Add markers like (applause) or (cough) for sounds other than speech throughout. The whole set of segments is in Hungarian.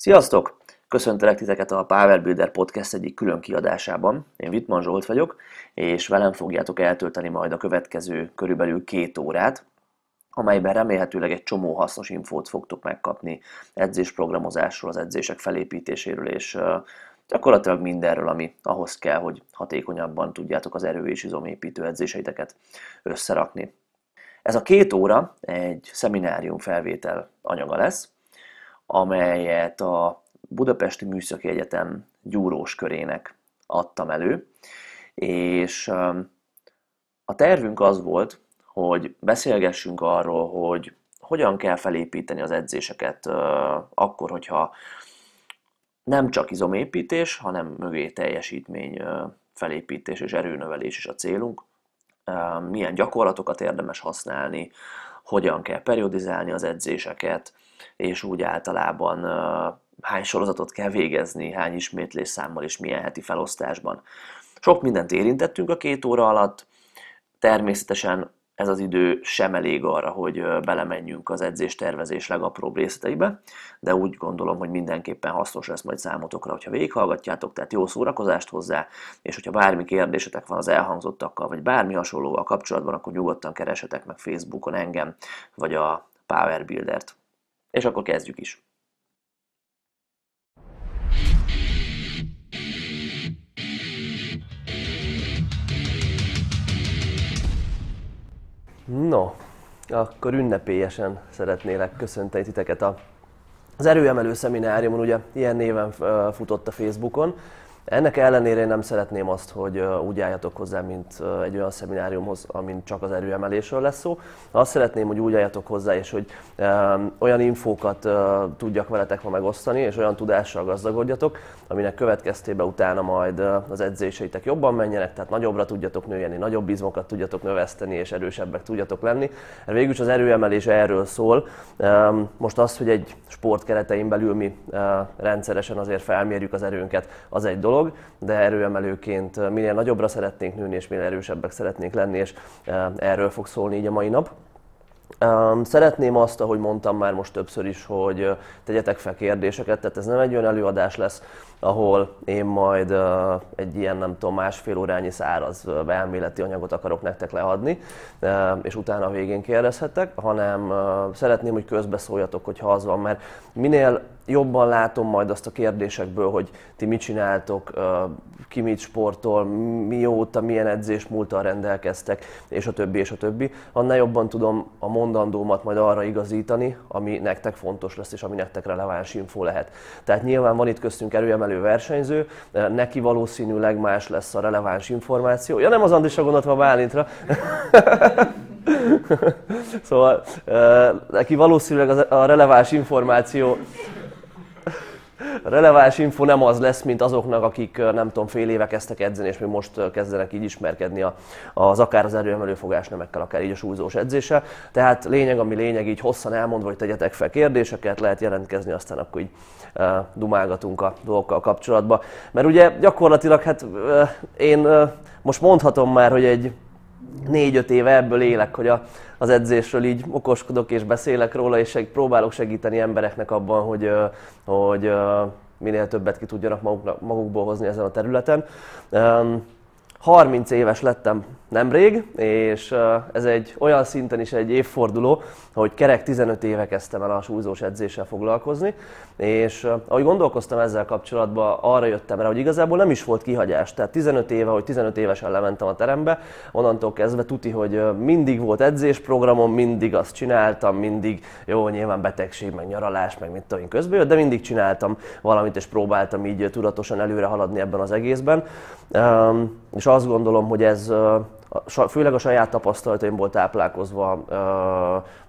Sziasztok! Köszöntelek titeket a Power Builder Podcast egyik külön kiadásában. Én Wittmann Zsolt vagyok, és velem fogjátok eltölteni majd a következő körülbelül két órát, amelyben remélhetőleg egy csomó hasznos infót fogtok megkapni edzésprogramozásról, az edzések felépítéséről, és gyakorlatilag mindenről, ami ahhoz kell, hogy hatékonyabban tudjátok az erő- és izomépítő edzéseiteket összerakni. Ez a két óra egy szeminárium felvétel anyaga lesz, amelyet a Budapesti Műszaki Egyetem gyúrós körének adtam elő, és a tervünk az volt, hogy beszélgessünk arról, hogy hogyan kell felépíteni az edzéseket akkor, hogyha nem csak izomépítés, hanem mögé teljesítmény felépítés és erőnövelés is a célunk. Milyen gyakorlatokat érdemes használni, hogyan kell periodizálni az edzéseket, és úgy általában hány sorozatot kell végezni, hány ismétlés számmal és milyen heti felosztásban. Sok mindent érintettünk a két óra alatt, természetesen ez az idő sem elég arra, hogy belemenjünk az edzéstervezés legapróbb részleteibe, de úgy gondolom, hogy mindenképpen hasznos lesz majd számotokra, hogyha végighallgatjátok, tehát jó szórakozást hozzá, és hogyha bármi kérdésetek van az elhangzottakkal, vagy bármi hasonlóval kapcsolatban, akkor nyugodtan keresetek meg Facebookon engem, vagy a Power Builder-t. És akkor kezdjük is. No, akkor ünnepélyesen szeretnélek köszönteni titeket a, az erőemelő szemináriumon, ugye ilyen néven futott a Facebookon, ennek ellenére én nem szeretném azt, hogy úgy álljatok hozzá, mint egy olyan szemináriumhoz, amin csak az erőemelésről lesz szó. Azt szeretném, hogy úgy álljatok hozzá, és hogy olyan infókat tudjak veletek ma megosztani, és olyan tudással gazdagodjatok, aminek következtében utána majd az edzéseitek jobban menjenek, tehát nagyobbra tudjatok nőjeni, nagyobb izmokat tudjatok növeszteni, és erősebbek tudjatok lenni. Mert végül is az erőemelés erről szól. Most az, hogy egy sport keretein belül mi rendszeresen azért felmérjük az erőnket, az egy dolog dolog, de erőemelőként minél nagyobbra szeretnénk nőni, és minél erősebbek szeretnénk lenni, és erről fog szólni így a mai nap. Szeretném azt, ahogy mondtam már most többször is, hogy tegyetek fel kérdéseket, tehát ez nem egy olyan előadás lesz, ahol én majd egy ilyen, nem tudom, másfél órányi száraz elméleti anyagot akarok nektek leadni, és utána a végén kérdezhetek, hanem szeretném, hogy közbeszóljatok, hogyha az van, mert minél jobban látom majd azt a kérdésekből, hogy ti mit csináltok, ki mit sportol, mióta, milyen edzés múltal rendelkeztek, és a többi, és a többi, annál jobban tudom a mondandómat majd arra igazítani, ami nektek fontos lesz, és ami nektek releváns info lehet. Tehát nyilván van itt köztünk erőemelő versenyző, neki valószínűleg más lesz a releváns információ. Ja, nem az Andrisa gondoltam a Bálintra. (laughs) szóval neki valószínűleg a releváns információ releváns info nem az lesz, mint azoknak, akik nem tudom, fél éve kezdtek edzeni, és még most kezdenek így ismerkedni az akár az erőemelő fogásnemekkel, akár így a súlyzós edzéssel. Tehát lényeg, ami lényeg, így hosszan elmondva, hogy tegyetek fel kérdéseket, lehet jelentkezni, aztán akkor így dumálgatunk a dolgokkal kapcsolatban. Mert ugye gyakorlatilag, hát én most mondhatom már, hogy egy négy-öt éve ebből élek, hogy a, az edzésről így okoskodok és beszélek róla, és seg, próbálok segíteni embereknek abban, hogy, hogy minél többet ki tudjanak maguknak, magukból hozni ezen a területen. 30 éves lettem nemrég, és ez egy olyan szinten is egy évforduló, hogy kerek 15 éve kezdtem el a súlyzós edzéssel foglalkozni, és ahogy gondolkoztam ezzel kapcsolatban, arra jöttem rá, hogy igazából nem is volt kihagyás. Tehát 15 éve, hogy 15 évesen lementem a terembe, onnantól kezdve tuti, hogy mindig volt edzésprogramom, mindig azt csináltam, mindig, jó, nyilván betegség, meg nyaralás, meg mit tudom én közben jött, de mindig csináltam valamit, és próbáltam így tudatosan előre haladni ebben az egészben. És azt gondolom, hogy ez főleg a saját tapasztalataimból táplálkozva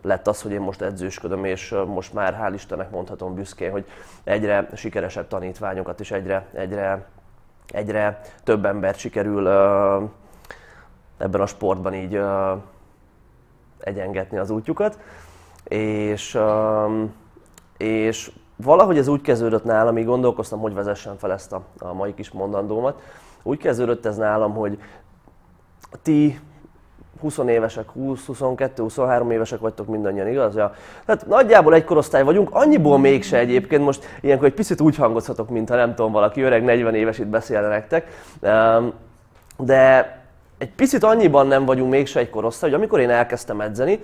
lett az, hogy én most edzősködöm, és most már hál' Istennek mondhatom büszkén, hogy egyre sikeresebb tanítványokat és egyre, egyre, egyre több embert sikerül ebben a sportban így egyengetni az útjukat. És, és valahogy ez úgy kezdődött nálam, így gondolkoztam, hogy vezessem fel ezt a, a mai kis mondandómat. Úgy kezdődött ez nálam, hogy ti 20 évesek, 20, 22, 23 évesek vagytok mindannyian, igaz? Ja. Tehát nagyjából egy korosztály vagyunk, annyiból mégse egyébként, most ilyenkor egy picit úgy hangozhatok, mintha nem tudom, valaki öreg 40 éves itt beszélne nektek. De egy picit annyiban nem vagyunk mégse egy korosztály, hogy amikor én elkezdtem edzeni,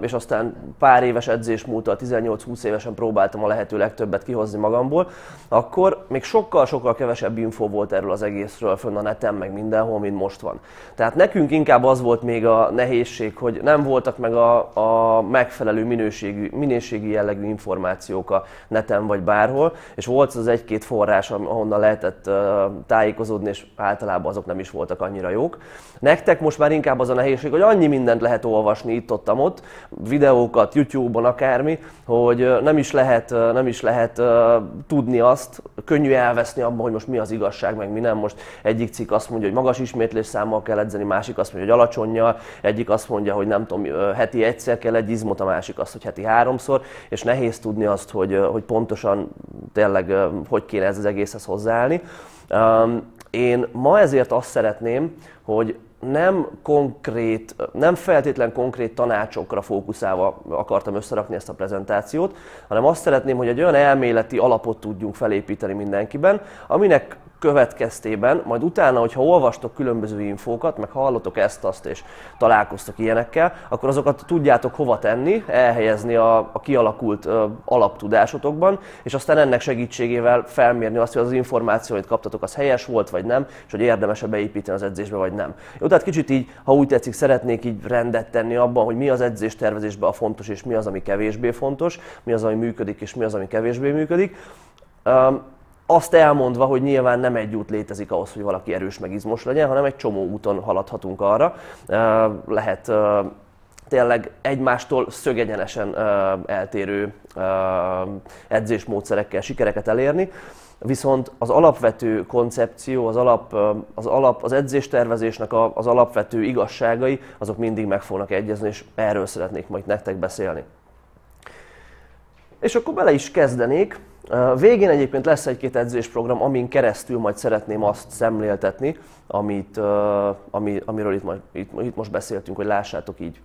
és aztán pár éves edzés múltal, 18-20 évesen próbáltam a lehető legtöbbet kihozni magamból, akkor még sokkal-sokkal kevesebb info volt erről az egészről fönn a neten, meg mindenhol, mint most van. Tehát nekünk inkább az volt még a nehézség, hogy nem voltak meg a, a megfelelő minőségű, minőségi jellegű információk a neten vagy bárhol, és volt az egy-két forrás, ahonnan lehetett tájékozódni, és általában azok nem is voltak annyira jók. Nektek most már inkább az a nehézség, hogy annyi mindent lehet olvasni itt, ott, ott, videókat, YouTube-on, akármi, hogy nem is lehet, nem is lehet tudni azt, könnyű elveszni abban, hogy most mi az igazság, meg mi nem. Most egyik cikk azt mondja, hogy magas ismétlés számmal kell edzeni, másik azt mondja, hogy alacsonyjal, egyik azt mondja, hogy nem tudom, heti egyszer kell egy izmot, a másik azt, hogy heti háromszor, és nehéz tudni azt, hogy, hogy pontosan tényleg hogy kéne ez az egészhez hozzáállni. Én ma ezért azt szeretném, hogy nem konkrét, nem feltétlen konkrét tanácsokra fókuszálva akartam összerakni ezt a prezentációt, hanem azt szeretném, hogy egy olyan elméleti alapot tudjunk felépíteni mindenkiben, aminek következtében, majd utána, hogyha olvastok különböző infókat, meg hallotok ezt, azt és találkoztok ilyenekkel, akkor azokat tudjátok hova tenni, elhelyezni a, a kialakult ö, alaptudásotokban, és aztán ennek segítségével felmérni azt, hogy az információ, amit kaptatok, az helyes volt, vagy nem, és hogy érdemes-e beépíteni az edzésbe, vagy nem. Jó, tehát kicsit így, ha úgy tetszik, szeretnék így rendet tenni abban, hogy mi az edzés tervezésben a fontos, és mi az, ami kevésbé fontos, mi az, ami működik, és mi az, ami kevésbé működik. Um, azt elmondva, hogy nyilván nem egy út létezik ahhoz, hogy valaki erős meg izmos legyen, hanem egy csomó úton haladhatunk arra. Lehet tényleg egymástól szögegyenesen eltérő edzésmódszerekkel sikereket elérni. Viszont az alapvető koncepció, az, alap, az, alap, az edzéstervezésnek az alapvető igazságai, azok mindig meg fognak egyezni, és erről szeretnék majd nektek beszélni. És akkor bele is kezdenék. Végén egyébként lesz egy-két edzésprogram, amin keresztül majd szeretném azt szemléltetni, amit, ami, amiről itt, majd, itt, itt most beszéltünk, hogy lássátok így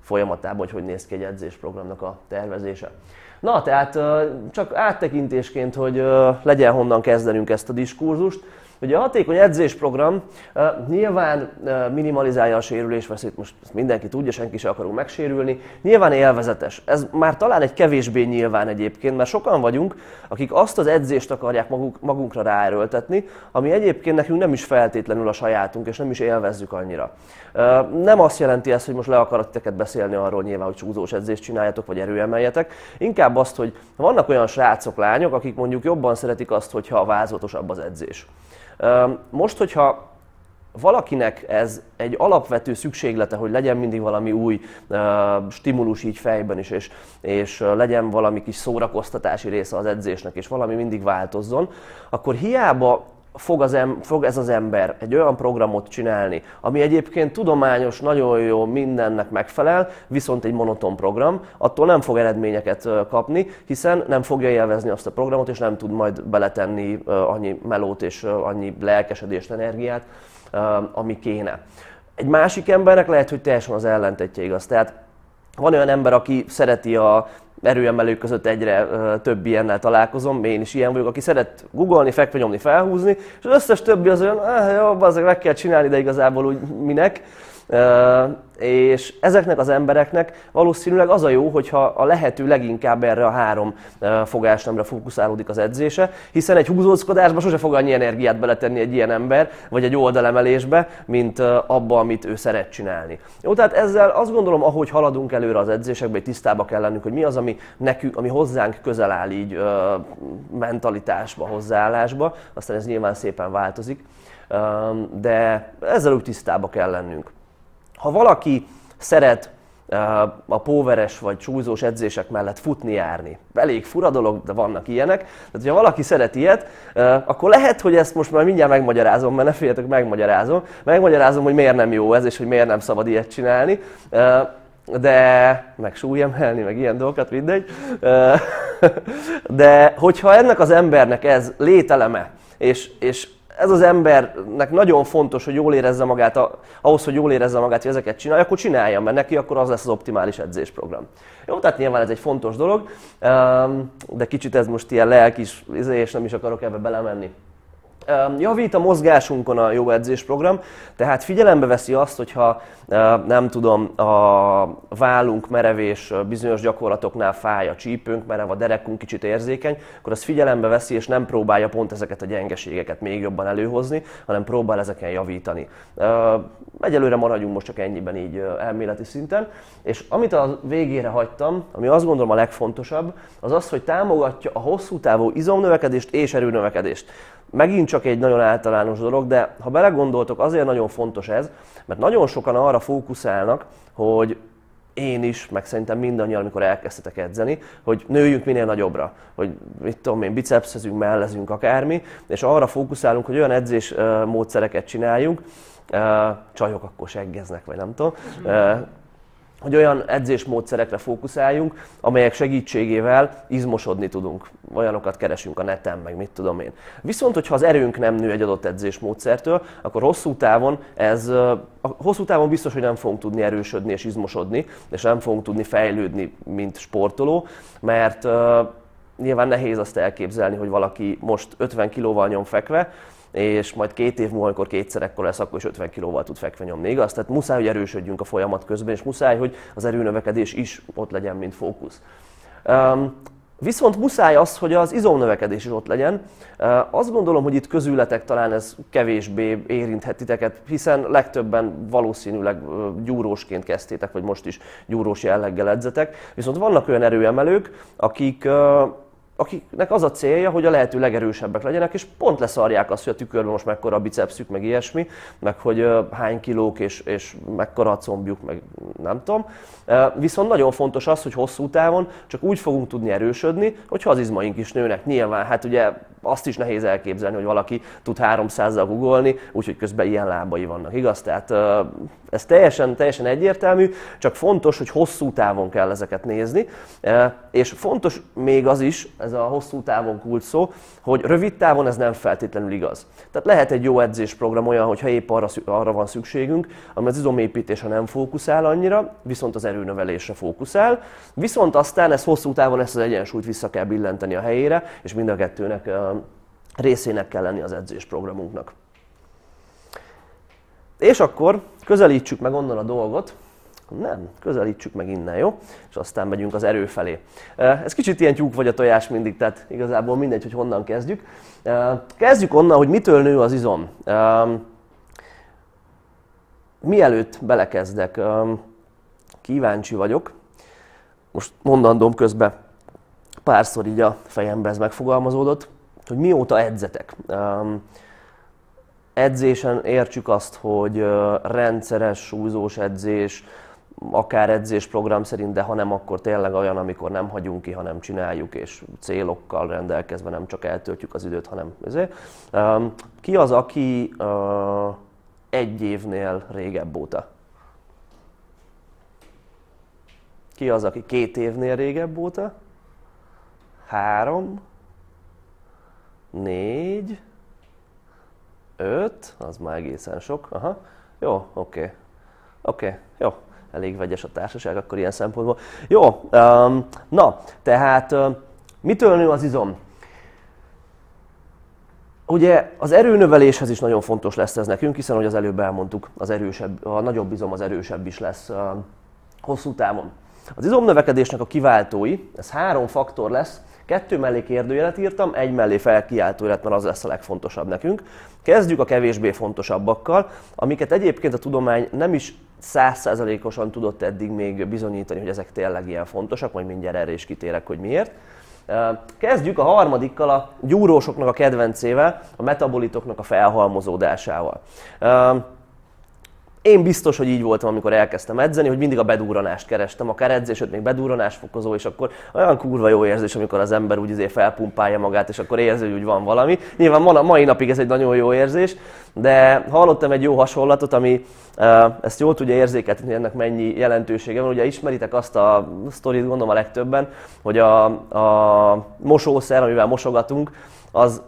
folyamatában, hogy hogy néz ki egy edzésprogramnak a tervezése. Na, tehát csak áttekintésként, hogy legyen honnan kezdenünk ezt a diskurzust. Ugye a hatékony edzésprogram uh, nyilván uh, minimalizálja a sérülésveszélyt, most ezt mindenki tudja, senki sem akarunk megsérülni. Nyilván élvezetes. Ez már talán egy kevésbé nyilván egyébként, mert sokan vagyunk, akik azt az edzést akarják maguk, magunkra ráerőltetni, ami egyébként nekünk nem is feltétlenül a sajátunk, és nem is élvezzük annyira. Uh, nem azt jelenti ez, hogy most le akarok teket beszélni arról nyilván, hogy csúzós edzést csináljatok, vagy erőemeljetek. Inkább azt, hogy vannak olyan srácok, lányok, akik mondjuk jobban szeretik azt, hogyha vázlatosabb az edzés. Most, hogyha valakinek ez egy alapvető szükséglete, hogy legyen mindig valami új stimulus így fejben is, és, és legyen valami kis szórakoztatási része az edzésnek, és valami mindig változzon, akkor hiába fog, az em, fog ez az ember egy olyan programot csinálni, ami egyébként tudományos, nagyon jó, mindennek megfelel, viszont egy monoton program, attól nem fog eredményeket kapni, hiszen nem fogja élvezni azt a programot, és nem tud majd beletenni annyi melót és annyi lelkesedést, energiát, ami kéne. Egy másik embernek lehet, hogy teljesen az ellentetje igaz. Tehát van olyan ember, aki szereti a erőemelők között egyre több ilyennel találkozom, én is ilyen vagyok, aki szeret googolni, fekve nyomni, felhúzni, és az összes többi az olyan, ah, jó, azért meg kell csinálni, de igazából úgy minek. És ezeknek az embereknek valószínűleg az a jó, hogyha a lehető leginkább erre a három fogásnemre fókuszálódik az edzése, hiszen egy húzózkodásba sose fog annyi energiát beletenni egy ilyen ember, vagy egy oldalemelésbe, mint abba, amit ő szeret csinálni. Jó, tehát ezzel azt gondolom, ahogy haladunk előre az edzésekbe, tisztába kell lennünk, hogy mi az, ami nekünk, ami hozzánk közel áll így mentalitásba, hozzáállásba, aztán ez nyilván szépen változik, de ezzel úgy tisztába kell lennünk. Ha valaki szeret a póveres vagy csúzós edzések mellett futni, járni. Elég fura dolog, de vannak ilyenek. Tehát, ha valaki szeret ilyet, akkor lehet, hogy ezt most már mindjárt megmagyarázom, mert ne féljetek, megmagyarázom. Megmagyarázom, hogy miért nem jó ez, és hogy miért nem szabad ilyet csinálni. De meg súlyemelni, meg ilyen dolgokat, mindegy. (laughs) De hogyha ennek az embernek ez lételeme, és, és ez az embernek nagyon fontos, hogy jól érezze magát, ahhoz, hogy jól érezze magát, hogy ezeket csinálja, akkor csinálja, mert neki akkor az lesz az optimális edzésprogram. Jó, tehát nyilván ez egy fontos dolog, de kicsit ez most ilyen lelkis, izé, és nem is akarok ebbe belemenni. Javít a mozgásunkon a jó edzésprogram, tehát figyelembe veszi azt, hogyha nem tudom, a vállunk merevés bizonyos gyakorlatoknál fáj, a csípőnk merev, a derekunk kicsit érzékeny, akkor az figyelembe veszi, és nem próbálja pont ezeket a gyengeségeket még jobban előhozni, hanem próbál ezeken javítani. Egyelőre maradjunk most csak ennyiben így elméleti szinten. És amit a végére hagytam, ami azt gondolom a legfontosabb, az az, hogy támogatja a hosszú távú izomnövekedést és erőnövekedést. Megint csak egy nagyon általános dolog, de ha belegondoltok, azért nagyon fontos ez, mert nagyon sokan arra fókuszálnak, hogy én is, meg szerintem mindannyian, amikor elkezdtetek edzeni, hogy nőjünk minél nagyobbra, hogy mit tudom én, bicepszezünk, mellezünk, akármi, és arra fókuszálunk, hogy olyan edzés módszereket csináljunk, csajok akkor seggeznek, vagy nem tudom, hogy olyan edzésmódszerekre fókuszáljunk, amelyek segítségével izmosodni tudunk. Olyanokat keresünk a neten, meg mit tudom én. Viszont, hogyha az erőnk nem nő egy adott edzésmódszertől, akkor hosszú távon ez, hosszú távon biztos, hogy nem fogunk tudni erősödni és izmosodni, és nem fogunk tudni fejlődni, mint sportoló, mert nyilván nehéz azt elképzelni, hogy valaki most 50 kilóval nyom fekve, és majd két év múlva, amikor kétszer ekkor lesz, akkor is 50 kilóval tud fekve nyomni, igaz? Tehát muszáj, hogy erősödjünk a folyamat közben, és muszáj, hogy az erőnövekedés is ott legyen, mint fókusz. Um, Viszont muszáj az, hogy az izomnövekedés is ott legyen. Azt gondolom, hogy itt közületek talán ez kevésbé érinthet titeket, hiszen legtöbben valószínűleg gyúrósként kezdtétek, vagy most is gyúrós jelleggel edzetek. Viszont vannak olyan erőemelők, akik akiknek az a célja, hogy a lehető legerősebbek legyenek, és pont leszarják azt, hogy a tükörben most mekkora a bicepszük, meg ilyesmi, meg hogy hány kilók és, és mekkora a combjuk, meg nem tudom. Viszont nagyon fontos az, hogy hosszú távon csak úgy fogunk tudni erősödni, hogyha az izmaink is nőnek. Nyilván, hát ugye azt is nehéz elképzelni, hogy valaki tud 300-zal googolni, úgyhogy közben ilyen lábai vannak, igaz? Tehát ez teljesen, teljesen egyértelmű, csak fontos, hogy hosszú távon kell ezeket nézni, és fontos még az is, ez a hosszú távon kult szó, hogy rövid távon ez nem feltétlenül igaz. Tehát lehet egy jó edzésprogram olyan, hogyha épp arra, arra van szükségünk, ami az izomépítésre nem fókuszál annyira, viszont az erőnövelésre fókuszál, viszont aztán ez hosszú távon ezt az egyensúlyt vissza kell billenteni a helyére, és mind a kettőnek részének kell lenni az edzésprogramunknak. És akkor közelítsük meg onnan a dolgot, nem, közelítsük meg innen, jó? És aztán megyünk az erő felé. Ez kicsit ilyen tyúk vagy a tojás mindig, tehát igazából mindegy, hogy honnan kezdjük. Kezdjük onnan, hogy mitől nő az izom. Mielőtt belekezdek, kíváncsi vagyok, most mondandóm közben párszor így a fejembe ez megfogalmazódott, hogy mióta edzetek edzésen értsük azt, hogy rendszeres súlyzós edzés, akár edzésprogram szerint, de ha nem, akkor tényleg olyan, amikor nem hagyunk ki, hanem csináljuk, és célokkal rendelkezve nem csak eltöltjük az időt, hanem ezért. Ki az, aki egy évnél régebb óta? Ki az, aki két évnél régebb óta? Három? Négy? 5, az már egészen sok. Aha. Jó, oké. Okay. Oké, okay. jó. Elég vegyes a társaság akkor ilyen szempontból. Jó, um, na, tehát uh, mitől nő az izom? Ugye az erőnöveléshez is nagyon fontos lesz ez nekünk, hiszen, hogy az előbb elmondtuk, az erősebb, a nagyobb izom az erősebb is lesz uh, hosszú távon. Az izomnövekedésnek a kiváltói, ez három faktor lesz, Kettő mellé kérdőjelet írtam, egy mellé felkiáltójelet, mert az lesz a legfontosabb nekünk. Kezdjük a kevésbé fontosabbakkal, amiket egyébként a tudomány nem is százszázalékosan tudott eddig még bizonyítani, hogy ezek tényleg ilyen fontosak, majd mindjárt erre is kitérek, hogy miért. Kezdjük a harmadikkal, a gyúrósoknak a kedvencével, a metabolitoknak a felhalmozódásával. Én biztos, hogy így voltam, amikor elkezdtem edzeni, hogy mindig a bedúranást kerestem, akár edzés, még bedúranásfokozó, és akkor olyan kurva jó érzés, amikor az ember úgy azért felpumpálja magát, és akkor érzi, hogy úgy van valami. Nyilván a mai napig ez egy nagyon jó érzés, de hallottam egy jó hasonlatot, ami ezt jól tudja érzékeltetni, ennek mennyi jelentősége van. Ugye ismeritek azt a sztorit, gondolom a legtöbben, hogy a, a mosószer, amivel mosogatunk, az,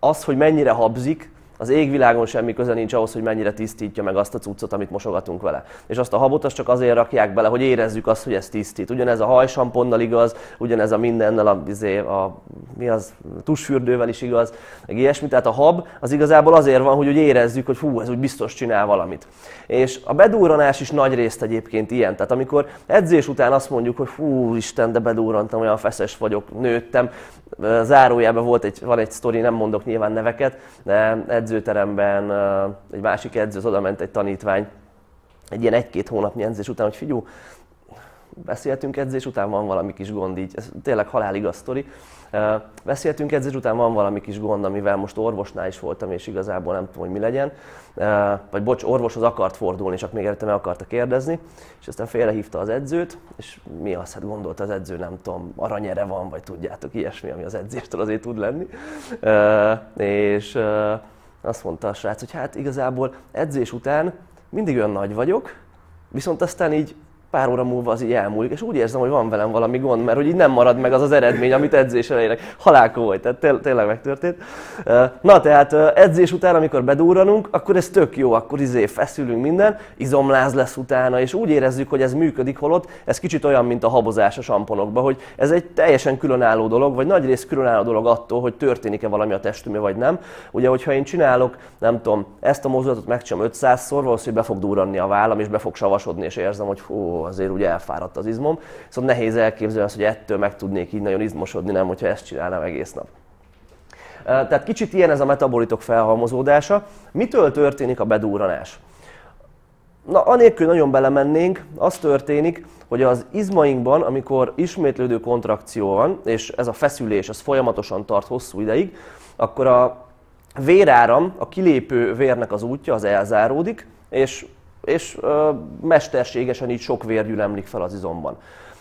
az, hogy mennyire habzik, az égvilágon semmi köze nincs ahhoz, hogy mennyire tisztítja meg azt a cuccot, amit mosogatunk vele. És azt a habot azt csak azért rakják bele, hogy érezzük azt, hogy ez tisztít. Ugyanez a hajsamponnal igaz, ugyanez a mindennel, a, izé, a, mi az, tusfürdővel is igaz, meg ilyesmi. Tehát a hab az igazából azért van, hogy úgy érezzük, hogy hú, ez úgy biztos csinál valamit. És a bedúranás is nagy részt egyébként ilyen. Tehát amikor edzés után azt mondjuk, hogy hú, Isten, de bedúrantam, olyan feszes vagyok, nőttem, zárójában volt egy, van egy sztori, nem mondok nyilván neveket, de edzőteremben egy másik edző, oda ment egy tanítvány, egy ilyen egy-két hónapnyi edzés után, hogy figyú, beszéltünk edzés után, van valami kis gond így, ez tényleg haláligaz sztori. Beszéltünk edzés után, van valami kis gond, amivel most orvosnál is voltam, és igazából nem tudom, hogy mi legyen. Vagy bocs, orvoshoz akart fordulni, csak még előtte meg akarta kérdezni, és aztán félrehívta az edzőt, és mi azt hát gondolta az edző, nem tudom, aranyere van, vagy tudjátok, ilyesmi, ami az edzéstől azért tud lenni. És azt mondta a srác, hogy hát igazából edzés után mindig olyan nagy vagyok, viszont aztán így pár óra múlva az így elmúlik, és úgy érzem, hogy van velem valami gond, mert hogy így nem marad meg az az eredmény, amit edzés elejének. Halálkó volt, tehát té- tényleg megtörtént. Na, tehát edzés után, amikor bedúranunk, akkor ez tök jó, akkor izé feszülünk minden, izomláz lesz utána, és úgy érezzük, hogy ez működik, holott ez kicsit olyan, mint a habozás a samponokba, hogy ez egy teljesen különálló dolog, vagy nagy rész különálló dolog attól, hogy történik-e valami a testünkben, vagy nem. Ugye, hogyha én csinálok, nem tudom, ezt a mozdulatot megcsinálom 500-szor, valószínűleg be fog durranni a vállam, és be fog savasodni, és érzem, hogy hú, azért ugye elfáradt az izmom. Szóval nehéz elképzelni azt, hogy ettől meg tudnék így nagyon izmosodni, nem, hogyha ezt csinálnám egész nap. Tehát kicsit ilyen ez a metabolitok felhalmozódása. Mitől történik a bedúranás? Na, anélkül nagyon belemennénk, az történik, hogy az izmainkban, amikor ismétlődő kontrakció van, és ez a feszülés, ez folyamatosan tart hosszú ideig, akkor a véráram, a kilépő vérnek az útja az elzáródik, és és mesterségesen így sok vér gyülemlik fel az izomban.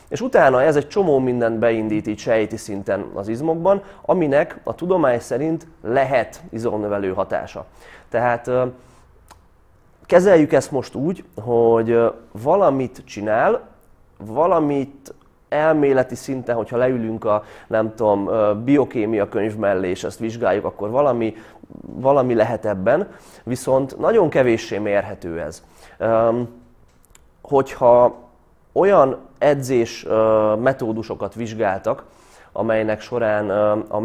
És utána ez egy csomó mindent beindít így sejti szinten az izmokban, aminek a tudomány szerint lehet izomnövelő hatása. Tehát kezeljük ezt most úgy, hogy valamit csinál, valamit elméleti szinten, hogyha leülünk a, nem tudom, biokémia könyv mellé, és ezt vizsgáljuk, akkor valami, valami lehet ebben, viszont nagyon kevéssé mérhető ez. Hogyha olyan edzés metódusokat vizsgáltak, amelynek során a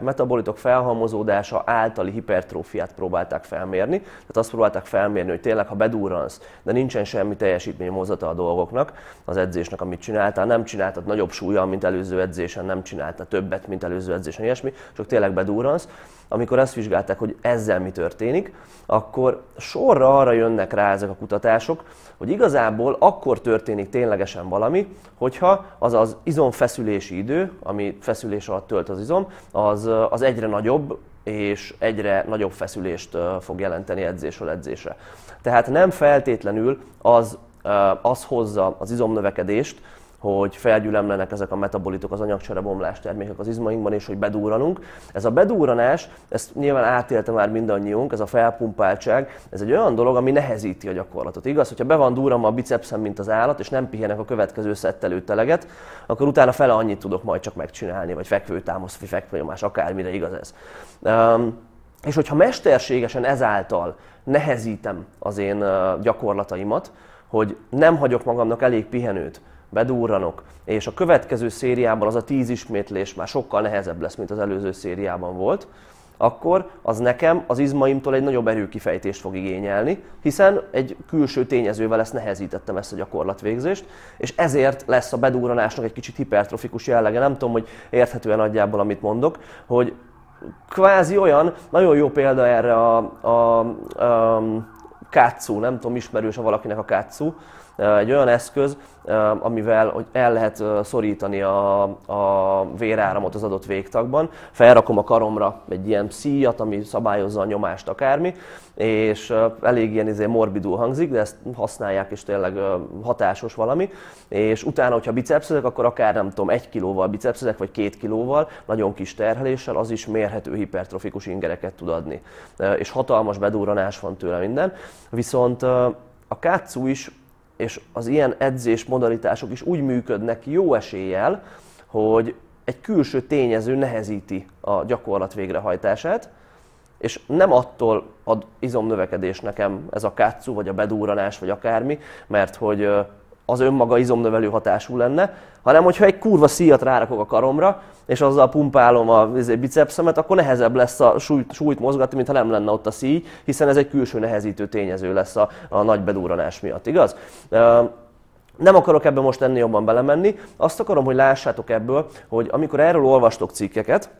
metabolitok felhalmozódása általi hipertrófiát próbálták felmérni. Tehát azt próbálták felmérni, hogy tényleg, ha bedurransz, de nincsen semmi teljesítménymozata a dolgoknak, az edzésnek, amit csináltál, nem csináltad nagyobb súlya, mint előző edzésen, nem csináltál többet, mint előző edzésen, ilyesmi, csak tényleg bedurransz, amikor ezt vizsgálták, hogy ezzel mi történik, akkor sorra arra jönnek rá ezek a kutatások, hogy igazából akkor történik ténylegesen valami, hogyha az az izomfeszülési idő, ami feszülés alatt tölt az izom, az, az egyre nagyobb, és egyre nagyobb feszülést fog jelenteni edzésről edzésre. Tehát nem feltétlenül az, az hozza az izomnövekedést, hogy felgyülemlenek ezek a metabolitok, az anyagcsere bomlás termékek az izmainkban, és hogy bedúranunk. Ez a bedúranás, ezt nyilván átélte már mindannyiunk, ez a felpumpáltság, ez egy olyan dolog, ami nehezíti a gyakorlatot. Igaz, hogyha be van durranva a bicepszem, mint az állat, és nem pihenek a következő szettelőt eleget, akkor utána fele annyit tudok majd csak megcsinálni, vagy fekvőtámasz, vagy fekvőnyomás, akármire igaz ez. Um, és hogyha mesterségesen ezáltal nehezítem az én gyakorlataimat, hogy nem hagyok magamnak elég pihenőt, bedúranok, és a következő szériában az a tíz ismétlés már sokkal nehezebb lesz, mint az előző szériában volt, akkor az nekem az izmaimtól egy nagyobb erőkifejtést fog igényelni, hiszen egy külső tényezővel ezt nehezítettem ezt a gyakorlatvégzést, és ezért lesz a bedúranásnak egy kicsit hipertrofikus jellege. Nem tudom, hogy érthetően nagyjából, amit mondok, hogy kvázi olyan, nagyon jó példa erre a, a, a kátszú, nem tudom, ismerős a valakinek a kátszú, egy olyan eszköz, amivel hogy el lehet szorítani a, a véráramot az adott végtagban. Felrakom a karomra egy ilyen szíjat, ami szabályozza a nyomást akármi, és elég ilyen izé morbidul hangzik, de ezt használják, és tényleg hatásos valami. És utána, hogyha bicepszezek, akkor akár nem tudom, egy kilóval bicepszezek, vagy két kilóval, nagyon kis terheléssel, az is mérhető hipertrofikus ingereket tud adni. És hatalmas bedurranás van tőle minden. Viszont a kátszú is és az ilyen edzés modalitások is úgy működnek jó eséllyel, hogy egy külső tényező nehezíti a gyakorlat végrehajtását, és nem attól ad izomnövekedés nekem ez a kátszú, vagy a bedúranás, vagy akármi, mert hogy az önmaga izomnövelő hatású lenne, hanem hogyha egy kurva szíjat rárakok a karomra, és azzal pumpálom a bicepsemet, akkor nehezebb lesz a súlyt, súlyt mozgatni, mintha nem lenne ott a szíj, hiszen ez egy külső nehezítő tényező lesz a, a nagy bedúranás miatt, igaz? Nem akarok ebbe most ennél jobban belemenni, azt akarom, hogy lássátok ebből, hogy amikor erről olvastok cikkeket,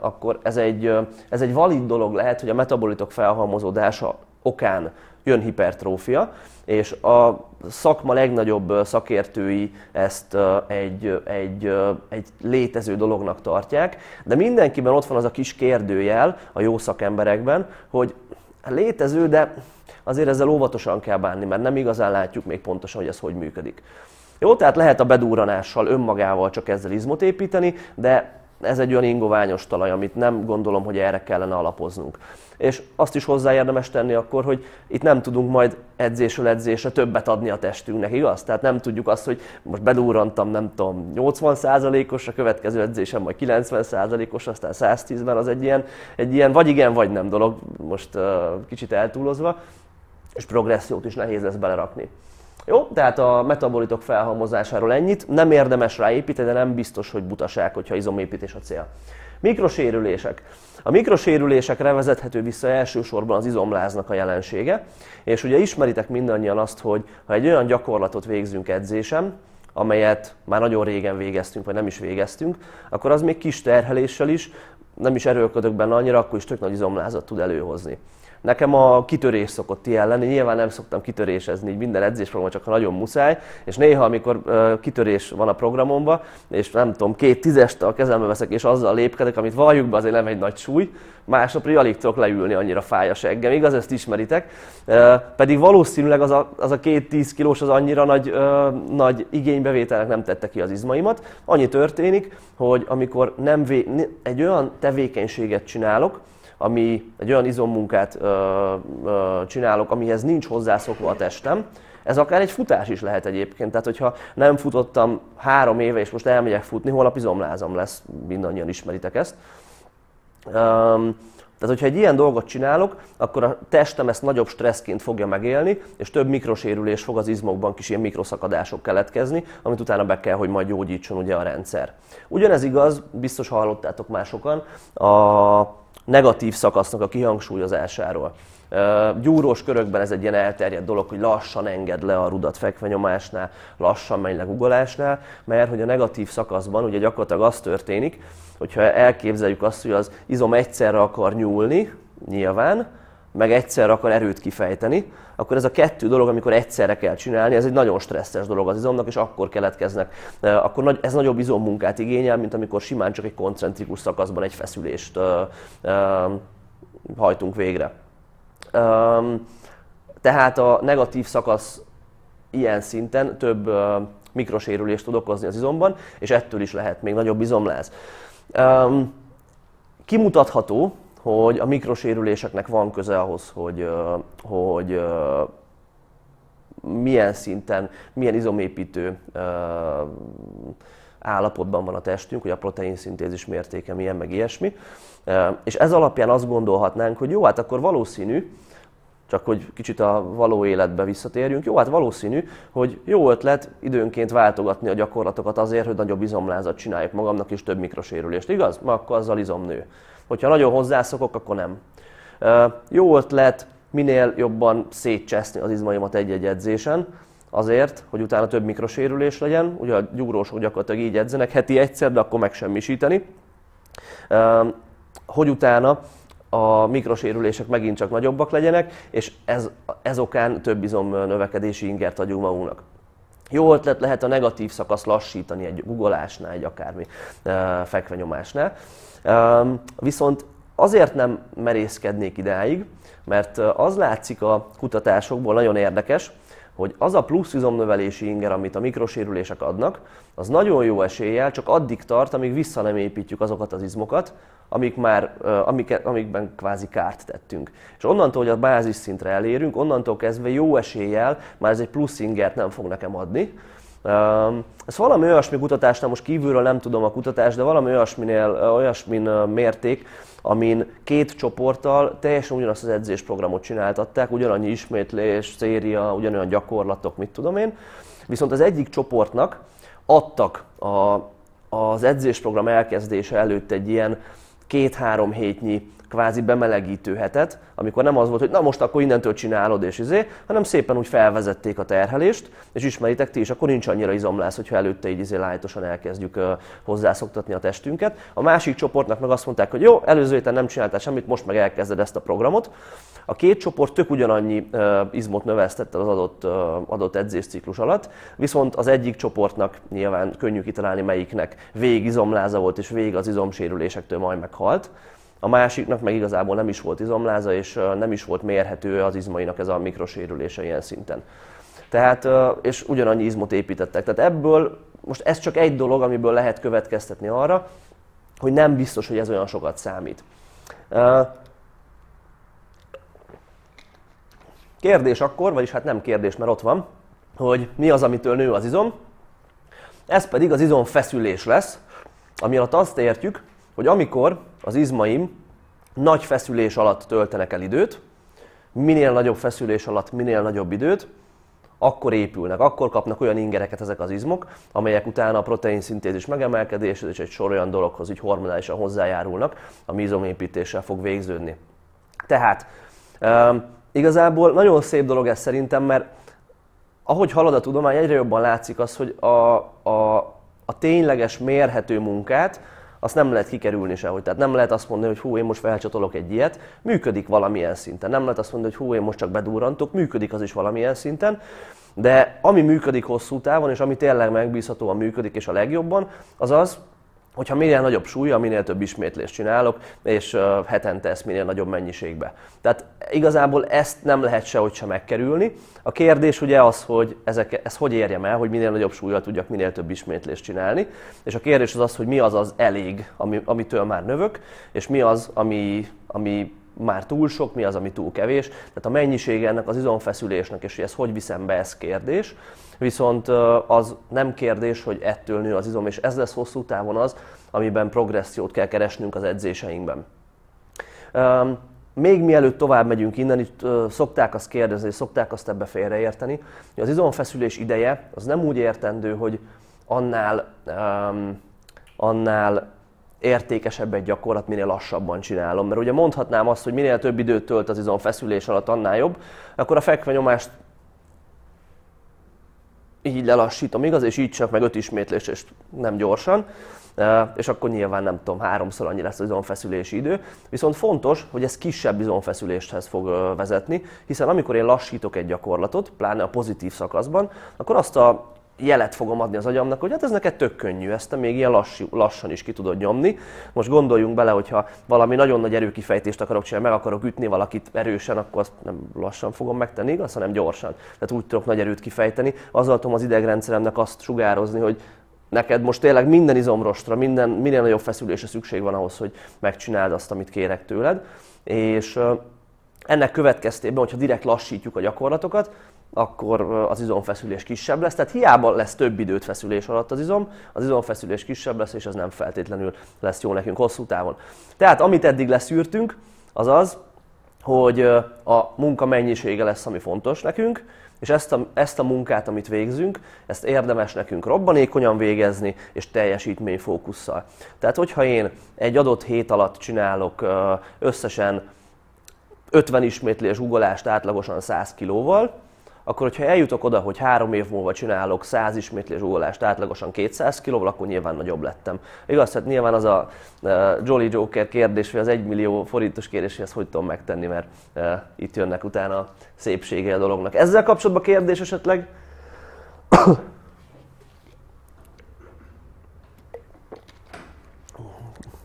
akkor ez egy, ez egy valid dolog lehet, hogy a metabolitok felhalmozódása okán jön hipertrófia, és a szakma legnagyobb szakértői ezt egy, egy, egy létező dolognak tartják, de mindenkiben ott van az a kis kérdőjel a jó szakemberekben, hogy létező, de azért ezzel óvatosan kell bánni, mert nem igazán látjuk még pontosan, hogy ez hogy működik. Jó, tehát lehet a bedúranással önmagával csak ezzel izmot építeni, de ez egy olyan ingoványos talaj, amit nem gondolom, hogy erre kellene alapoznunk. És azt is hozzá érdemes tenni akkor, hogy itt nem tudunk majd edzésről edzésre többet adni a testünknek, igaz? Tehát nem tudjuk azt, hogy most bedúrantam, nem tudom, 80%-os, a következő edzésem majd 90%-os, aztán 110-ben az egy ilyen, egy ilyen vagy igen, vagy nem dolog, most uh, kicsit eltúlozva, és progressziót is nehéz lesz belerakni. Jó, tehát a metabolitok felhalmozásáról ennyit. Nem érdemes rá építeni, de nem biztos, hogy butaság, hogyha izomépítés a cél. Mikrosérülések. A mikrosérülésekre vezethető vissza elsősorban az izomláznak a jelensége, és ugye ismeritek mindannyian azt, hogy ha egy olyan gyakorlatot végzünk edzésem, amelyet már nagyon régen végeztünk, vagy nem is végeztünk, akkor az még kis terheléssel is, nem is erőlködök benne annyira, akkor is tök nagy izomlázat tud előhozni. Nekem a kitörés szokott ilyen lenni, nyilván nem szoktam kitörésezni így minden edzésprogram, csak ha nagyon muszáj, és néha, amikor uh, kitörés van a programomban, és nem tudom, két tízest a kezembe veszek, és azzal lépkedek, amit valljuk be, azért nem egy nagy súly, másnapra alig tudok leülni, annyira fáj a seggem, igaz, ezt ismeritek, uh, pedig valószínűleg az a, az a két tíz kilós az annyira nagy, uh, nagy igénybevételnek nem tette ki az izmaimat. Annyi történik, hogy amikor nem vé- egy olyan tevékenységet csinálok, ami egy olyan izommunkát ö, ö, csinálok, amihez nincs hozzászokva a testem, ez akár egy futás is lehet egyébként. Tehát, hogyha nem futottam három éve, és most elmegyek futni, holnap izomlázam lesz, mindannyian ismeritek ezt. Um, tehát, hogyha egy ilyen dolgot csinálok, akkor a testem ezt nagyobb stresszként fogja megélni, és több mikrosérülés fog az izmokban, kis ilyen mikroszakadások keletkezni, amit utána be kell, hogy majd gyógyítson ugye a rendszer. Ugyanez igaz, biztos hallottátok másokan, a negatív szakasznak a kihangsúlyozásáról. Gyúrós körökben ez egy ilyen elterjedt dolog, hogy lassan enged le a rudat fekvenyomásnál, lassan megy le guggolásnál, mert hogy a negatív szakaszban ugye gyakorlatilag az történik, hogyha elképzeljük azt, hogy az izom egyszerre akar nyúlni, nyilván, meg egyszerre akar erőt kifejteni, akkor ez a kettő dolog, amikor egyszerre kell csinálni, ez egy nagyon stresszes dolog az izomnak, és akkor keletkeznek, akkor ez nagyobb izommunkát igényel, mint amikor simán csak egy koncentrikus szakaszban egy feszülést hajtunk végre. Tehát a negatív szakasz ilyen szinten több mikrosérülést tud okozni az izomban, és ettől is lehet még nagyobb izomláz. Kimutatható, hogy a mikrosérüléseknek van köze ahhoz, hogy, hogy milyen szinten, milyen izomépítő állapotban van a testünk, hogy a protein szintézis mértéke milyen, meg ilyesmi. És ez alapján azt gondolhatnánk, hogy jó, hát akkor valószínű, csak hogy kicsit a való életbe visszatérjünk. Jó, hát valószínű, hogy jó ötlet időnként váltogatni a gyakorlatokat azért, hogy nagyobb izomlázat csináljuk magamnak és több mikrosérülést, igaz? Ma akkor azzal izom nő. Hogyha nagyon hozzászokok, akkor nem. Jó ötlet minél jobban szétcseszni az izmaimat egy-egy edzésen, azért, hogy utána több mikrosérülés legyen. Ugye a gyúrósok gyakorlatilag így edzenek heti egyszer, de akkor megsemmisíteni. Hogy utána a mikrosérülések megint csak nagyobbak legyenek, és ez, ez okán több izom növekedési ingert adjunk magunknak. Jó ötlet lehet a negatív szakasz lassítani egy guggolásnál, egy akármi fekvenyomásnál. Viszont azért nem merészkednék idáig, mert az látszik a kutatásokból nagyon érdekes, hogy az a plusz izomnövelési inger, amit a mikrosérülések adnak, az nagyon jó eséllyel csak addig tart, amíg vissza nem építjük azokat az izmokat, amik már, amik, amikben kvázi kárt tettünk. És onnantól, hogy a bázis szintre elérünk, onnantól kezdve jó eséllyel már ez egy plusz ingert nem fog nekem adni, Ez valami olyasmi kutatásnál, most kívülről nem tudom a kutatást, de valami olyasminél, olyasmin mérték, amin két csoporttal teljesen ugyanazt az edzésprogramot csináltatták, ugyanannyi ismétlés, széria, ugyanolyan gyakorlatok, mit tudom én. Viszont az egyik csoportnak adtak a, az edzésprogram elkezdése előtt egy ilyen két-három hétnyi kvázi bemelegítő hetet, amikor nem az volt, hogy na most akkor innentől csinálod és izé, hanem szépen úgy felvezették a terhelést, és ismeritek ti is, akkor nincs annyira izomlász, hogyha előtte így izé lájtosan elkezdjük hozzászoktatni a testünket. A másik csoportnak meg azt mondták, hogy jó, előző héten nem csináltál semmit, most meg elkezded ezt a programot. A két csoport tök ugyanannyi izmot növesztette az adott, adott edzésciklus alatt, viszont az egyik csoportnak nyilván könnyű kitalálni melyiknek vég izomláza volt, és vég az izomsérülésektől majd meghalt a másiknak meg igazából nem is volt izomláza, és nem is volt mérhető az izmainak ez a mikrosérülése ilyen szinten. Tehát, és ugyanannyi izmot építettek. Tehát ebből, most ez csak egy dolog, amiből lehet következtetni arra, hogy nem biztos, hogy ez olyan sokat számít. Kérdés akkor, vagyis hát nem kérdés, mert ott van, hogy mi az, amitől nő az izom. Ez pedig az izomfeszülés lesz, ami alatt azt értjük, hogy amikor az izmaim nagy feszülés alatt töltenek el időt, minél nagyobb feszülés alatt minél nagyobb időt, akkor épülnek, akkor kapnak olyan ingereket ezek az izmok, amelyek utána a protein szintézis megemelkedéshez és egy sor olyan dologhoz így hormonálisan hozzájárulnak, ami izomépítéssel fog végződni. Tehát um, igazából nagyon szép dolog ez szerintem, mert ahogy halad a tudomány, egyre jobban látszik az, hogy a, a, a tényleges mérhető munkát, azt nem lehet kikerülni sehogy. Tehát nem lehet azt mondani, hogy hú, én most felcsatolok egy ilyet, működik valamilyen szinten. Nem lehet azt mondani, hogy hú, én most csak bedurrantok, működik az is valamilyen szinten. De ami működik hosszú távon, és ami tényleg megbízhatóan működik, és a legjobban, az az, hogyha minél nagyobb súlya, minél több ismétlést csinálok, és hetente ezt minél nagyobb mennyiségbe. Tehát igazából ezt nem lehet sehogy sem megkerülni. A kérdés ugye az, hogy ezek, ez hogy érjem el, hogy minél nagyobb súlyjal tudjak minél több ismétlést csinálni, és a kérdés az az, hogy mi az az elég, ami, amitől már növök, és mi az, ami, ami már túl sok, mi az, ami túl kevés. Tehát a mennyiség ennek az izomfeszülésnek, és hogy ezt hogy viszem be, ez kérdés. Viszont az nem kérdés, hogy ettől nő az izom, és ez lesz hosszú távon az, amiben progressziót kell keresnünk az edzéseinkben. Még mielőtt tovább megyünk innen, itt szokták azt kérdezni, szokták azt ebbe félreérteni, hogy az izomfeszülés ideje az nem úgy értendő, hogy annál, annál értékesebb egy gyakorlat, minél lassabban csinálom. Mert ugye mondhatnám azt, hogy minél több időt tölt az izom feszülés alatt, annál jobb, akkor a fekvenyomást így lelassítom, igaz, és így csak meg öt ismétlés, és nem gyorsan, és akkor nyilván nem tudom, háromszor annyi lesz az izomfeszülési idő. Viszont fontos, hogy ez kisebb izomfeszüléshez fog vezetni, hiszen amikor én lassítok egy gyakorlatot, pláne a pozitív szakaszban, akkor azt a jelet fogom adni az agyamnak, hogy hát ez neked tök könnyű, ezt te még ilyen lassú, lassan is ki tudod nyomni. Most gondoljunk bele, hogyha valami nagyon nagy erőkifejtést akarok csinálni, meg akarok ütni valakit erősen, akkor azt nem lassan fogom megtenni, igaz, hanem gyorsan. Tehát úgy tudok nagy erőt kifejteni, azzal tudom az idegrendszeremnek azt sugározni, hogy neked most tényleg minden izomrostra, minden, minél nagyobb feszülésre szükség van ahhoz, hogy megcsináld azt, amit kérek tőled. És ennek következtében, hogyha direkt lassítjuk a gyakorlatokat, akkor az izomfeszülés kisebb lesz. Tehát hiába lesz több időt feszülés alatt az izom, az izomfeszülés kisebb lesz, és ez nem feltétlenül lesz jó nekünk hosszú távon. Tehát amit eddig leszűrtünk, az az, hogy a munka mennyisége lesz, ami fontos nekünk, és ezt a, ezt a munkát, amit végzünk, ezt érdemes nekünk robbanékonyan végezni, és teljesítményfókusszal. Tehát, hogyha én egy adott hét alatt csinálok összesen 50 ismétlés ugolást átlagosan 100 kilóval, akkor hogyha eljutok oda, hogy három év múlva csinálok 100 ismétlés uggolást átlagosan 200 kilóval, akkor nyilván nagyobb lettem. Igaz, hát nyilván az a uh, Jolly Joker kérdés, hogy az 1 millió forintos kérdés, hogy ezt hogy tudom megtenni, mert uh, itt jönnek utána a szépsége a dolognak. Ezzel kapcsolatban kérdés esetleg?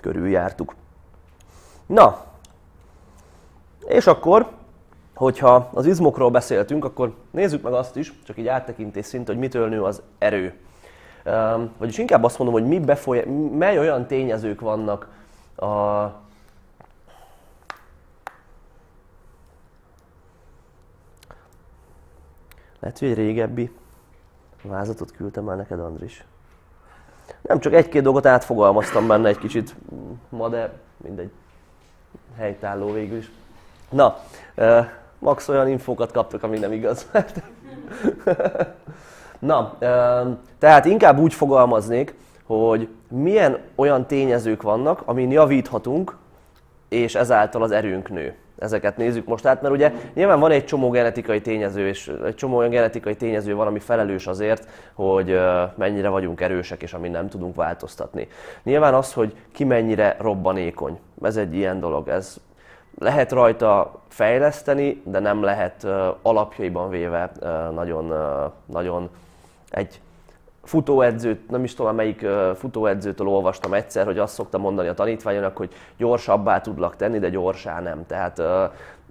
Körüljártuk. Na, és akkor hogyha az izmokról beszéltünk, akkor nézzük meg azt is, csak így áttekintés szint, hogy mitől nő az erő. Vagyis inkább azt mondom, hogy mi befolyá... mely olyan tényezők vannak a, lehet, hogy egy régebbi Vázatot küldtem már neked, Andris. Nem csak egy-két dolgot átfogalmaztam benne egy kicsit ma, de mindegy helytálló végül is. Na, max olyan infókat kaptak, ami nem igaz. (laughs) Na, tehát inkább úgy fogalmaznék, hogy milyen olyan tényezők vannak, amin javíthatunk, és ezáltal az erőnk nő. Ezeket nézzük most át, mert ugye nyilván van egy csomó genetikai tényező, és egy csomó olyan genetikai tényező van, ami felelős azért, hogy mennyire vagyunk erősek, és amin nem tudunk változtatni. Nyilván az, hogy ki mennyire robbanékony, ez egy ilyen dolog, ez lehet rajta fejleszteni, de nem lehet alapjaiban véve nagyon, nagyon egy futóedzőt, nem is tudom melyik futóedzőtől olvastam egyszer, hogy azt szokta mondani a tanítványoknak, hogy gyorsabbá tudlak tenni, de gyorsá nem. Tehát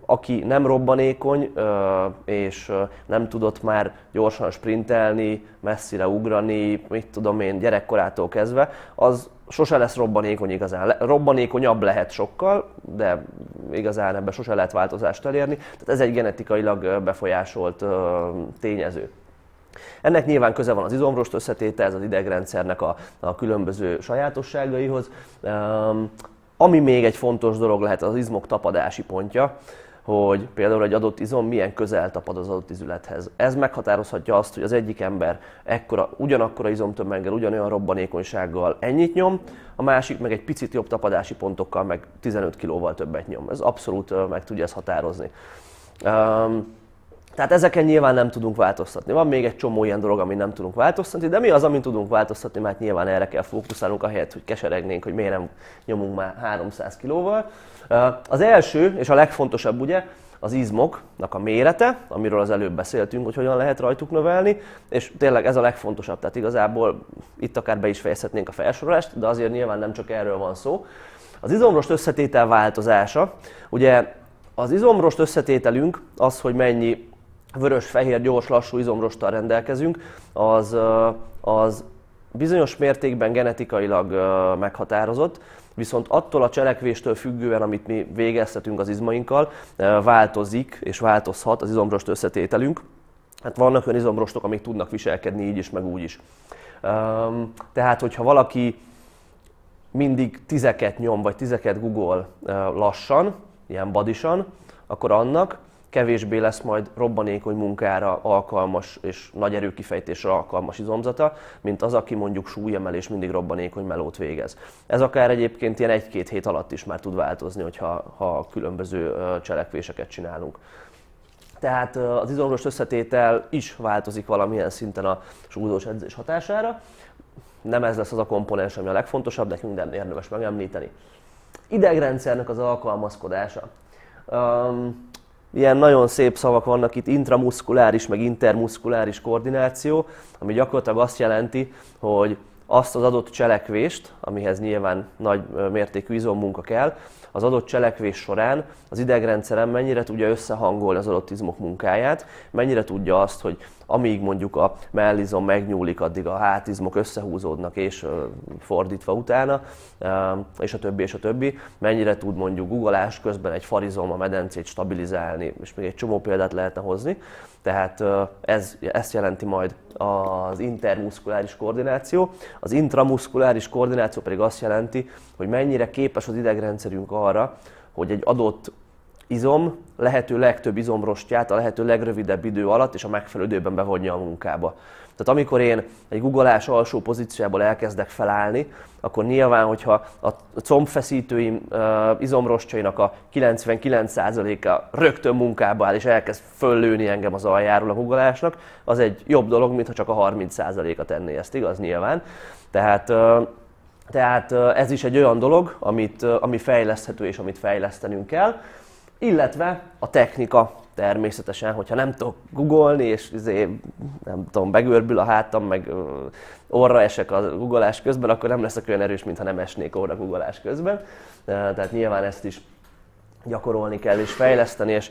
aki nem robbanékony, és nem tudott már gyorsan sprintelni, messzire ugrani, mit tudom én, gyerekkorától kezdve, az sose lesz robbanékony igazán. Robbanékonyabb lehet sokkal, de igazán ebben sose lehet változást elérni. Tehát ez egy genetikailag befolyásolt tényező. Ennek nyilván köze van az izomrost összetételhez, az idegrendszernek a, a különböző sajátosságaihoz. Ami még egy fontos dolog lehet az izmok tapadási pontja, hogy például egy adott izom milyen közel tapad az adott izülethez. Ez meghatározhatja azt, hogy az egyik ember ekkora, ugyanakkora izomtömeggel, ugyanolyan robbanékonysággal ennyit nyom, a másik meg egy picit jobb tapadási pontokkal, meg 15 kilóval többet nyom. Ez abszolút meg tudja ezt határozni. Um, tehát ezeken nyilván nem tudunk változtatni. Van még egy csomó ilyen dolog, amit nem tudunk változtatni, de mi az, amit tudunk változtatni, mert nyilván erre kell fókuszálnunk, ahelyett, hogy keseregnénk, hogy miért nem nyomunk már 300 kilóval. Az első és a legfontosabb ugye az izmoknak a mérete, amiről az előbb beszéltünk, hogy hogyan lehet rajtuk növelni, és tényleg ez a legfontosabb, tehát igazából itt akár be is fejezhetnénk a felsorolást, de azért nyilván nem csak erről van szó. Az izomrost összetétel változása, ugye az izomrost összetételünk az, hogy mennyi vörös-fehér, gyors, lassú izomrosttal rendelkezünk, az, az bizonyos mértékben genetikailag meghatározott, viszont attól a cselekvéstől függően, amit mi végeztetünk az izmainkkal, változik és változhat az izomrost összetételünk. Hát vannak olyan izomrostok, amik tudnak viselkedni így is, meg úgy is. Tehát, hogyha valaki mindig tizeket nyom, vagy tizeket googol lassan, ilyen badisan, akkor annak kevésbé lesz majd robbanékony munkára alkalmas és nagy erőkifejtésre alkalmas izomzata, mint az, aki mondjuk súlyemelés mindig robbanékony melót végez. Ez akár egyébként ilyen egy-két hét alatt is már tud változni, hogyha ha különböző cselekvéseket csinálunk. Tehát az izomrost összetétel is változik valamilyen szinten a súlyzós edzés hatására. Nem ez lesz az a komponens, ami a legfontosabb, de minden érdemes megemlíteni. Idegrendszernek az alkalmazkodása. Ilyen nagyon szép szavak vannak itt, intramuszkuláris, meg intermuszkuláris koordináció, ami gyakorlatilag azt jelenti, hogy azt az adott cselekvést, amihez nyilván nagy mértékű izommunka kell, az adott cselekvés során az idegrendszerem mennyire tudja összehangolni az adott izmok munkáját, mennyire tudja azt, hogy amíg mondjuk a mellizom megnyúlik, addig a hátizmok összehúzódnak és fordítva utána, és a többi, és a többi, mennyire tud mondjuk guggolás közben egy farizom a medencét stabilizálni, és még egy csomó példát lehetne hozni. Tehát ez, ezt jelenti majd az intermuszkuláris koordináció. Az intramuszkuláris koordináció pedig azt jelenti, hogy mennyire képes az idegrendszerünk arra, hogy egy adott izom lehető legtöbb izomrostját a lehető legrövidebb idő alatt és a megfelelő időben bevonja a munkába. Tehát amikor én egy guggolás alsó pozíciójából elkezdek felállni, akkor nyilván, hogyha a combfeszítőim uh, izomrostjainak a 99%-a rögtön munkába áll és elkezd föllőni engem az aljáról a guggolásnak, az egy jobb dolog, mint ha csak a 30%-a tenné ezt, igaz? Nyilván. Tehát uh, tehát ez is egy olyan dolog, amit, ami fejleszthető és amit fejlesztenünk kell illetve a technika természetesen, hogyha nem tudok googolni, és izé, nem tudom, begörbül a hátam, meg orra esek a googolás közben, akkor nem leszek olyan erős, mintha nem esnék orra googolás közben. Tehát nyilván ezt is gyakorolni kell és fejleszteni, és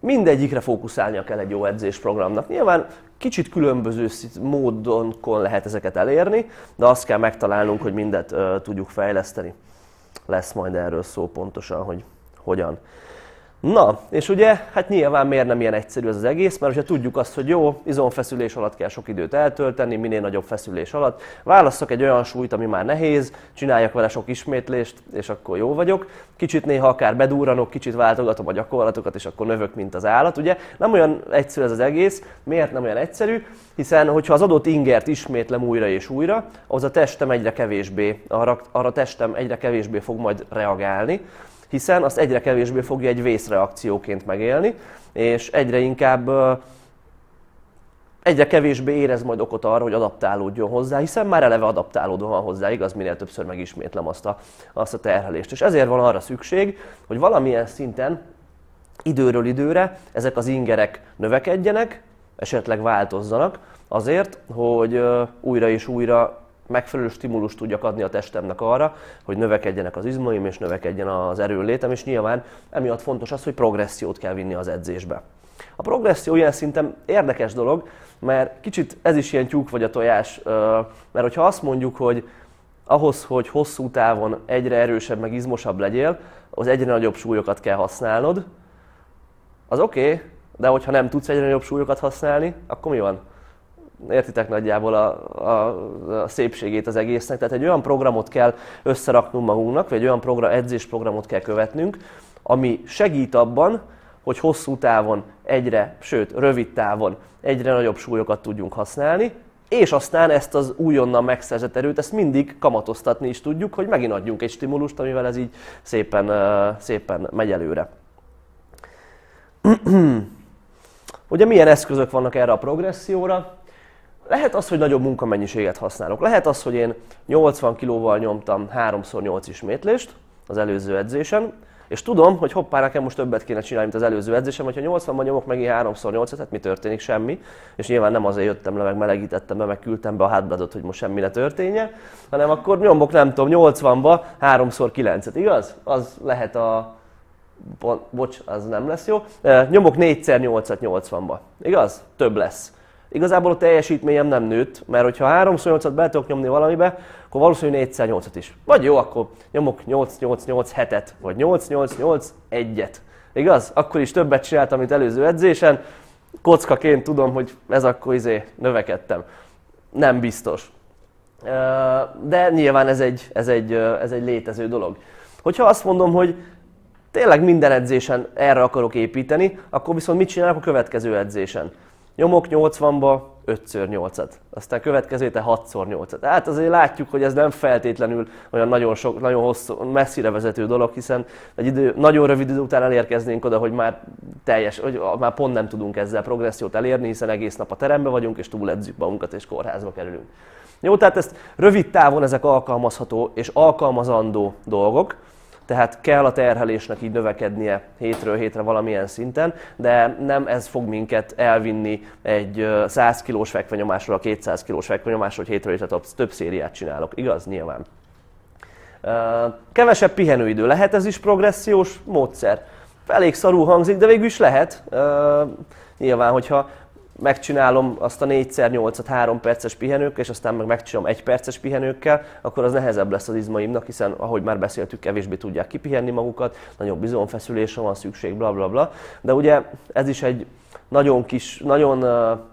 mindegyikre fókuszálnia kell egy jó edzésprogramnak. Nyilván kicsit különböző módonkon lehet ezeket elérni, de azt kell megtalálnunk, hogy mindet uh, tudjuk fejleszteni. Lesz majd erről szó pontosan, hogy hogyan. Na, és ugye, hát nyilván miért nem ilyen egyszerű ez az egész, mert hogyha tudjuk azt, hogy jó, izomfeszülés alatt kell sok időt eltölteni, minél nagyobb feszülés alatt, válasszak egy olyan súlyt, ami már nehéz, csináljak vele sok ismétlést, és akkor jó vagyok. Kicsit néha akár bedúranok, kicsit váltogatom a gyakorlatokat, és akkor növök, mint az állat. Ugye nem olyan egyszerű ez az egész. Miért nem olyan egyszerű? Hiszen, hogyha az adott ingert ismétlem újra és újra, az a testem egyre kevésbé, arra, arra testem egyre kevésbé fog majd reagálni hiszen azt egyre kevésbé fogja egy vészreakcióként megélni, és egyre inkább egyre kevésbé érez majd okot arra, hogy adaptálódjon hozzá, hiszen már eleve adaptálódva van hozzá, igaz, minél többször megismétlem azt a, azt a terhelést. És ezért van arra szükség, hogy valamilyen szinten időről időre ezek az ingerek növekedjenek, esetleg változzanak, azért, hogy újra és újra megfelelő stimulust tudjak adni a testemnek arra, hogy növekedjenek az izmaim és növekedjen az erőlétem, és nyilván emiatt fontos az, hogy progressziót kell vinni az edzésbe. A progresszió ilyen szinten érdekes dolog, mert kicsit ez is ilyen tyúk vagy a tojás, mert hogyha azt mondjuk, hogy ahhoz, hogy hosszú távon egyre erősebb, meg izmosabb legyél, az egyre nagyobb súlyokat kell használnod, az oké, okay, de hogyha nem tudsz egyre nagyobb súlyokat használni, akkor mi van? Értitek nagyjából a, a, a szépségét az egésznek. Tehát egy olyan programot kell összeraknunk magunknak, vagy egy olyan program, edzésprogramot kell követnünk, ami segít abban, hogy hosszú távon egyre, sőt rövid távon egyre nagyobb súlyokat tudjunk használni, és aztán ezt az újonnan megszerzett erőt, ezt mindig kamatoztatni is tudjuk, hogy megint adjunk egy stimulust, amivel ez így szépen, szépen megy előre. (clears throat) Ugye milyen eszközök vannak erre a progresszióra? Lehet az, hogy nagyobb munkamennyiséget használok. Lehet az, hogy én 80 kilóval nyomtam 3x8 ismétlést az előző edzésen, és tudom, hogy hoppá, nekem most többet kéne csinálni, mint az előző edzésem, hogyha 80-ban nyomok megint 3x8, hát mi történik? Semmi. És nyilván nem azért jöttem le, meg melegítettem be, meg küldtem be a hátbladot, hogy most semmi ne történjen, hanem akkor nyomok, nem tudom, 80-ba 3x9-et, igaz? Az lehet a, bocs, az nem lesz jó. Nyomok 4x8-at 80-ba, igaz? Több lesz igazából a teljesítményem nem nőtt, mert hogyha 3x8-at be tudok nyomni valamibe, akkor valószínűleg 4x8-at is. Vagy jó, akkor nyomok 8-8-8 hetet, vagy 8-8-8 egyet. Igaz? Akkor is többet csináltam, mint előző edzésen. Kockaként tudom, hogy ez akkor izé növekedtem. Nem biztos. De nyilván ez egy, ez egy, ez egy létező dolog. Hogyha azt mondom, hogy tényleg minden edzésen erre akarok építeni, akkor viszont mit csinálok a következő edzésen? Nyomok 80-ba 5x8-at, aztán következő héten 6x8-at. Tehát azért látjuk, hogy ez nem feltétlenül olyan nagyon, sok, nagyon hosszú, messzire vezető dolog, hiszen egy idő, nagyon rövid idő után elérkeznénk oda, hogy már teljes, hogy már pont nem tudunk ezzel progressziót elérni, hiszen egész nap a teremben vagyunk, és túledzük magunkat, és kórházba kerülünk. Jó, tehát ezt rövid távon ezek alkalmazható és alkalmazandó dolgok, tehát kell a terhelésnek így növekednie hétről hétre valamilyen szinten, de nem ez fog minket elvinni egy 100 kilós fekvenyomásról a 200 kilós fekvenyomásról, hogy hétről hétre több szériát csinálok. Igaz? Nyilván. Kevesebb pihenőidő. Lehet ez is progressziós módszer? Elég szarú hangzik, de végül is lehet. Nyilván, hogyha megcsinálom azt a 4x8-at 3 perces pihenőkkel, és aztán meg megcsinálom 1 perces pihenőkkel, akkor az nehezebb lesz az izmaimnak, hiszen ahogy már beszéltük, kevésbé tudják kipihenni magukat, nagyobb bizonfeszülésre van szükség, bla bla bla. De ugye ez is egy nagyon kis, nagyon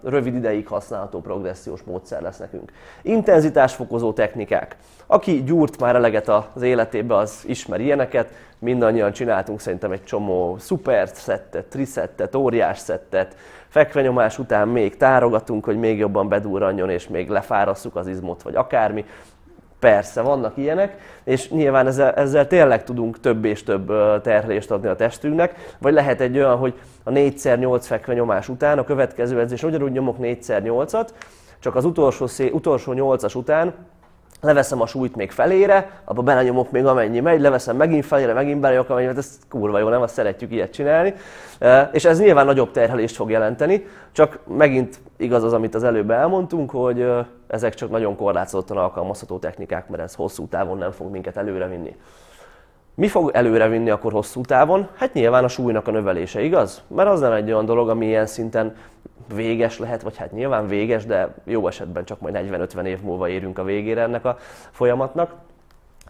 rövid ideig használható progressziós módszer lesz nekünk. Intenzitásfokozó technikák. Aki gyúrt már eleget az életébe, az ismer ilyeneket. Mindannyian csináltunk szerintem egy csomó szuper szettet, triszettet, óriás szettet, fekvenyomás után még tárogatunk, hogy még jobban bedurranjon, és még lefárasszuk az izmot, vagy akármi. Persze, vannak ilyenek, és nyilván ezzel, ezzel tényleg tudunk több és több terhelést adni a testünknek, vagy lehet egy olyan, hogy a 4x8 fekvenyomás után a következő edzés ugyanúgy nyomok 4x8-at, csak az utolsó, szé, utolsó 8-as után leveszem a súlyt még felére, abba belenyomok még amennyi megy, leveszem megint felére, megint belejök amennyi, mert ez kurva jó, nem? Azt szeretjük ilyet csinálni. És ez nyilván nagyobb terhelést fog jelenteni, csak megint igaz az, amit az előbb elmondtunk, hogy ezek csak nagyon korlátozottan alkalmazható technikák, mert ez hosszú távon nem fog minket előrevinni. Mi fog előrevinni akkor hosszú távon? Hát nyilván a súlynak a növelése, igaz? Mert az nem egy olyan dolog, ami ilyen szinten véges lehet, vagy hát nyilván véges, de jó esetben csak majd 40-50 év múlva érünk a végére ennek a folyamatnak.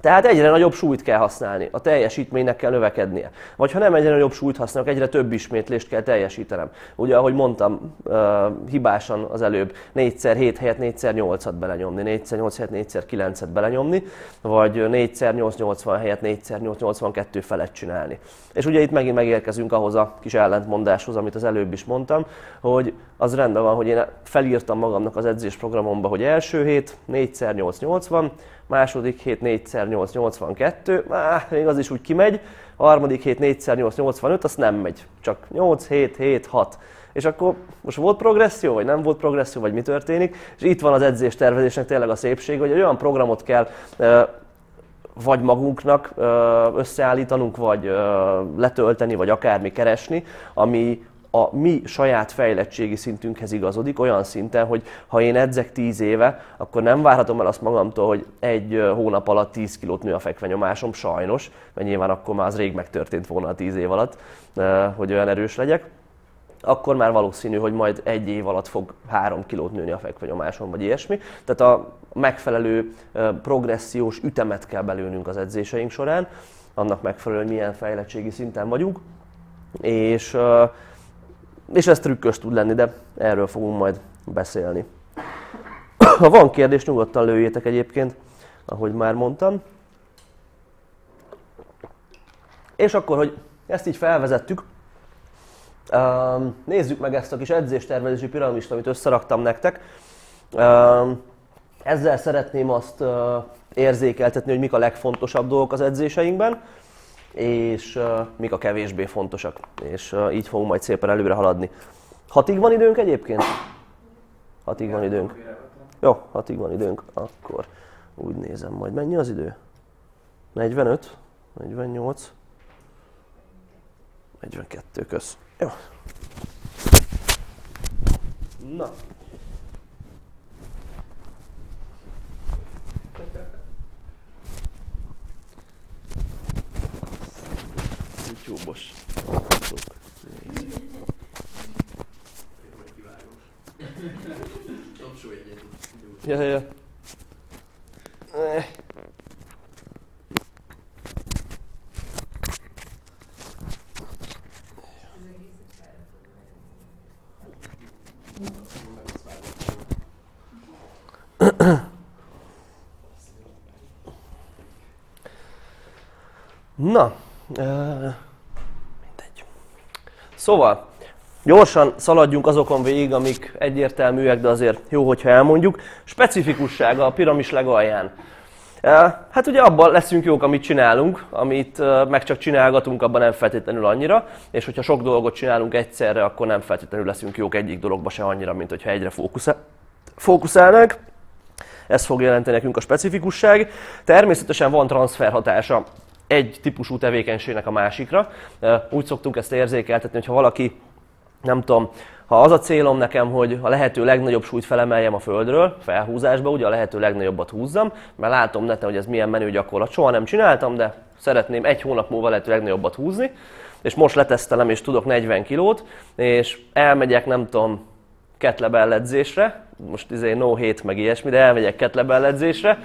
Tehát egyre nagyobb súlyt kell használni, a teljesítménynek kell növekednie. Vagy ha nem egyre nagyobb súlyt használok, egyre több ismétlést kell teljesítenem. Ugye, ahogy mondtam uh, hibásan az előbb, 4x7 helyett 4x8-at belenyomni, 4x8 helyett 4x9-et belenyomni, vagy 4x8-80 helyett 4x8-82 felett csinálni. És ugye itt megint megérkezünk ahhoz a kis ellentmondáshoz, amit az előbb is mondtam, hogy az rendben van, hogy én felírtam magamnak az edzésprogramomba, hogy első hét 4x8-80, második hét 4x8 82, á, még az is úgy kimegy, a harmadik hét 4x8 85, az nem megy, csak 8, 7, 7, 6. És akkor most volt progresszió, vagy nem volt progresszió, vagy mi történik, és itt van az edzés tervezésnek tényleg a szépség, hogy egy olyan programot kell vagy magunknak összeállítanunk, vagy letölteni, vagy akármi keresni, ami a mi saját fejlettségi szintünkhez igazodik, olyan szinten, hogy ha én edzek 10 éve, akkor nem várhatom el azt magamtól, hogy egy hónap alatt 10 kilót nő a fekvenyomásom, sajnos, mert nyilván akkor már az rég megtörtént volna a 10 év alatt, hogy olyan erős legyek akkor már valószínű, hogy majd egy év alatt fog 3 kilót nőni a fekvenyomásom, vagy ilyesmi. Tehát a megfelelő progressziós ütemet kell belőnünk az edzéseink során, annak megfelelően, milyen fejlettségi szinten vagyunk. És és ez trükkös tud lenni, de erről fogunk majd beszélni. (coughs) Ha van kérdés, nyugodtan lőjétek egyébként, ahogy már mondtam. És akkor, hogy ezt így felvezettük, nézzük meg ezt a kis edzéstervezési piramist, amit összeraktam nektek. Ezzel szeretném azt érzékeltetni, hogy mik a legfontosabb dolgok az edzéseinkben és uh, mik a kevésbé fontosak. És uh, így fogunk majd szépen előre haladni. Hatig van időnk egyébként? Hatig van időnk. Jó, hatig van időnk. Akkor úgy nézem majd. Mennyi az idő? 45? 48? 42 köz. Jó. Na, YouTube-os. Ja, ja. Na, uh, Szóval, gyorsan szaladjunk azokon végig, amik egyértelműek, de azért jó, hogyha elmondjuk. Specifikussága a piramis legalján. Hát ugye abban leszünk jók, amit csinálunk, amit meg csak csinálgatunk, abban nem feltétlenül annyira, és hogyha sok dolgot csinálunk egyszerre, akkor nem feltétlenül leszünk jók egyik dologba se annyira, mint hogyha egyre fókuszálnánk. Ez fog jelenteni nekünk a specifikusság. Természetesen van transfer hatása egy típusú tevékenységnek a másikra. Úgy szoktunk ezt érzékeltetni, hogy ha valaki, nem tudom, ha az a célom nekem, hogy a lehető legnagyobb súlyt felemeljem a földről, felhúzásba, ugye a lehető legnagyobbat húzzam, mert látom neten, hogy ez milyen menő gyakorlat. Soha nem csináltam, de szeretném egy hónap múlva lehető legnagyobbat húzni, és most letesztelem, és tudok 40 kilót, és elmegyek, nem tudom, ketlebelledzésre, most izé no hét meg ilyesmi, de elmegyek ketlebelledzésre,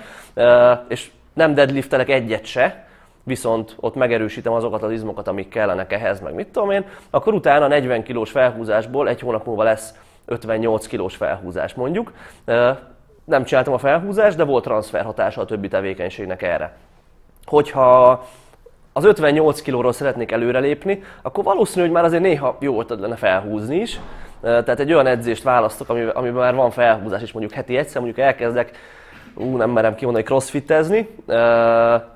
és nem deadliftelek egyet se, viszont ott megerősítem azokat az izmokat, amik kellenek ehhez, meg mit tudom én, akkor utána 40 kilós felhúzásból egy hónap múlva lesz 58 kilós felhúzás mondjuk. Nem csináltam a felhúzást, de volt transfer hatása a többi tevékenységnek erre. Hogyha az 58 kilóról szeretnék előrelépni, akkor valószínű, hogy már azért néha jó volt lenne felhúzni is. Tehát egy olyan edzést választok, amiben már van felhúzás, és mondjuk heti egyszer mondjuk elkezdek ú, nem merem kimondani, crossfitezni.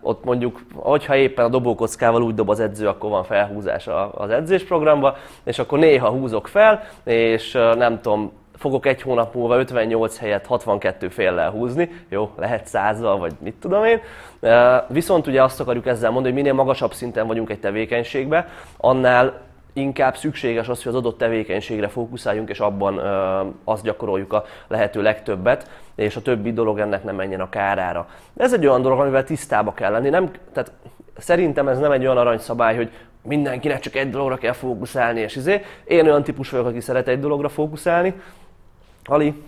Ott mondjuk, hogyha éppen a dobókockával úgy dob az edző, akkor van felhúzás az edzésprogramba, és akkor néha húzok fel, és nem tudom, fogok egy hónap múlva 58 helyett 62 féllel húzni, jó, lehet százal, vagy mit tudom én. Viszont ugye azt akarjuk ezzel mondani, hogy minél magasabb szinten vagyunk egy tevékenységben, annál inkább szükséges az, hogy az adott tevékenységre fókuszáljunk, és abban azt gyakoroljuk a lehető legtöbbet, és a többi dolog ennek nem menjen a kárára. Ez egy olyan dolog, amivel tisztába kell lenni. Nem, tehát szerintem ez nem egy olyan aranyszabály, hogy mindenkinek csak egy dologra kell fókuszálni, és izé. Én olyan típus vagyok, aki szeret egy dologra fókuszálni. Ali?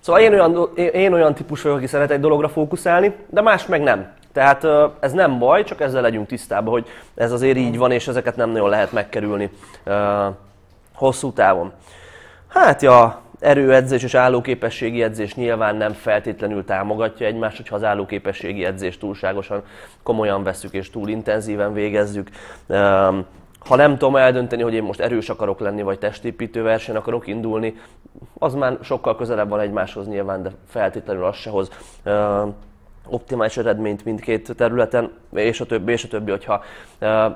Szóval én olyan, én olyan típus vagyok, aki szeret egy dologra fókuszálni, de más meg nem. Tehát ez nem baj, csak ezzel legyünk tisztában, hogy ez azért így van, és ezeket nem nagyon lehet megkerülni hosszú távon. Hát ja, erőedzés és állóképességi edzés nyilván nem feltétlenül támogatja egymást, hogyha az állóképességi edzést túlságosan komolyan veszük és túl intenzíven végezzük. Ha nem tudom eldönteni, hogy én most erős akarok lenni, vagy testépítő versenyen akarok indulni, az már sokkal közelebb van egymáshoz nyilván, de feltétlenül az se hoz optimális eredményt mindkét területen, és a többi, és a többi, hogyha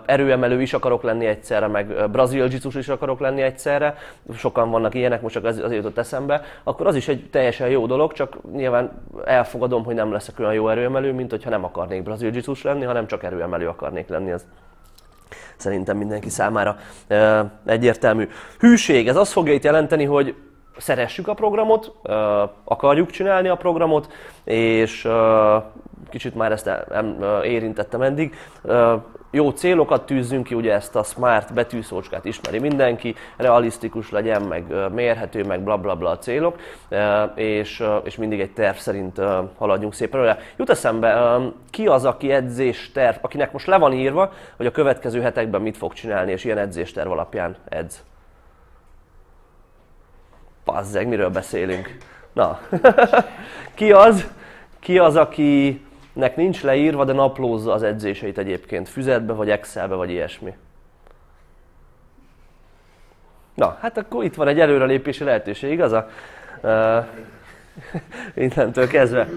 erőemelő is akarok lenni egyszerre, meg brazil jiu is akarok lenni egyszerre, sokan vannak ilyenek, most csak az, azért jutott eszembe, akkor az is egy teljesen jó dolog, csak nyilván elfogadom, hogy nem leszek olyan jó erőemelő, mint hogyha nem akarnék brazil jiu lenni, hanem csak erőemelő akarnék lenni. Ez szerintem mindenki számára egyértelmű. Hűség, ez azt fogja itt jelenteni, hogy szeressük a programot, akarjuk csinálni a programot, és kicsit már ezt érintettem eddig, jó célokat tűzzünk ki, ugye ezt a smart betűszócskát ismeri mindenki, realisztikus legyen, meg mérhető, meg bla bla bla a célok, és, és mindig egy terv szerint haladjunk szépen előre. Jut eszembe, ki az, aki edzésterv, akinek most le van írva, hogy a következő hetekben mit fog csinálni, és ilyen edzésterv alapján edz? Pazzeg, miről beszélünk? Na, (laughs) ki az, ki az, akinek nincs leírva, de naplózza az edzéseit egyébként, füzetbe, vagy Excelbe, vagy ilyesmi? Na, hát akkor itt van egy előrelépési lehetőség, igaz? Uh, (laughs) innentől kezdve.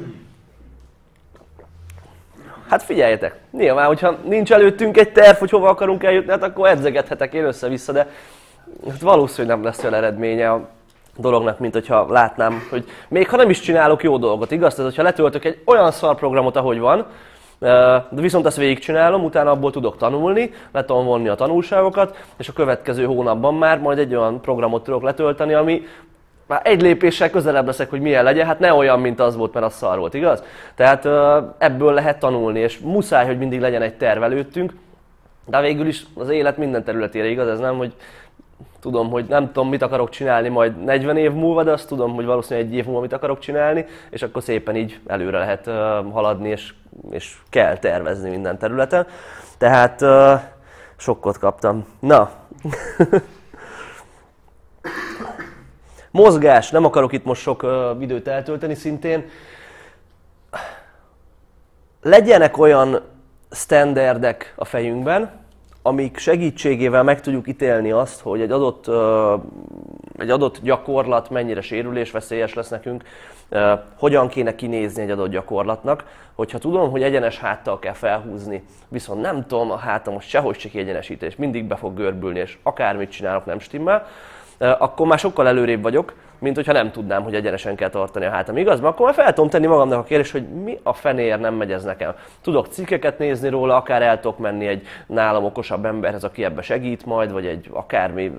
Hát figyeljetek, nyilván, hogyha nincs előttünk egy terv, hogy hova akarunk eljutni, hát akkor edzegethetek én össze-vissza, de hát valószínűleg nem lesz olyan eredménye dolognak, mint hogyha látnám, hogy még ha nem is csinálok jó dolgot, igaz? Tehát, hogyha letöltök egy olyan szar programot, ahogy van, de viszont ezt végigcsinálom, utána abból tudok tanulni, le tudom vonni a tanulságokat, és a következő hónapban már majd egy olyan programot tudok letölteni, ami már egy lépéssel közelebb leszek, hogy milyen legyen, hát ne olyan, mint az volt, mert az szar volt, igaz? Tehát ebből lehet tanulni, és muszáj, hogy mindig legyen egy terv előttünk, de végül is az élet minden területére igaz, ez nem, hogy tudom, hogy nem tudom, mit akarok csinálni majd 40 év múlva, de azt tudom, hogy valószínűleg egy év múlva mit akarok csinálni, és akkor szépen így előre lehet haladni, és, és kell tervezni minden területen. Tehát uh, sokkot kaptam. Na. (laughs) Mozgás, nem akarok itt most sok uh, időt eltölteni szintén. Legyenek olyan standardek a fejünkben, amik segítségével meg tudjuk ítélni azt, hogy egy adott, egy adott gyakorlat mennyire sérülésveszélyes lesz nekünk, hogyan kéne kinézni egy adott gyakorlatnak, hogyha tudom, hogy egyenes háttal kell felhúzni, viszont nem tudom, a hátam most sehogy se kiegyenesítés, mindig be fog görbülni, és akármit csinálok nem stimmel, akkor már sokkal előrébb vagyok, mint hogyha nem tudnám, hogy egyenesen kell tartani a hátam. Igaz? Mert akkor már fel tudom tenni magamnak a kérdést, hogy mi a fenér nem megy ez nekem. Tudok cikkeket nézni róla, akár el tudok menni egy nálam okosabb emberhez, aki ebbe segít majd, vagy egy akármi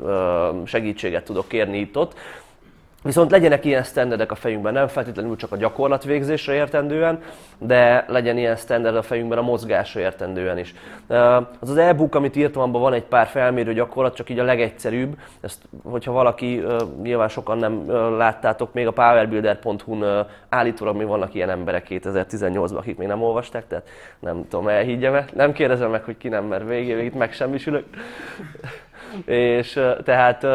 segítséget tudok kérni itt-ott. Viszont legyenek ilyen standardek a fejünkben, nem feltétlenül csak a gyakorlatvégzésre értendően, de legyen ilyen standard a fejünkben a mozgásra értendően is. Az az e-book, amit írtam, abban van egy pár felmérő gyakorlat, csak így a legegyszerűbb. Ezt, hogyha valaki, nyilván sokan nem láttátok, még a powerbuilder.hu-n állítólag még vannak ilyen emberek 2018-ban, akik még nem olvasták, tehát nem tudom, elhiggyem. Nem kérdezem meg, hogy ki nem, mert végén itt megsemmisülök. (laughs) És tehát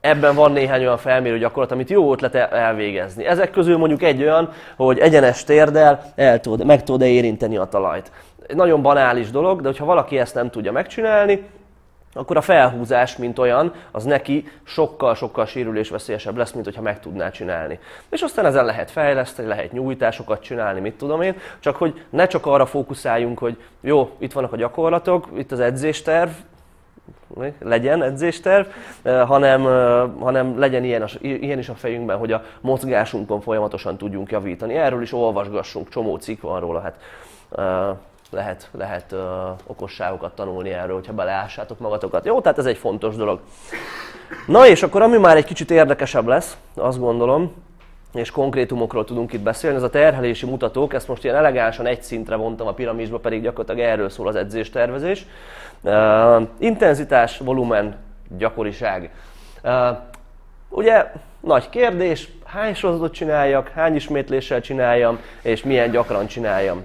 ebben van néhány olyan felmérő gyakorlat, amit jó ötlet elvégezni. Ezek közül mondjuk egy olyan, hogy egyenes térdel el tud, meg tud érinteni a talajt. Nagyon banális dolog, de hogyha valaki ezt nem tudja megcsinálni, akkor a felhúzás, mint olyan, az neki sokkal-sokkal sérülésveszélyesebb lesz, mint hogyha meg tudná csinálni. És aztán ezzel lehet fejleszteni, lehet nyújtásokat csinálni, mit tudom én, csak hogy ne csak arra fókuszáljunk, hogy jó, itt vannak a gyakorlatok, itt az edzésterv, legyen edzésterv, hanem, hanem legyen ilyen, ilyen is a fejünkben, hogy a mozgásunkon folyamatosan tudjunk javítani. Erről is olvasgassunk, csomó cikk van róla, hát lehet, lehet okosságokat tanulni erről, hogyha beleássátok magatokat. Jó, tehát ez egy fontos dolog. Na és akkor ami már egy kicsit érdekesebb lesz, azt gondolom, és konkrétumokról tudunk itt beszélni, ez a terhelési mutatók, ezt most ilyen elegánsan egy szintre vontam a piramisba, pedig gyakorlatilag erről szól az edzéstervezés. Uh, intenzitás, volumen, gyakoriság. Uh, ugye nagy kérdés, hány sorozatot csináljak, hány ismétléssel csináljam, és milyen gyakran csináljam.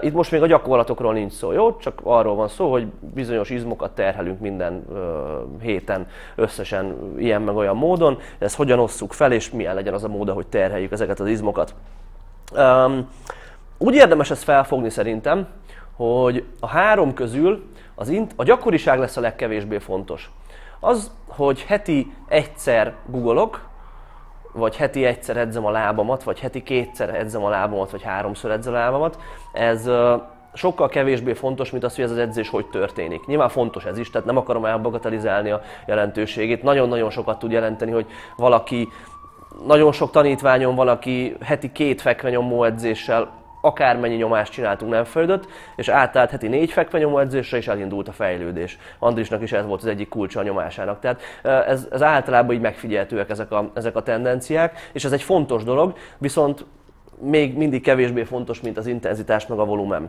Itt most még a gyakorlatokról nincs szó, jó? Csak arról van szó, hogy bizonyos izmokat terhelünk minden uh, héten összesen ilyen meg olyan módon. Ezt hogyan osszuk fel, és milyen legyen az a mód, hogy terheljük ezeket az izmokat. Um, úgy érdemes ezt felfogni szerintem, hogy a három közül az int- a gyakoriság lesz a legkevésbé fontos. Az, hogy heti egyszer googolok, vagy heti egyszer edzem a lábamat, vagy heti kétszer edzem a lábamat, vagy háromszor edzem a lábamat, ez sokkal kevésbé fontos, mint az, hogy ez az edzés hogy történik. Nyilván fontos ez is, tehát nem akarom elbagatelizálni a jelentőségét. Nagyon-nagyon sokat tud jelenteni, hogy valaki, nagyon sok tanítványon valaki heti két fekvenyomó edzéssel akármennyi nyomást csináltunk, nem fejlődött, és átállt heti négy fekvenyomó edzésre, és elindult a fejlődés. Andrisnak is ez volt az egyik kulcsa a nyomásának. Tehát ez, ez általában így megfigyelhetőek ezek a, ezek a tendenciák, és ez egy fontos dolog, viszont még mindig kevésbé fontos, mint az intenzitás meg a volumen.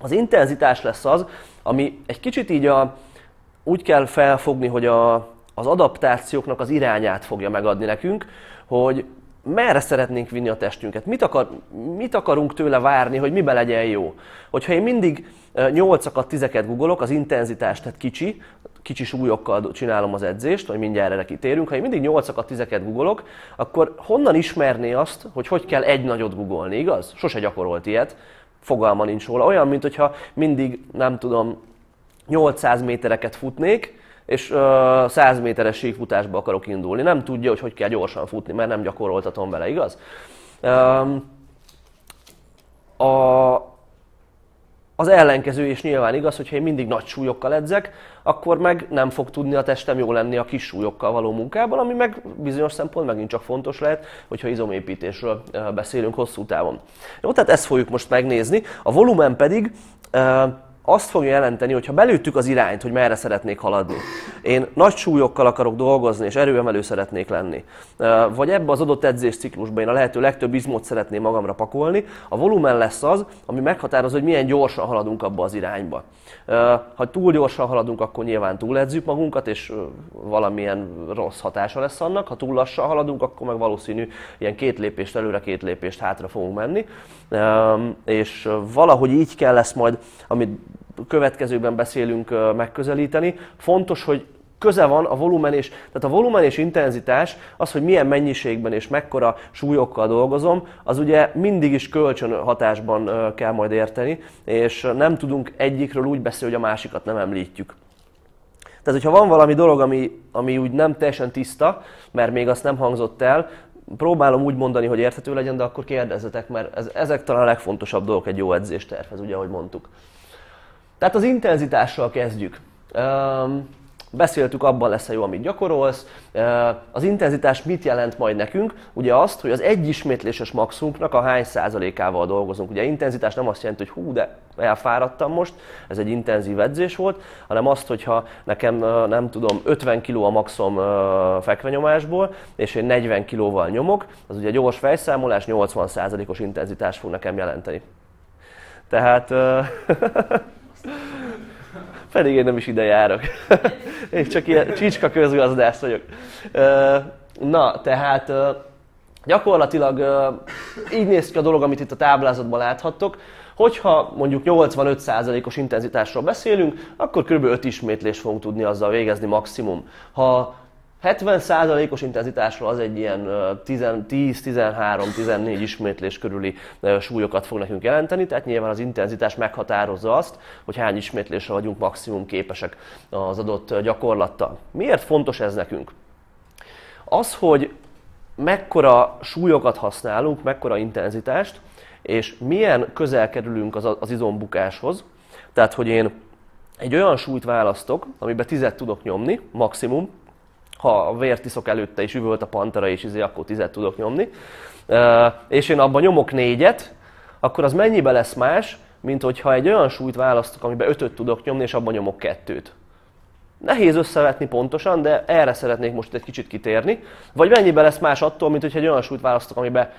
Az intenzitás lesz az, ami egy kicsit így a, úgy kell felfogni, hogy a, az adaptációknak az irányát fogja megadni nekünk, hogy merre szeretnénk vinni a testünket, mit, akar, mit akarunk tőle várni, hogy mibe legyen jó. Hogyha én mindig 8-akat, 10-eket googolok, az intenzitás, tehát kicsi, kicsi súlyokkal csinálom az edzést, vagy mindjárt erre kitérünk, ha én mindig 8-akat, 10-eket googolok, akkor honnan ismerné azt, hogy hogy kell egy nagyot googolni, igaz? Sose gyakorolt ilyet, fogalma nincs róla. Olyan, mint hogyha mindig, nem tudom, 800 métereket futnék, és uh, 100 méteres síkfutásba akarok indulni. Nem tudja, hogy hogy kell gyorsan futni, mert nem gyakoroltatom vele, igaz? Um, a, az ellenkező is nyilván igaz, hogyha én mindig nagy súlyokkal edzek, akkor meg nem fog tudni a testem jó lenni a kis súlyokkal való munkában, ami meg bizonyos szempont megint csak fontos lehet, hogyha izomépítésről beszélünk hosszú távon. Jó, tehát ezt fogjuk most megnézni. A volumen pedig azt fogja jelenteni, hogy ha belőttük az irányt, hogy merre szeretnék haladni, én nagy súlyokkal akarok dolgozni, és erőemelő szeretnék lenni, vagy ebbe az adott edzésciklusban én a lehető legtöbb izmot szeretném magamra pakolni, a volumen lesz az, ami meghatározza, hogy milyen gyorsan haladunk abba az irányba. Ha túl gyorsan haladunk, akkor nyilván túledzük magunkat, és valamilyen rossz hatása lesz annak. Ha túl lassan haladunk, akkor meg valószínű ilyen két lépést előre, két lépést hátra fogunk menni. És valahogy így kell lesz majd, amit következőben beszélünk megközelíteni. Fontos, hogy köze van a volumen és, tehát a volumen és intenzitás, az, hogy milyen mennyiségben és mekkora súlyokkal dolgozom, az ugye mindig is kölcsön hatásban kell majd érteni, és nem tudunk egyikről úgy beszélni, hogy a másikat nem említjük. Tehát, hogyha van valami dolog, ami, ami úgy nem teljesen tiszta, mert még azt nem hangzott el, próbálom úgy mondani, hogy érthető legyen, de akkor kérdezzetek, mert ez, ezek talán a legfontosabb dolgok egy jó edzéstervhez, ugye, ahogy mondtuk. Tehát az intenzitással kezdjük. Um, Beszéltük, abban lesz a jó, amit gyakorolsz. Az intenzitás mit jelent majd nekünk? Ugye azt, hogy az egy ismétléses maxumunknak a hány százalékával dolgozunk. Ugye intenzitás nem azt jelenti, hogy hú, de elfáradtam most, ez egy intenzív edzés volt, hanem azt, hogyha nekem nem tudom, 50 kg a maximum fekvenyomásból, és én 40 kilóval nyomok, az ugye gyors fejszámolás 80%-os intenzitás fog nekem jelenteni. Tehát (laughs) Pedig én nem is ide járok. (laughs) én csak ilyen csicska közgazdász vagyok. Na, tehát gyakorlatilag így néz ki a dolog, amit itt a táblázatban láthattok. Hogyha mondjuk 85%-os intenzitásról beszélünk, akkor kb. 5 ismétlést fogunk tudni azzal végezni maximum. Ha 70%-os intenzitásról az egy ilyen 10-13-14 ismétlés körüli súlyokat fog nekünk jelenteni, tehát nyilván az intenzitás meghatározza azt, hogy hány ismétlésre vagyunk maximum képesek az adott gyakorlattal. Miért fontos ez nekünk? Az, hogy mekkora súlyokat használunk, mekkora intenzitást, és milyen közel kerülünk az, az izombukáshoz, tehát hogy én egy olyan súlyt választok, amiben tizet tudok nyomni, maximum, ha a vért iszok előtte és üvölt a pantera, és izé, akkor tizet tudok nyomni, és én abban nyomok négyet, akkor az mennyibe lesz más, mint hogyha egy olyan súlyt választok, amiben ötöt tudok nyomni, és abban nyomok kettőt. Nehéz összevetni pontosan, de erre szeretnék most egy kicsit kitérni. Vagy mennyibe lesz más attól, mint hogyha egy olyan súlyt választok, amiben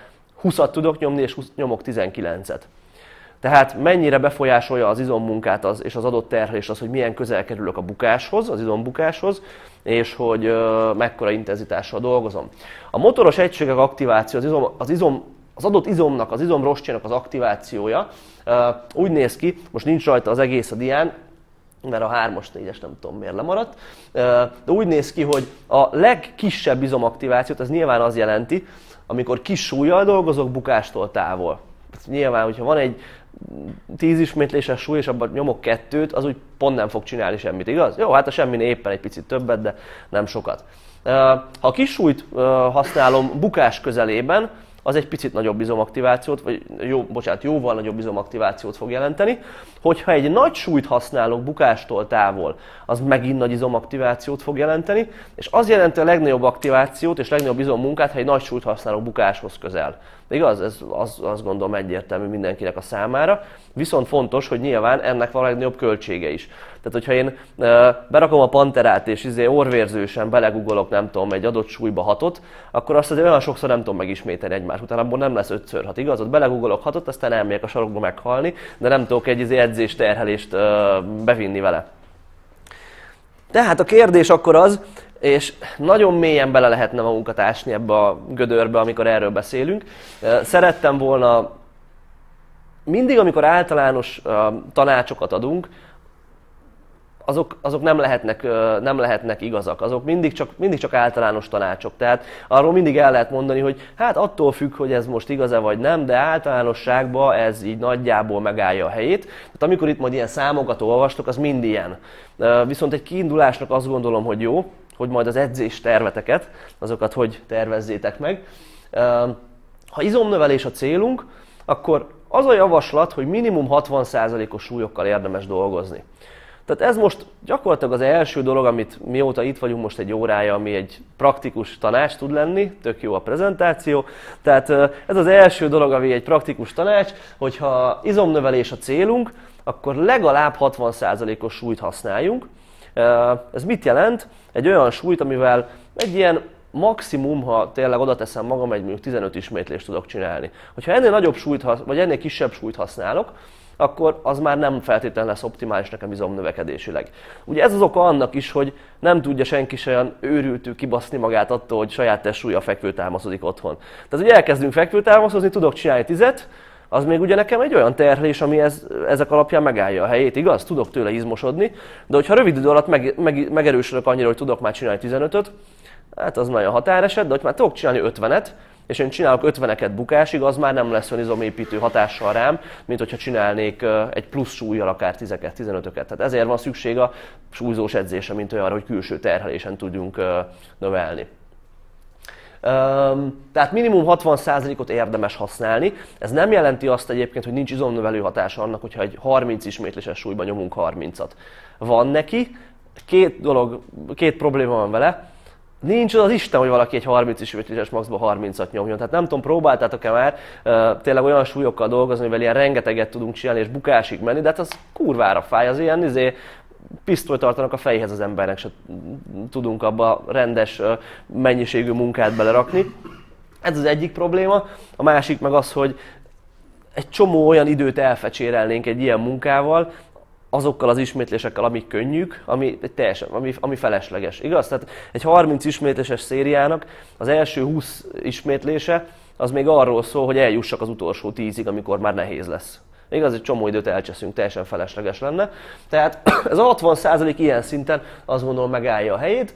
20-at tudok nyomni, és nyomok 19-et. Tehát mennyire befolyásolja az izommunkát az, és az adott terhelés az, hogy milyen közel kerülök a bukáshoz, az izombukáshoz, és hogy uh, mekkora intenzitással dolgozom. A motoros egységek aktiváció, az, izom, az, izom, az adott izomnak, az izomrostjának az aktivációja uh, úgy néz ki, most nincs rajta az egész a dián, mert a 3-as, 4-es nem tudom miért lemaradt, de úgy néz ki, hogy a legkisebb izomaktivációt, ez nyilván az jelenti, amikor kis súlyjal dolgozok, bukástól távol. Nyilván, hogyha van egy 10 ismétléses súly, és abban nyomok kettőt, az úgy pont nem fog csinálni semmit, igaz? Jó, hát a semmi éppen egy picit többet, de nem sokat. Ha a kis súlyt használom bukás közelében, az egy picit nagyobb izomaktivációt, vagy jó, bocsánat, jóval nagyobb izomaktivációt fog jelenteni. Hogyha egy nagy súlyt használok bukástól távol, az megint nagy izomaktivációt fog jelenteni, és az jelenti a legnagyobb aktivációt és legnagyobb izommunkát, ha egy nagy súlyt használok bukáshoz közel. Igaz? Ez az, azt gondolom egyértelmű mindenkinek a számára. Viszont fontos, hogy nyilván ennek van a legnagyobb költsége is. Tehát, hogyha én berakom a panterát, és izé orvérzősen belegugolok, nem tudom, egy adott súlyba hatot, akkor azt azért olyan sokszor nem tudom megismételni egymás után, abból nem lesz ötször hat, igaz? Ott belegugolok hatot, aztán elmegyek a sarokba meghalni, de nem tudok egy izé edzés terhelést bevinni vele. Tehát a kérdés akkor az, és nagyon mélyen bele lehetne magunkat ásni ebbe a gödörbe, amikor erről beszélünk. Szerettem volna mindig, amikor általános tanácsokat adunk, azok, azok nem, lehetnek, nem lehetnek igazak, azok mindig csak, mindig csak általános tanácsok. Tehát arról mindig el lehet mondani, hogy hát attól függ, hogy ez most igaz-e vagy nem, de általánosságban ez így nagyjából megállja a helyét. Tehát amikor itt majd ilyen számokat olvastok, az mind ilyen. Viszont egy kiindulásnak azt gondolom, hogy jó, hogy majd az edzés terveteket, azokat hogy tervezzétek meg. Ha izomnövelés a célunk, akkor az a javaslat, hogy minimum 60%-os súlyokkal érdemes dolgozni. Tehát ez most gyakorlatilag az első dolog, amit mióta itt vagyunk most egy órája, ami egy praktikus tanács tud lenni, tök jó a prezentáció. Tehát ez az első dolog, ami egy praktikus tanács, hogyha izomnövelés a célunk, akkor legalább 60%-os súlyt használjunk. Ez mit jelent? Egy olyan súlyt, amivel egy ilyen maximum, ha tényleg oda teszem magam, egy mondjuk 15 ismétlést tudok csinálni. Hogyha ennél nagyobb súlyt, vagy ennél kisebb súlyt használok, akkor az már nem feltétlenül lesz optimális nekem izomnövekedésileg. Ugye ez az oka annak is, hogy nem tudja senki se olyan őrültű kibaszni magát attól, hogy saját testsúlya fekvőtámaszodik otthon. Tehát, hogy elkezdünk fekvőtámaszozni, tudok csinálni tizet, az még ugye nekem egy olyan terhelés, ami ez, ezek alapján megállja a helyét, igaz? Tudok tőle izmosodni, de hogyha rövid idő alatt meg, meg, megerősödök annyira, hogy tudok már csinálni 15-öt, hát az nagyon határeset, de hogy már tudok csinálni 50-et, és én csinálok 50-eket bukásig, az már nem lesz olyan izomépítő hatással rám, mint hogyha csinálnék egy plusz súlyjal akár 10-eket, 15-öket. Tehát ezért van szükség a súlyzós edzése, mint olyanra, hogy külső terhelésen tudjunk növelni. Tehát minimum 60%-ot érdemes használni. Ez nem jelenti azt egyébként, hogy nincs izomnövelő hatása annak, hogyha egy 30 ismétléses súlyban nyomunk 30-at. Van neki, két dolog, két probléma van vele. Nincs az, Isten, hogy valaki egy 30 ismétléses maxba 30-at nyomjon. Tehát nem tudom, próbáltátok-e már uh, tényleg olyan súlyokkal dolgozni, mivel ilyen rengeteget tudunk csinálni és bukásig menni, de hát az kurvára fáj, az ilyen izé, pisztolyt tartanak a fejhez az embernek, se tudunk abba rendes mennyiségű munkát belerakni. Ez az egyik probléma. A másik meg az, hogy egy csomó olyan időt elfecsérelnénk egy ilyen munkával, azokkal az ismétlésekkel, amik könnyűk, ami teljesen, ami, ami felesleges, igaz? Tehát egy 30 ismétléses szériának az első 20 ismétlése az még arról szól, hogy eljussak az utolsó 10-ig, amikor már nehéz lesz. Igaz, egy csomó időt elcseszünk, teljesen felesleges lenne. Tehát (clears throat) ez a 60% ilyen szinten azt gondolom megállja a helyét.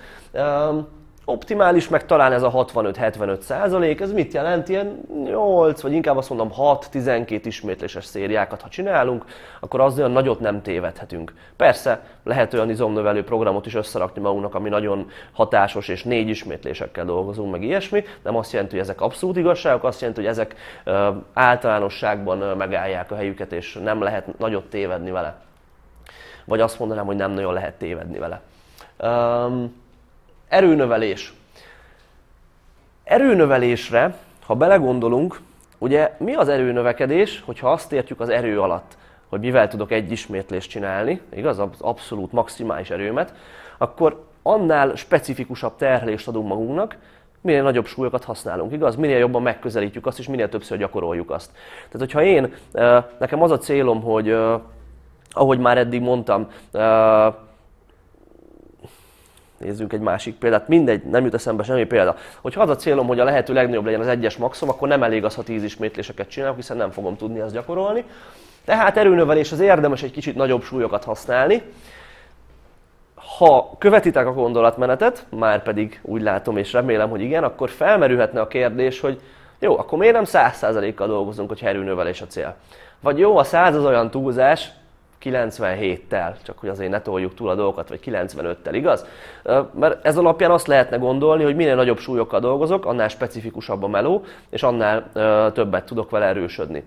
Optimális meg talán ez a 65-75 százalék, ez mit jelent? Ilyen 8, vagy inkább azt mondom 6-12 ismétléses szériákat, ha csinálunk, akkor az olyan nagyot nem tévedhetünk. Persze lehet olyan izomnövelő programot is összerakni magunknak, ami nagyon hatásos, és négy ismétlésekkel dolgozunk, meg ilyesmi, nem azt jelenti, hogy ezek abszolút igazságok, azt jelenti, hogy ezek általánosságban megállják a helyüket, és nem lehet nagyot tévedni vele. Vagy azt mondanám, hogy nem nagyon lehet tévedni vele. Um, Erőnövelés. Erőnövelésre, ha belegondolunk, ugye mi az erőnövekedés, hogyha azt értjük az erő alatt, hogy mivel tudok egy ismétlést csinálni, igaz, az abszolút maximális erőmet, akkor annál specifikusabb terhelést adunk magunknak, minél nagyobb súlyokat használunk, igaz? Minél jobban megközelítjük azt, és minél többször gyakoroljuk azt. Tehát, hogyha én, nekem az a célom, hogy ahogy már eddig mondtam, Nézzünk egy másik példát, mindegy, nem jut eszembe semmi példa. Hogyha az a célom, hogy a lehető legnagyobb legyen az egyes maximum, akkor nem elég az, ha 10 ismétléseket csinálok, hiszen nem fogom tudni ezt gyakorolni. Tehát erőnövelés az érdemes egy kicsit nagyobb súlyokat használni. Ha követitek a gondolatmenetet, már pedig úgy látom és remélem, hogy igen, akkor felmerülhetne a kérdés, hogy jó, akkor miért nem 100%-kal dolgozunk, hogy erőnövelés a cél? Vagy jó, a 100 az olyan túlzás, 97-tel, csak hogy azért ne toljuk túl a dolgokat, vagy 95-tel, igaz? Mert ez alapján azt lehetne gondolni, hogy minél nagyobb súlyokkal dolgozok, annál specifikusabb a meló, és annál többet tudok vele erősödni.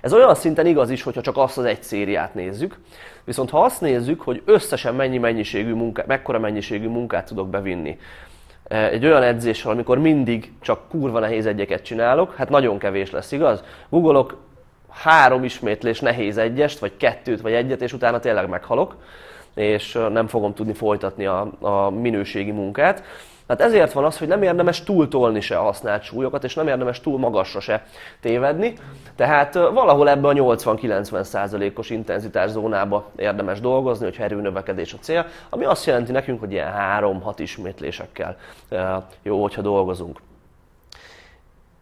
Ez olyan szinten igaz is, hogyha csak azt az egy szériát nézzük, viszont ha azt nézzük, hogy összesen mennyi mennyiségű munkát, mekkora mennyiségű munkát tudok bevinni, egy olyan edzéssel, amikor mindig csak kurva nehéz egyeket csinálok, hát nagyon kevés lesz, igaz? Googleok három ismétlés nehéz egyest, vagy kettőt, vagy egyet, és utána tényleg meghalok, és nem fogom tudni folytatni a, a minőségi munkát. Tehát ezért van az, hogy nem érdemes túltolni se a használt súlyokat, és nem érdemes túl magasra se tévedni. Tehát valahol ebbe a 80-90%-os intenzitás zónába érdemes dolgozni, hogy erőnövekedés a cél, ami azt jelenti nekünk, hogy ilyen 3-6 ismétlésekkel jó, hogyha dolgozunk.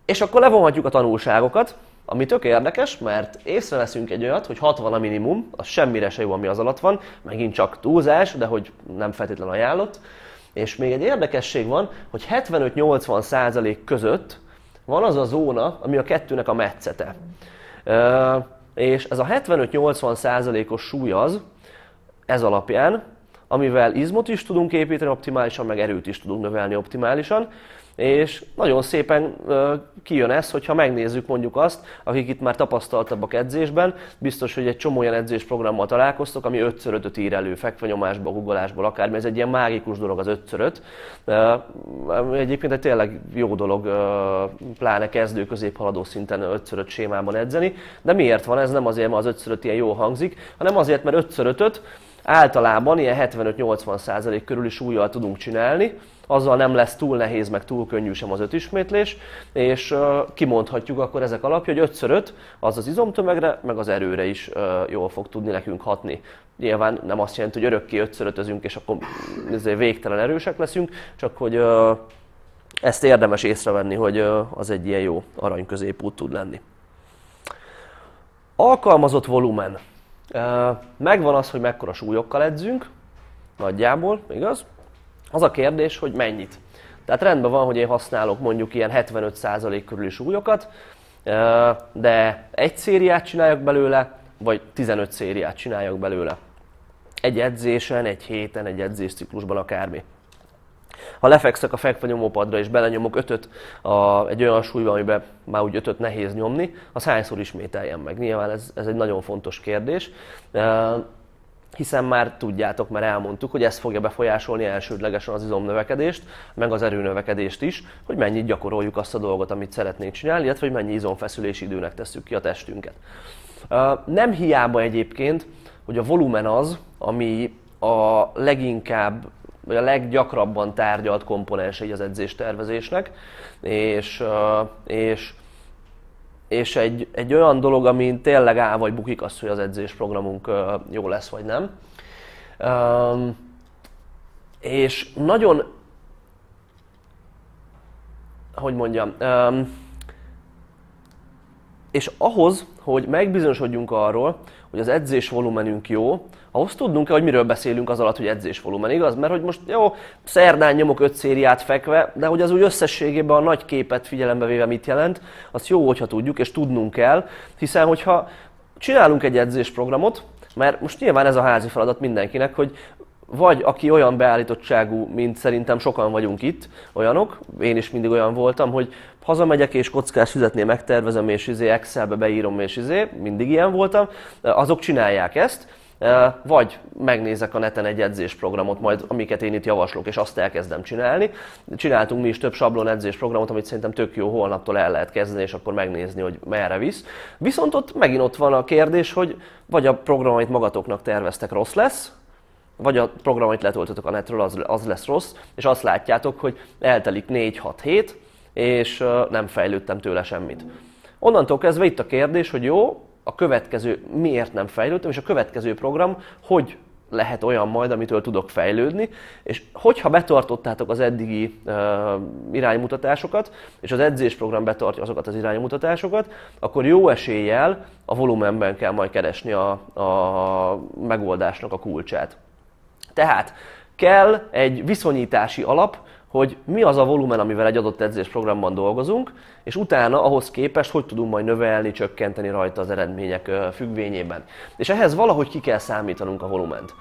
És akkor levonhatjuk a tanulságokat, ami tök érdekes, mert észreveszünk egy olyat, hogy 60 a minimum, az semmire se jó, ami az alatt van, megint csak túlzás, de hogy nem feltétlenül ajánlott. És még egy érdekesség van, hogy 75-80 százalék között van az a zóna, ami a kettőnek a metszete. És ez a 75-80 százalékos súly az, ez alapján, amivel izmot is tudunk építeni optimálisan, meg erőt is tudunk növelni optimálisan, és nagyon szépen kijön ez, hogyha megnézzük mondjuk azt, akik itt már tapasztaltabbak edzésben, biztos, hogy egy csomó olyan edzésprogrammal találkoztok, ami 5 5 ír elő, fekvenyomásból, guggolásból, akármi, ez egy ilyen mágikus dolog az 5 5 Egyébként egy tényleg jó dolog, pláne kezdő középhaladó szinten 5 5 sémában edzeni, de miért van ez? Nem azért, mert az 5 5 ilyen jó hangzik, hanem azért, mert 5 5 általában ilyen 75-80% körüli súlyjal tudunk csinálni, azzal nem lesz túl nehéz, meg túl könnyű sem az öt ismétlés, és kimondhatjuk akkor ezek alapja, hogy 5x5 az az izomtömegre, meg az erőre is jól fog tudni nekünk hatni. Nyilván nem azt jelenti, hogy örökké 5 özünk, és akkor végtelen erősek leszünk, csak hogy ezt érdemes észrevenni, hogy az egy ilyen jó arany középút tud lenni. Alkalmazott volumen. Megvan az, hogy mekkora súlyokkal edzünk, nagyjából, igaz? Az a kérdés, hogy mennyit. Tehát rendben van, hogy én használok mondjuk ilyen 75% körüli súlyokat, de egy szériát csináljak belőle, vagy 15 szériát csináljak belőle. Egy edzésen, egy héten, egy edzésciklusban akármi. Ha lefekszek a fekvenyomópadra és belenyomok ötöt a, egy olyan súlyba, amiben már úgy ötöt nehéz nyomni, az hányszor ismételjem meg? Nyilván ez, ez egy nagyon fontos kérdés hiszen már tudjátok, mert elmondtuk, hogy ez fogja befolyásolni elsődlegesen az izomnövekedést, meg az erőnövekedést is, hogy mennyit gyakoroljuk azt a dolgot, amit szeretnénk csinálni, illetve hogy mennyi izomfeszülési időnek tesszük ki a testünket. Nem hiába egyébként, hogy a volumen az, ami a leginkább vagy a leggyakrabban tárgyalt komponensei az edzéstervezésnek, és, és és egy, egy olyan dolog, amin tényleg áll vagy bukik az, hogy az edzésprogramunk jó lesz vagy nem. És nagyon, hogy mondjam, és ahhoz, hogy megbizonyosodjunk arról, hogy az edzés volumenünk jó, ahhoz tudnunk kell, hogy miről beszélünk az alatt, hogy edzés volumen, igaz? Mert hogy most jó, szerdán nyomok öt szériát fekve, de hogy az úgy összességében a nagy képet figyelembe véve mit jelent, azt jó, hogyha tudjuk, és tudnunk kell, hiszen hogyha csinálunk egy edzésprogramot, mert most nyilván ez a házi feladat mindenkinek, hogy vagy aki olyan beállítottságú, mint szerintem sokan vagyunk itt, olyanok, én is mindig olyan voltam, hogy hazamegyek és kockás füzetnél megtervezem, és izé Excelbe beírom, és izé, mindig ilyen voltam, azok csinálják ezt, vagy megnézek a neten egy edzésprogramot, majd amiket én itt javaslok, és azt elkezdem csinálni. Csináltunk mi is több sablon edzésprogramot, amit szerintem tök jó, holnaptól el lehet kezdeni, és akkor megnézni, hogy merre visz. Viszont ott megint ott van a kérdés, hogy vagy a program, amit magatoknak terveztek, rossz lesz, vagy a program, amit letöltötök a netről, az, az lesz rossz, és azt látjátok, hogy eltelik 4-6 hét, és nem fejlődtem tőle semmit. Onnantól kezdve itt a kérdés, hogy jó, a következő miért nem fejlődtem, és a következő program hogy lehet olyan majd, amitől tudok fejlődni, és hogyha betartottátok az eddigi uh, iránymutatásokat, és az edzésprogram betartja azokat az iránymutatásokat, akkor jó eséllyel a volumenben kell majd keresni a, a megoldásnak a kulcsát. Tehát kell egy viszonyítási alap, hogy mi az a volumen, amivel egy adott edzésprogramban dolgozunk, és utána ahhoz képest hogy tudunk majd növelni, csökkenteni rajta az eredmények függvényében. És ehhez valahogy ki kell számítanunk a volument.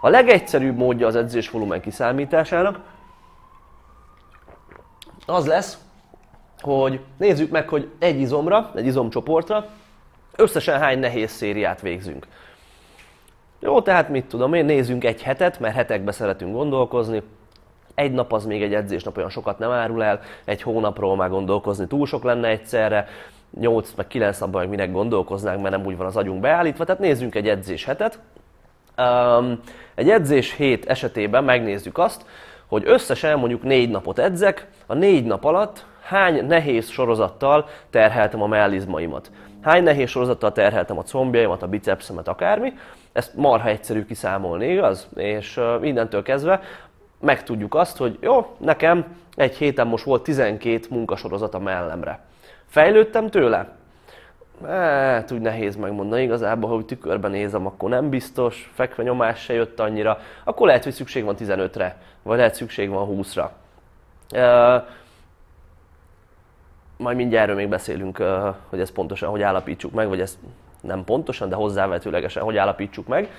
A legegyszerűbb módja az edzés volumen kiszámításának az lesz, hogy nézzük meg, hogy egy izomra, egy izomcsoportra összesen hány nehéz szériát végzünk. Jó, tehát mit tudom én, nézzünk egy hetet, mert hetekbe szeretünk gondolkozni, egy nap az még egy edzésnap olyan sokat nem árul el, egy hónapról már gondolkozni túl sok lenne egyszerre, 8 meg 9 napban meg minek gondolkoznánk, mert nem úgy van az agyunk beállítva, tehát nézzünk egy edzés hetet. Um, egy edzés hét esetében megnézzük azt, hogy összesen mondjuk négy napot edzek, a négy nap alatt hány nehéz sorozattal terheltem a mellizmaimat. Hány nehéz sorozattal terheltem a combjaimat, a bicepsemet, akármi. Ezt marha egyszerű kiszámolni, igaz? És uh, innentől kezdve megtudjuk azt, hogy jó, nekem egy héten most volt 12 munkasorozat a mellemre. Fejlődtem tőle? Hát úgy nehéz megmondani, igazából, ha úgy tükörben nézem, akkor nem biztos, fekve nyomás se jött annyira, akkor lehet, hogy szükség van 15-re, vagy lehet szükség van 20-ra. Uh, majd mindjárt erről még beszélünk, hogy ezt pontosan hogy állapítsuk meg, vagy ezt nem pontosan, de hozzávetőlegesen hogy állapítsuk meg.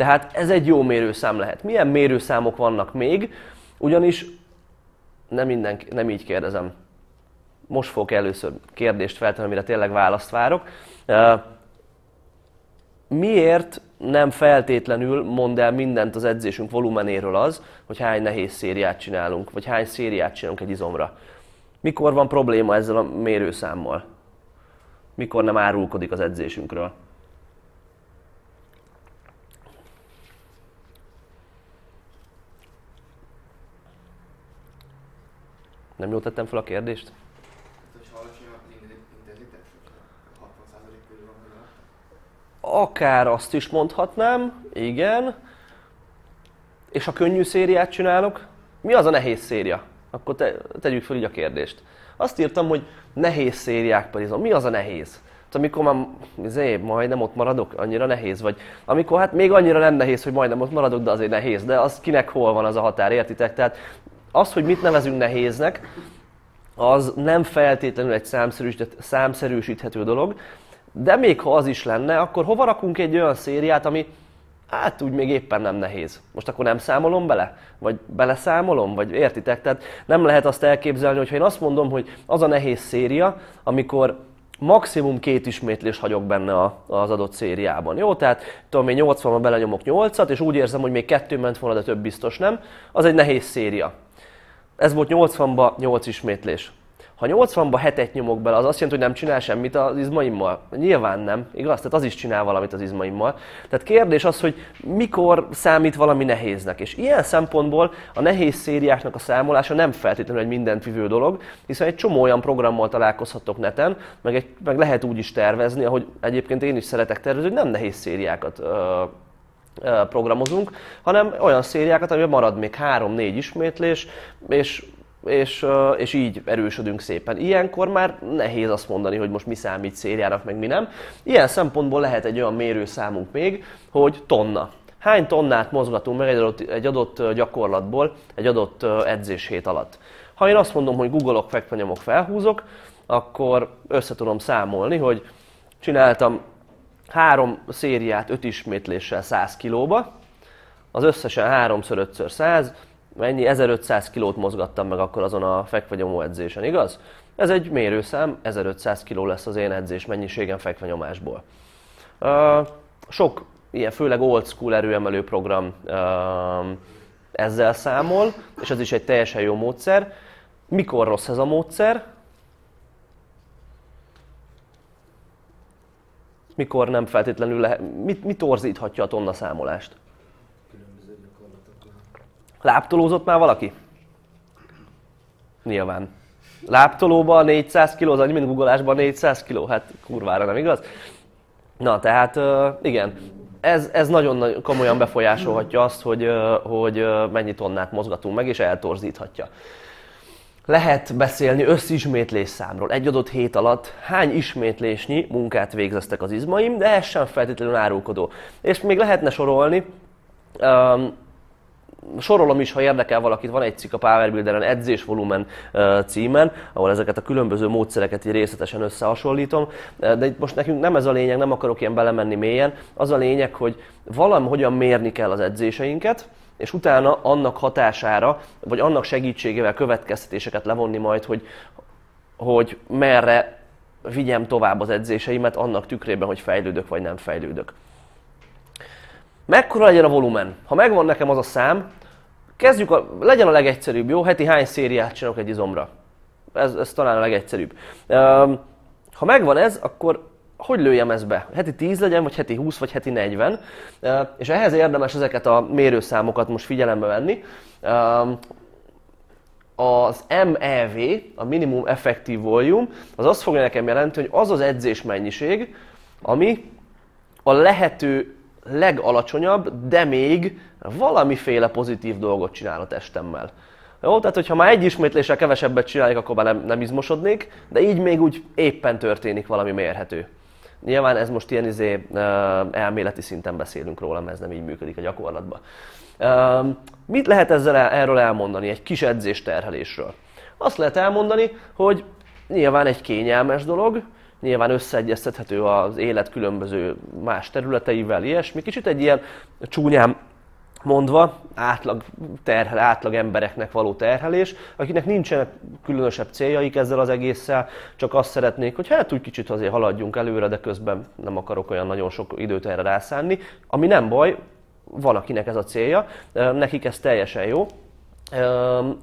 Tehát ez egy jó mérőszám lehet. Milyen mérőszámok vannak még? Ugyanis nem, minden, nem így kérdezem. Most fogok először kérdést feltenni, amire tényleg választ várok. Miért nem feltétlenül mond el mindent az edzésünk volumenéről az, hogy hány nehéz szériát csinálunk, vagy hány szériát csinálunk egy izomra? Mikor van probléma ezzel a mérőszámmal? Mikor nem árulkodik az edzésünkről? Nem jól tettem fel a kérdést? Akár azt is mondhatnám, igen. És a könnyű szériát csinálok, mi az a nehéz széria? Akkor te, tegyük fel így a kérdést. Azt írtam, hogy nehéz szériák parizom. Mi az a nehéz? Hát amikor már zé, majdnem ott maradok, annyira nehéz, vagy amikor hát még annyira nem nehéz, hogy majdnem ott maradok, de azért nehéz, de az kinek hol van az a határ, értitek? Tehát az, hogy mit nevezünk nehéznek, az nem feltétlenül egy számszerűsíthető dolog, de még ha az is lenne, akkor hova rakunk egy olyan szériát, ami hát úgy még éppen nem nehéz. Most akkor nem számolom bele? Vagy beleszámolom? Vagy értitek? Tehát nem lehet azt elképzelni, hogyha én azt mondom, hogy az a nehéz széria, amikor maximum két ismétlés hagyok benne az adott szériában. Jó, tehát tudom én 80-ban belenyomok 8-at, és úgy érzem, hogy még kettő ment volna, de több biztos nem. Az egy nehéz széria. Ez volt 80-ba 8 ismétlés. Ha 80-ba 7-et nyomok bele, az azt jelenti, hogy nem csinál semmit az izmaimmal? Nyilván nem, igaz? Tehát az is csinál valamit az izmaimmal. Tehát kérdés az, hogy mikor számít valami nehéznek. És ilyen szempontból a nehéz szériáknak a számolása nem feltétlenül egy mindent vívő dolog, hiszen egy csomó olyan programmal találkozhatok neten, meg, egy, meg lehet úgy is tervezni, ahogy egyébként én is szeretek tervezni, hogy nem nehéz szériákat ö, programozunk, hanem olyan szériákat, amiben marad még 3-4 ismétlés, és és, és így erősödünk szépen. Ilyenkor már nehéz azt mondani, hogy most mi számít szériának, meg mi nem. Ilyen szempontból lehet egy olyan mérőszámunk még, hogy tonna. Hány tonnát mozgatunk meg egy adott, egy adott gyakorlatból, egy adott edzéshét alatt. Ha én azt mondom, hogy googolok, fekvenyomok, felhúzok, akkor össze tudom számolni, hogy csináltam három szériát öt ismétléssel 100 kilóba, az összesen 3x5x100, mennyi? 1500 kilót mozgattam meg akkor azon a fekvenyomó edzésen, igaz? Ez egy mérőszám, 1500 kiló lesz az én edzés mennyiségem fekvenyomásból. Uh, sok ilyen, főleg old school erőemelő program uh, ezzel számol, és ez is egy teljesen jó módszer. Mikor rossz ez a módszer? Mikor nem feltétlenül lehet, mit, mit torzíthatja a tonna számolást? Láptolózott már valaki? Nyilván. Láptolóban 400 kg, az annyi, mint googolásban 400 kg? Hát kurvára nem igaz? Na, tehát igen, ez, ez nagyon komolyan befolyásolhatja azt, hogy, hogy mennyi tonnát mozgatunk meg, és eltorzíthatja. Lehet beszélni összismétlés számról. Egy adott hét alatt hány ismétlésnyi munkát végeztek az izmaim, de ez sem feltétlenül árulkodó. És még lehetne sorolni, um, sorolom is, ha érdekel valakit, van egy cikk a Power Builderen edzésvolumen címen, ahol ezeket a különböző módszereket így részletesen összehasonlítom, de itt most nekünk nem ez a lényeg, nem akarok ilyen belemenni mélyen, az a lényeg, hogy hogyan mérni kell az edzéseinket, és utána annak hatására, vagy annak segítségével következtetéseket levonni majd, hogy, hogy merre vigyem tovább az edzéseimet annak tükrében, hogy fejlődök vagy nem fejlődök. Mekkora legyen a volumen? Ha megvan nekem az a szám, kezdjük, a, legyen a legegyszerűbb, jó? Heti hány szériát csinálok egy izomra? Ez, ez talán a legegyszerűbb. Ha megvan ez, akkor hogy lőjem ezt be? Heti 10 legyen, vagy heti 20, vagy heti 40. És ehhez érdemes ezeket a mérőszámokat most figyelembe venni. Az MEV, a Minimum Effective Volume, az azt fogja nekem jelenteni, hogy az az edzés mennyiség, ami a lehető legalacsonyabb, de még valamiféle pozitív dolgot csinál a testemmel. Jó, tehát hogyha már egy ismétléssel kevesebbet csináljuk, akkor már nem, nem izmosodnék, de így még úgy éppen történik valami mérhető. Nyilván ez most ilyen izé, elméleti szinten beszélünk róla, mert ez nem így működik a gyakorlatban. Mit lehet ezzel erről elmondani, egy kis edzés terhelésről? Azt lehet elmondani, hogy nyilván egy kényelmes dolog, nyilván összeegyeztethető az élet különböző más területeivel, ilyesmi. Kicsit egy ilyen csúnyán mondva átlag, terhel, átlag embereknek való terhelés, akiknek nincsenek különösebb céljaik ezzel az egésszel, csak azt szeretnék, hogy hát úgy kicsit azért haladjunk előre, de közben nem akarok olyan nagyon sok időt erre rászánni, ami nem baj, van akinek ez a célja, nekik ez teljesen jó.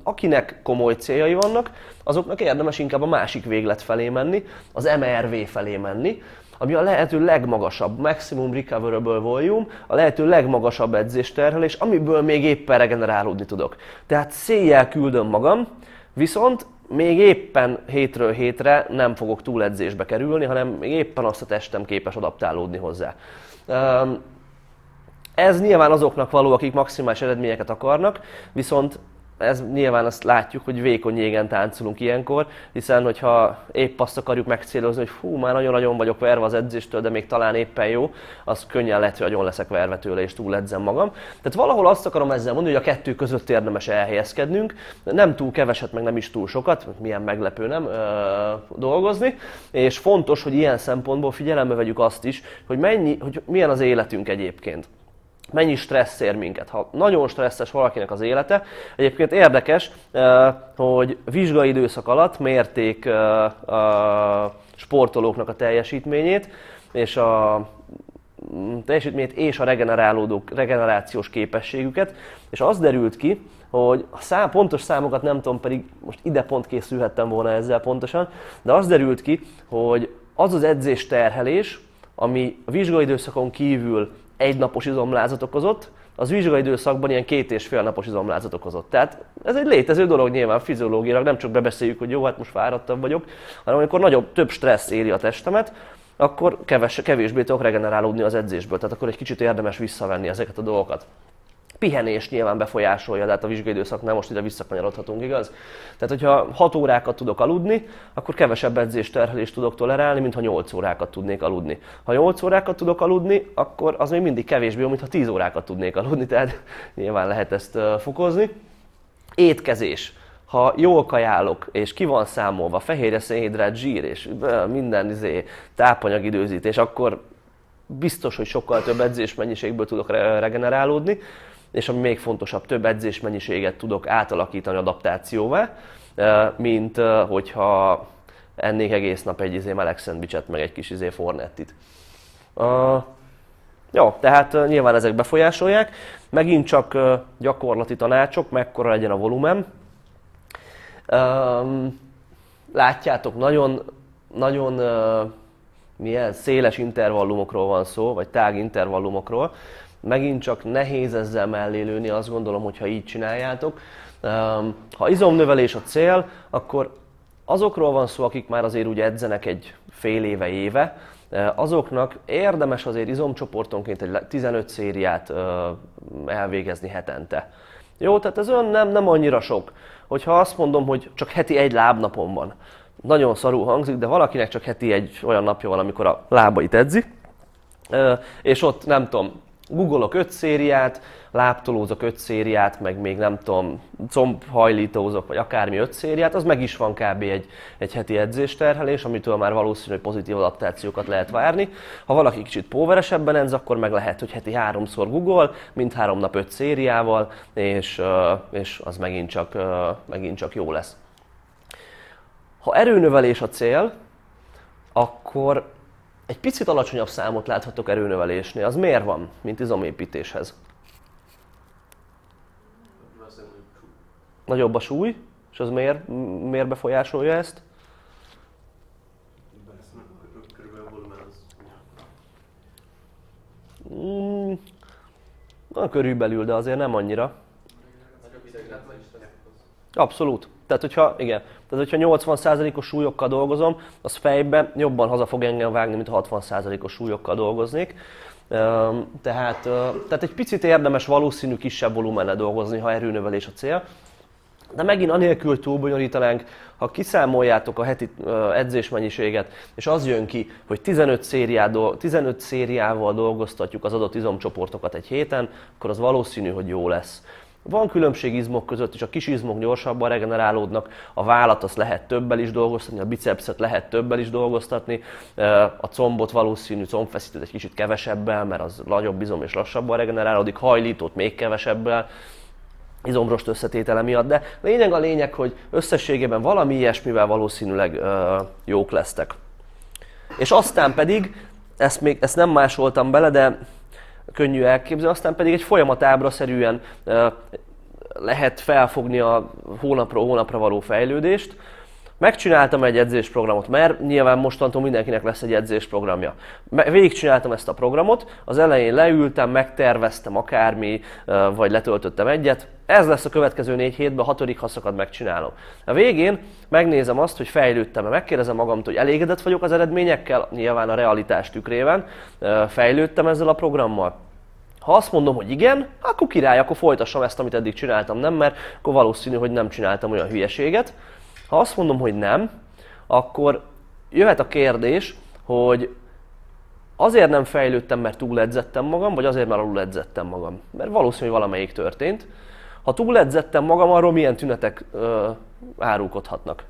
Akinek komoly céljai vannak, azoknak érdemes inkább a másik véglet felé menni, az MRV felé menni, ami a lehető legmagasabb, maximum recoverable volume, a lehető legmagasabb edzésterhelés, amiből még éppen regenerálódni tudok. Tehát széjjel küldöm magam, viszont még éppen hétről hétre nem fogok túledzésbe kerülni, hanem még éppen azt a testem képes adaptálódni hozzá. Ez nyilván azoknak való, akik maximális eredményeket akarnak, viszont ez nyilván azt látjuk, hogy vékony jégen táncolunk ilyenkor, hiszen hogyha épp azt akarjuk megcélozni, hogy hú, már nagyon-nagyon vagyok verve az edzéstől, de még talán éppen jó, az könnyen lehet, hogy nagyon leszek verve tőle és túl edzem magam. Tehát valahol azt akarom ezzel mondani, hogy a kettő között érdemes elhelyezkednünk, nem túl keveset, meg nem is túl sokat, milyen meglepő nem, ö, dolgozni, és fontos, hogy ilyen szempontból figyelembe vegyük azt is, hogy, mennyi, hogy milyen az életünk egyébként mennyi stressz ér minket. Ha nagyon stresszes valakinek az élete, egyébként érdekes, eh, hogy vizsgai időszak alatt mérték eh, a sportolóknak a teljesítményét, és a mm, teljesítményt és a regenerálódók, regenerációs képességüket, és az derült ki, hogy a szám, pontos számokat nem tudom, pedig most ide pont készülhettem volna ezzel pontosan, de az derült ki, hogy az az edzés terhelés, ami a vizsgai kívül egy napos izomlázat okozott, az vizsgai időszakban ilyen két és fél napos izomlázat okozott. Tehát ez egy létező dolog nyilván fiziológiailag, nem csak bebeszéljük, hogy jó, hát most fáradtabb vagyok, hanem amikor nagyobb, több stressz éri a testemet, akkor keves, kevésbé tudok regenerálódni az edzésből. Tehát akkor egy kicsit érdemes visszavenni ezeket a dolgokat pihenés nyilván befolyásolja, de hát a vizsgai időszaknál most ide visszakanyarodhatunk, igaz? Tehát, hogyha 6 órákat tudok aludni, akkor kevesebb edzés terhelést tudok tolerálni, mint ha 8 órákat tudnék aludni. Ha 8 órákat tudok aludni, akkor az még mindig kevésbé mint ha 10 órákat tudnék aludni, tehát (laughs) nyilván lehet ezt fokozni. Étkezés ha jól kajálok, és ki van számolva fehérje, szénhidrát, zsír és minden izé, tápanyagidőzítés, akkor biztos, hogy sokkal több edzésmennyiségből tudok regenerálódni és ami még fontosabb, több edzésmennyiséget tudok átalakítani adaptációvá, mint hogyha ennék egész nap egy izé meleg szendvicset, meg egy kis izé fornettit. Uh, jó, tehát nyilván ezek befolyásolják. Megint csak uh, gyakorlati tanácsok, mekkora legyen a volumen. Um, látjátok, nagyon, nagyon uh, milyen széles intervallumokról van szó, vagy tág intervallumokról megint csak nehéz ezzel mellé lőni, azt gondolom, hogyha így csináljátok. Ha izomnövelés a cél, akkor azokról van szó, akik már azért úgy edzenek egy fél éve, éve, azoknak érdemes azért izomcsoportonként egy 15 szériát elvégezni hetente. Jó, tehát ez olyan nem, nem annyira sok. Hogyha azt mondom, hogy csak heti egy lábnapon van, nagyon szarú hangzik, de valakinek csak heti egy olyan napja van, amikor a lábait edzi, és ott nem tudom, googolok öt szériát, láptolózok öt szériát, meg még nem tudom, combhajlítózok, vagy akármi öt szériát, az meg is van kb. egy, egy heti edzésterhelés, amitől már valószínű, hogy pozitív adaptációkat lehet várni. Ha valaki kicsit póveresebben edz, akkor meg lehet, hogy heti háromszor Google, mint három nap öt szériával, és, és az megint csak, megint csak jó lesz. Ha erőnövelés a cél, akkor egy picit alacsonyabb számot láthatok erőnövelésnél. Az miért van, mint izomépítéshez? Nagyobb a súly, és az miért, miért befolyásolja ezt? Mm, na, körülbelül, de azért nem annyira. Abszolút. Tehát, hogyha, igen, tehát, hogyha 80%-os súlyokkal dolgozom, az fejben jobban haza fog engem vágni, mint ha 60%-os súlyokkal dolgoznék. Tehát, tehát egy picit érdemes valószínű kisebb volumennel dolgozni, ha erőnövelés a cél. De megint anélkül túlbonyolítanánk, ha kiszámoljátok a heti edzésmennyiséget, és az jön ki, hogy 15, szériádól, 15 szériával dolgoztatjuk az adott izomcsoportokat egy héten, akkor az valószínű, hogy jó lesz. Van különbség izmok között, és a kis izmok gyorsabban regenerálódnak, a vállat azt lehet többel is dolgoztatni, a bicepset lehet többel is dolgoztatni, a combot valószínű combfeszítőt egy kicsit kevesebbel, mert az nagyobb izom és lassabban regenerálódik, hajlítót még kevesebbel, izomrost összetétele miatt, de lényeg a lényeg, hogy összességében valami ilyesmivel valószínűleg ö, jók lesztek. És aztán pedig, ezt, még, ezt nem másoltam bele, de könnyű elképzelni, aztán pedig egy folyamat ábraszerűen lehet felfogni a hónapról hónapra való fejlődést. Megcsináltam egy edzésprogramot, mert nyilván mostantól mindenkinek lesz egy edzésprogramja. Végigcsináltam ezt a programot, az elején leültem, megterveztem akármi, vagy letöltöttem egyet. Ez lesz a következő négy hétben, a hatodik haszakad megcsinálom. A végén megnézem azt, hogy fejlődtem-e, megkérdezem magamtól, hogy elégedett vagyok az eredményekkel, nyilván a realitás tükrében, fejlődtem ezzel a programmal. Ha azt mondom, hogy igen, akkor király, akkor folytassam ezt, amit eddig csináltam, nem, mert akkor valószínű, hogy nem csináltam olyan hülyeséget. Ha azt mondom, hogy nem, akkor jöhet a kérdés, hogy azért nem fejlődtem, mert túl edzettem magam, vagy azért, mert alul edzettem magam. Mert valószínű, hogy valamelyik történt. Ha túl edzettem magam, arról milyen tünetek ö, árulkodhatnak?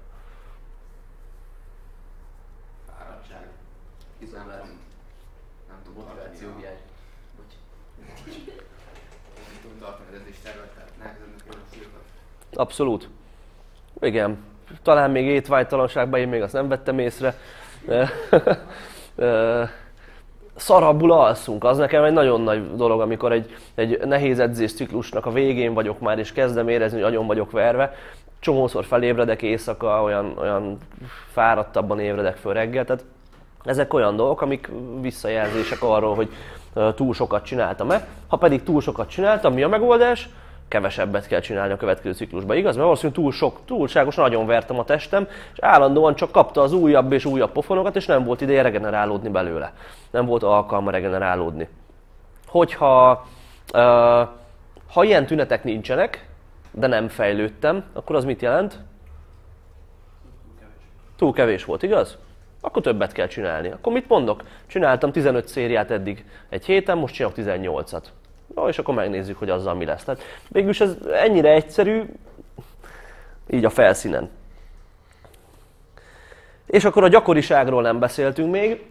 Abszolút. Igen. Talán még étvágytalanságban én még azt nem vettem észre. (laughs) Szarabbul alszunk, az nekem egy nagyon nagy dolog, amikor egy, egy nehéz edzésciklusnak a végén vagyok már, és kezdem érezni, hogy nagyon vagyok verve. Csomószor felébredek éjszaka, olyan, olyan fáradtabban ébredek föl reggel. Tehát ezek olyan dolgok, amik visszajelzések arról, hogy túl sokat csináltam-e. Ha pedig túl sokat csináltam, mi a megoldás? Kevesebbet kell csinálni a következő ciklusban. Igaz? Mert valószínűleg túl sok, túlságosan nagyon vertem a testem, és állandóan csak kapta az újabb és újabb pofonokat, és nem volt ideje regenerálódni belőle. Nem volt alkalma regenerálódni. Hogyha uh, ha ilyen tünetek nincsenek, de nem fejlődtem, akkor az mit jelent? Túl kevés volt, igaz? Akkor többet kell csinálni. Akkor mit mondok? Csináltam 15 szériát eddig egy héten, most csinálok 18-at. No, és akkor megnézzük, hogy azzal mi lesz. Tehát végülis ez ennyire egyszerű, így a felszínen. És akkor a gyakoriságról nem beszéltünk még,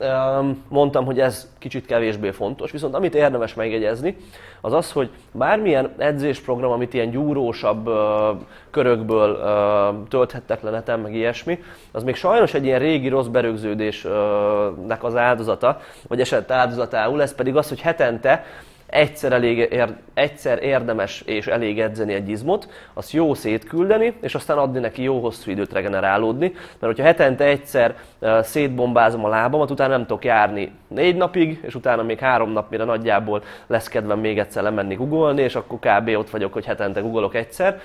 mondtam, hogy ez kicsit kevésbé fontos, viszont amit érdemes megjegyezni, az az, hogy bármilyen edzésprogram, amit ilyen gyúrósabb körökből tölthettek le neten, meg ilyesmi, az még sajnos egy ilyen régi rossz berögződésnek az áldozata, vagy eset áldozatául, ez pedig az, hogy hetente egyszer, elég, ér, egyszer érdemes és elég edzeni egy izmot, azt jó szétküldeni, és aztán adni neki jó hosszú időt regenerálódni, mert hogyha hetente egyszer szétbombázom a lábamat, utána nem tudok járni négy napig, és utána még három nap, mire nagyjából lesz kedvem még egyszer lemenni googolni, és akkor kb. ott vagyok, hogy hetente googolok egyszer.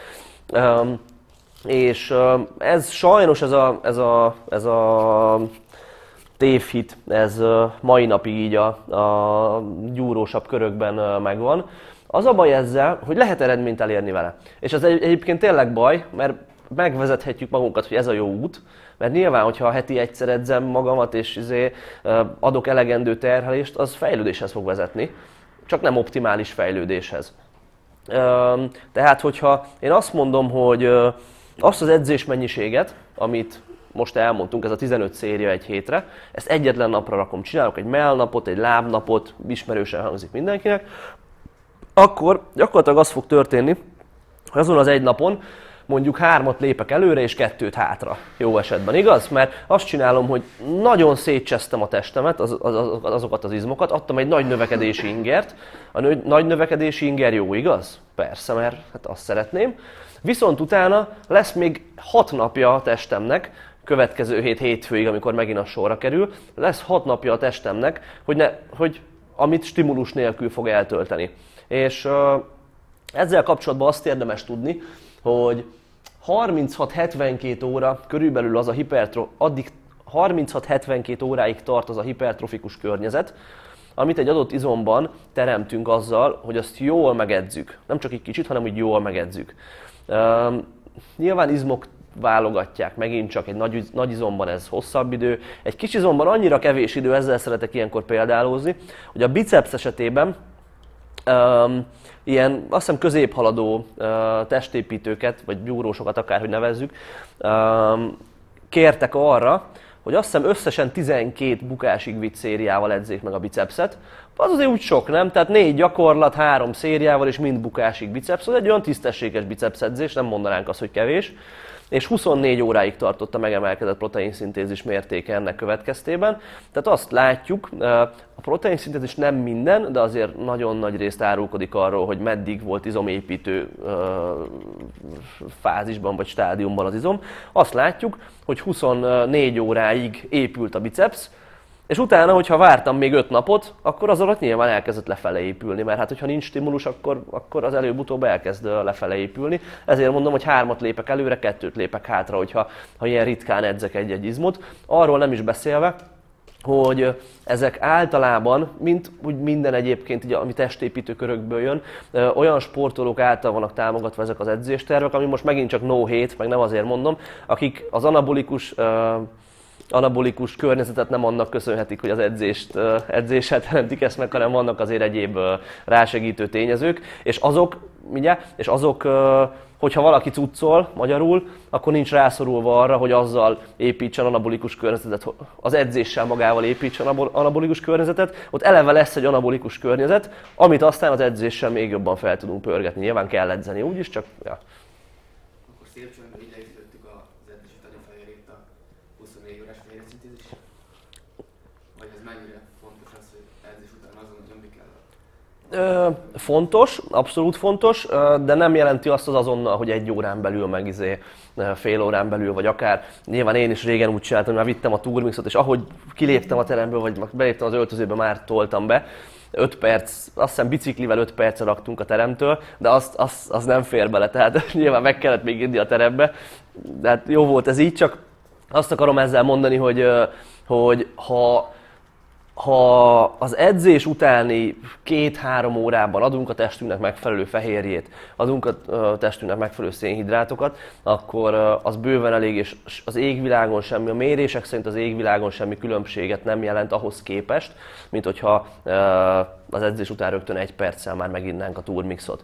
És ez sajnos ez a, ez a, ez a tévhit, ez mai napig így a, a gyúrósabb körökben megvan. Az a baj ezzel, hogy lehet eredményt elérni vele. És ez egy, egyébként tényleg baj, mert megvezethetjük magunkat, hogy ez a jó út, mert nyilván, hogyha heti egyszer edzem magamat, és izé, adok elegendő terhelést, az fejlődéshez fog vezetni, csak nem optimális fejlődéshez. Tehát, hogyha én azt mondom, hogy azt az edzés mennyiséget, amit most elmondtunk, ez a 15 széria egy hétre, ezt egyetlen napra rakom, csinálok egy mellnapot, egy lábnapot, ismerősen hangzik mindenkinek, akkor gyakorlatilag az fog történni, hogy azon az egy napon mondjuk hármat lépek előre és kettőt hátra, jó esetben, igaz? Mert azt csinálom, hogy nagyon szétcsesztem a testemet, az, az, az, azokat az izmokat, adtam egy nagy növekedési ingert. A nő, nagy növekedési inger jó, igaz? Persze, mert hát azt szeretném. Viszont utána lesz még hat napja a testemnek, következő hét hétfőig, amikor megint a sorra kerül, lesz hat napja a testemnek, hogy, ne, hogy amit stimulus nélkül fog eltölteni. És ezzel kapcsolatban azt érdemes tudni, hogy 36-72 óra körülbelül az a hipertro, addig 36-72 óráig tart az a hipertrofikus környezet, amit egy adott izomban teremtünk azzal, hogy azt jól megedzük. Nem csak egy kicsit, hanem úgy jól megedzük. Uh, nyilván izmok válogatják, megint csak egy nagy, nagy izomban ez hosszabb idő, egy kis izomban annyira kevés idő, ezzel szeretek ilyenkor példálózni, hogy a biceps esetében um, ilyen azt hiszem középhaladó uh, testépítőket, vagy gyúrósokat akárhogy nevezzük, um, kértek arra, hogy azt hiszem összesen 12 bukásig vitt szériával edzék meg a bicepset. Az azért úgy sok, nem? Tehát négy gyakorlat, három szériával és mind bukásig biceps. Az egy olyan tisztességes biceps edzés, nem mondanánk azt, hogy kevés és 24 óráig tartott a megemelkedett proteinszintézis mértéke ennek következtében. Tehát azt látjuk, a proteinszintézis nem minden, de azért nagyon nagy részt árulkodik arról, hogy meddig volt izomépítő fázisban vagy stádiumban az izom. Azt látjuk, hogy 24 óráig épült a biceps, és utána, hogyha vártam még öt napot, akkor az alatt nyilván elkezdett lefele épülni, mert hát hogyha nincs stimulus, akkor, akkor az előbb-utóbb elkezd lefele épülni. Ezért mondom, hogy hármat lépek előre, kettőt lépek hátra, hogyha ha ilyen ritkán edzek egy-egy izmot. Arról nem is beszélve, hogy ezek általában, mint úgy minden egyébként, ugye, ami testépítő körökből jön, olyan sportolók által vannak támogatva ezek az edzéstervek, ami most megint csak no hate, meg nem azért mondom, akik az anabolikus anabolikus környezetet nem annak köszönhetik, hogy az edzést, edzéset (laughs) teremtik ezt meg, hanem vannak azért egyéb rásegítő tényezők, és azok, ugye, és azok, hogyha valaki cuccol magyarul, akkor nincs rászorulva arra, hogy azzal építsen anabolikus környezetet, az edzéssel magával építsen anabolikus környezetet, ott eleve lesz egy anabolikus környezet, amit aztán az edzéssel még jobban fel tudunk pörgetni. Nyilván kell edzeni úgyis, csak ja. Fontos, abszolút fontos, de nem jelenti azt az azonnal, hogy egy órán belül, meg izé, fél órán belül, vagy akár. Nyilván én is régen úgy csináltam, mert vittem a turmixot, és ahogy kiléptem a teremből, vagy beléptem az öltözőbe, már toltam be. 5 perc, azt hiszem biciklivel 5 percre raktunk a teremtől, de azt, azt, az nem fér bele, tehát (laughs) nyilván meg kellett még inni a terembe. De hát jó volt ez így, csak azt akarom ezzel mondani, hogy, hogy ha ha az edzés utáni két-három órában adunk a testünknek megfelelő fehérjét, adunk a testünknek megfelelő szénhidrátokat, akkor az bőven elég, és az égvilágon semmi, a mérések szerint az égvilágon semmi különbséget nem jelent ahhoz képest, mint hogyha az edzés után rögtön egy perccel már meginnánk a turmixot.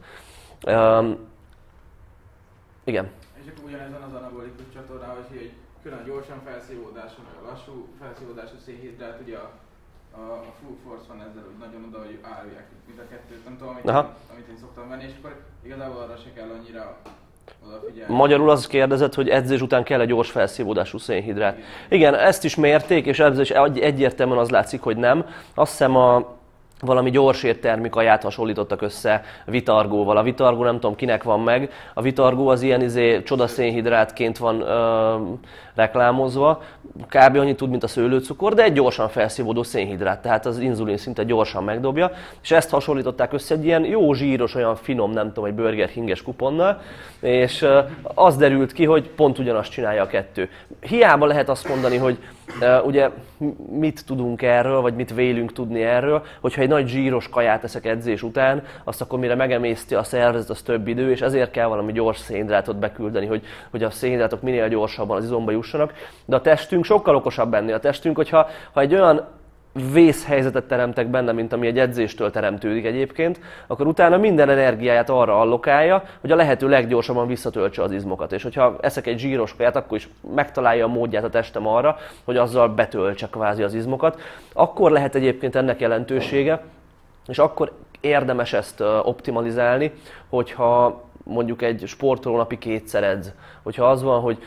Igen. És akkor ugyanezen az anabolikus csatornával, hogy külön gyorsan felszívódású, lassú felszívódású szénhidrát, ugye a a, a full force van ezzel, hogy nagyon oda, hogy árulják mind a kettőt, nem tudom, amit, Aha. amit én szoktam venni, és akkor igazából arra se kell annyira odafigyelni. Magyarul az kérdezett, hogy edzés után kell egy gyors felszívódású szénhidrát. Igen. Igen, ezt is mérték, és ez is egyértelműen az látszik, hogy nem. Azt hiszem a valami gyors éttermi kaját hasonlítottak össze vitargóval. A vitargó nem tudom kinek van meg, a vitargó az ilyen izé, csodaszénhidrátként van ö, reklámozva, kb. annyit tud, mint a szőlőcukor, de egy gyorsan felszívódó szénhidrát, tehát az inzulin szinte gyorsan megdobja, és ezt hasonlították össze egy ilyen jó zsíros, olyan finom, nem tudom, egy Burger Kinges kuponnal, és ö, az derült ki, hogy pont ugyanazt csinálja a kettő. Hiába lehet azt mondani, hogy ugye mit tudunk erről, vagy mit vélünk tudni erről, hogyha egy nagy zsíros kaját eszek edzés után, azt akkor mire megemészti a szervezet, az több idő, és ezért kell valami gyors szénhidrátot beküldeni, hogy, hogy a szénhidrátok minél gyorsabban az izomba jussanak. De a testünk sokkal okosabb ennél. A testünk, hogyha ha egy olyan vészhelyzetet teremtek benne, mint ami egy edzéstől teremtődik egyébként, akkor utána minden energiáját arra allokálja, hogy a lehető leggyorsabban visszatöltse az izmokat. És hogyha eszek egy zsíros kaját, akkor is megtalálja a módját a testem arra, hogy azzal betöltse kvázi az izmokat. Akkor lehet egyébként ennek jelentősége, és akkor érdemes ezt optimalizálni, hogyha mondjuk egy sportoló napi kétszer edz. Hogyha az van, hogy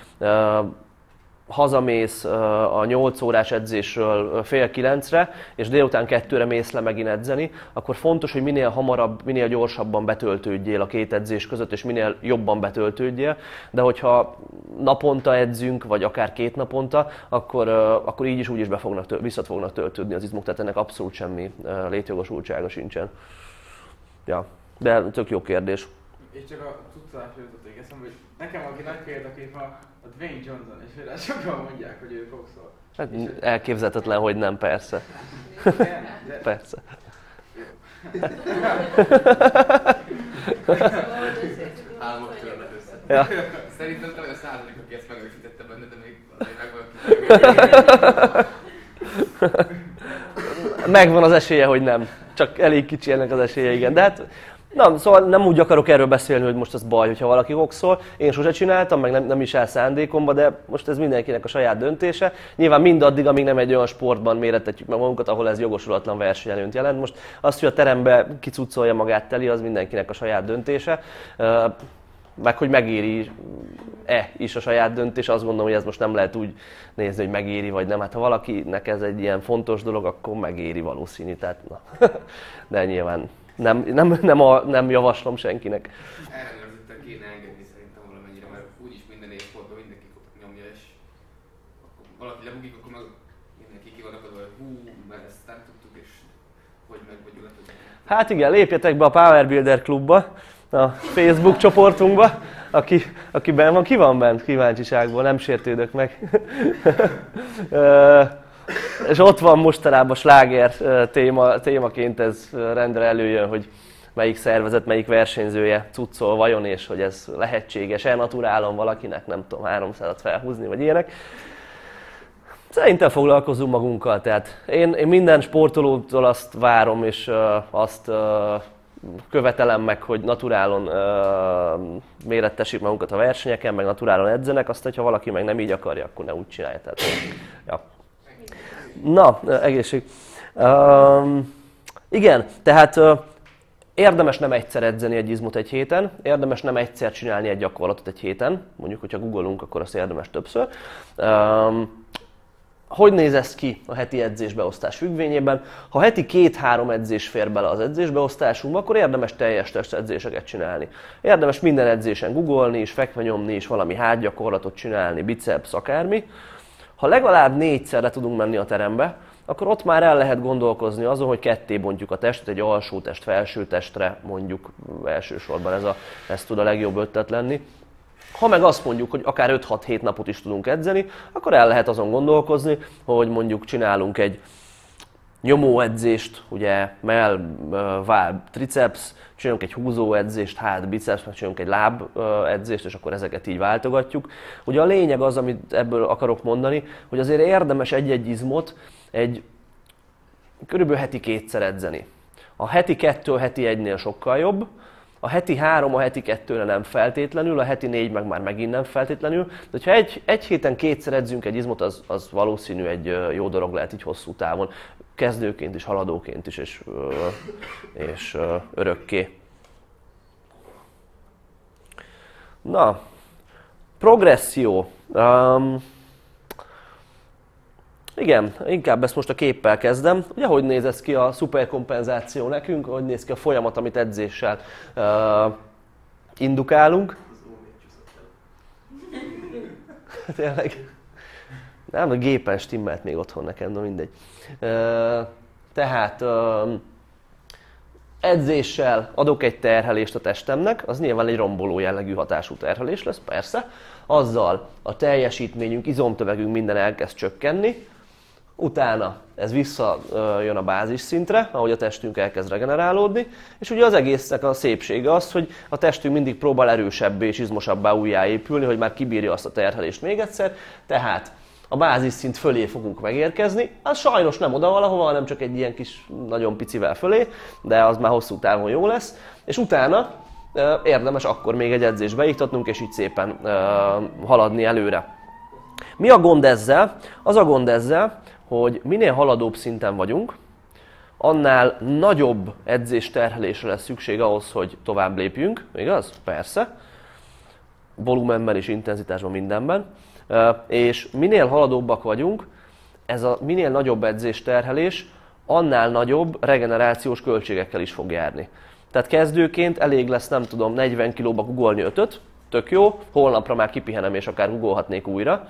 hazamész a 8 órás edzésről fél kilencre, és délután kettőre mész le megint edzeni, akkor fontos, hogy minél hamarabb, minél gyorsabban betöltődjél a két edzés között, és minél jobban betöltődjél. De hogyha naponta edzünk, vagy akár két naponta, akkor, akkor így is úgy is be fognak, visszat fognak töltődni az izmok, tehát ennek abszolút semmi létjogosultsága sincsen. Ja, de tök jó kérdés. És csak a tudtás jutott eszembe, hogy nekem, aki nagy példakép a Dwayne Johnson, és őre sokan mondják, hogy ő foxol. Hát elképzelhetetlen, hogy nem, persze. Igen, de... Persze. Álmok törnek össze. Ja. Szerintem talán a százalék, aki ezt megerősítette benne, de még azért megvan. Megvan az esélye, hogy nem. Csak elég kicsi ennek az esélye, igen. De hát Na, szóval nem úgy akarok erről beszélni, hogy most az baj, hogyha valaki voxol. Én sose csináltam, meg nem, nem is el szándékomba, de most ez mindenkinek a saját döntése. Nyilván mindaddig, amíg nem egy olyan sportban méretetjük meg magunkat, ahol ez jogosulatlan versenyelőnt jelent. Most azt, hogy a terembe kicucolja magát teli, az mindenkinek a saját döntése. Meg hogy megéri-e is a saját döntés, azt gondolom, hogy ez most nem lehet úgy nézni, hogy megéri vagy nem. Hát ha valakinek ez egy ilyen fontos dolog, akkor megéri valószínű. Tehát, na. (laughs) De nyilván nem, nem, nem, a, nem javaslom senkinek. Ellenőrzöttel kéne engedni szerintem valamennyire, mert úgyis minden évsportban mindenki nyomja, és akkor valaki lebukik, akkor meg mindenki ki van akadva, hogy hú, mert ezt nem tudtuk, és hogy meg vagy Hát igen, lépjetek be a Power Builder klubba, a Facebook csoportunkba, aki, aki benn van, ki van bent kíváncsiságból, nem sértődök meg. (laughs) És ott van mostanában sláger téma, témaként ez rendre előjön, hogy melyik szervezet, melyik versenyzője cuccol vajon, és hogy ez lehetséges-e naturálon valakinek, nem tudom, 300-at felhúzni, vagy ilyenek. Szerintem foglalkozunk magunkkal, tehát én, én minden sportolótól azt várom, és uh, azt uh, követelem meg, hogy naturálon uh, mérettessék magunkat a versenyeken, meg naturálon edzenek, azt, hogyha valaki meg nem így akarja, akkor ne úgy csinálja. Tehát, ja. Na, egészség. Um, igen, tehát uh, érdemes nem egyszer edzeni egy izmot egy héten, érdemes nem egyszer csinálni egy gyakorlatot egy héten, mondjuk, hogyha googolunk, akkor azt érdemes többször. Um, hogy néz ez ki a heti edzésbeosztás függvényében? Ha heti két-három edzés fér bele az edzésbeosztásunkba, akkor érdemes teljes edzéseket csinálni. Érdemes minden edzésen googolni és fekve nyomni és valami hátgyakorlatot csinálni, biceps, akármi. Ha legalább négyszerre tudunk menni a terembe, akkor ott már el lehet gondolkozni azon, hogy ketté bontjuk a testet, egy alsó test, felső testre mondjuk elsősorban ez, a, ez tud a legjobb ötlet lenni. Ha meg azt mondjuk, hogy akár 5-6-7 napot is tudunk edzeni, akkor el lehet azon gondolkozni, hogy mondjuk csinálunk egy nyomóedzést, ugye mell, váll, triceps, csinálunk egy húzó edzést, hát, biceps, meg csinálunk egy láb edzést, és akkor ezeket így váltogatjuk. Ugye a lényeg az, amit ebből akarok mondani, hogy azért érdemes egy-egy izmot egy körülbelül heti kétszer edzeni. A heti kettő, heti egynél sokkal jobb, a heti három, a heti kettőre nem feltétlenül, a heti négy meg már megint nem feltétlenül. De ha egy, egy héten kétszer edzünk egy izmot, az, az valószínű egy jó dolog lehet így hosszú távon. Kezdőként is, haladóként is, és, és örökké. Na, progresszió. Um, Igen, inkább ezt most a képpel kezdem. Ugye, hogy néz ez ki a szuperkompenzáció nekünk, hogy néz ki a folyamat, amit edzéssel uh, indukálunk. (laughs) Tényleg. Nem, a gépen stimmelt még otthon nekem, de mindegy. Uh, tehát uh, edzéssel adok egy terhelést a testemnek, az nyilván egy romboló jellegű hatású terhelés lesz, persze. Azzal a teljesítményünk, izomtömegünk minden elkezd csökkenni, utána ez visszajön a bázis szintre, ahogy a testünk elkezd regenerálódni, és ugye az egésznek a szépsége az, hogy a testünk mindig próbál erősebbé és izmosabbá újjáépülni, hogy már kibírja azt a terhelést még egyszer, tehát a bázisszint fölé fogunk megérkezni. Az sajnos nem oda valahova, hanem csak egy ilyen kis nagyon picivel fölé, de az már hosszú távon jó lesz. És utána érdemes akkor még egy edzést beiktatnunk, és így szépen haladni előre. Mi a gond ezzel? Az a gond ezzel, hogy minél haladóbb szinten vagyunk, annál nagyobb edzésterhelésre lesz szükség ahhoz, hogy tovább lépjünk, igaz? Persze. Volumenben és intenzitásban, mindenben. És minél haladóbbak vagyunk, ez a minél nagyobb edzésterhelés, annál nagyobb regenerációs költségekkel is fog járni. Tehát kezdőként elég lesz, nem tudom, 40 kilóba googolni ötöt, tök jó, holnapra már kipihenem és akár googolhatnék újra.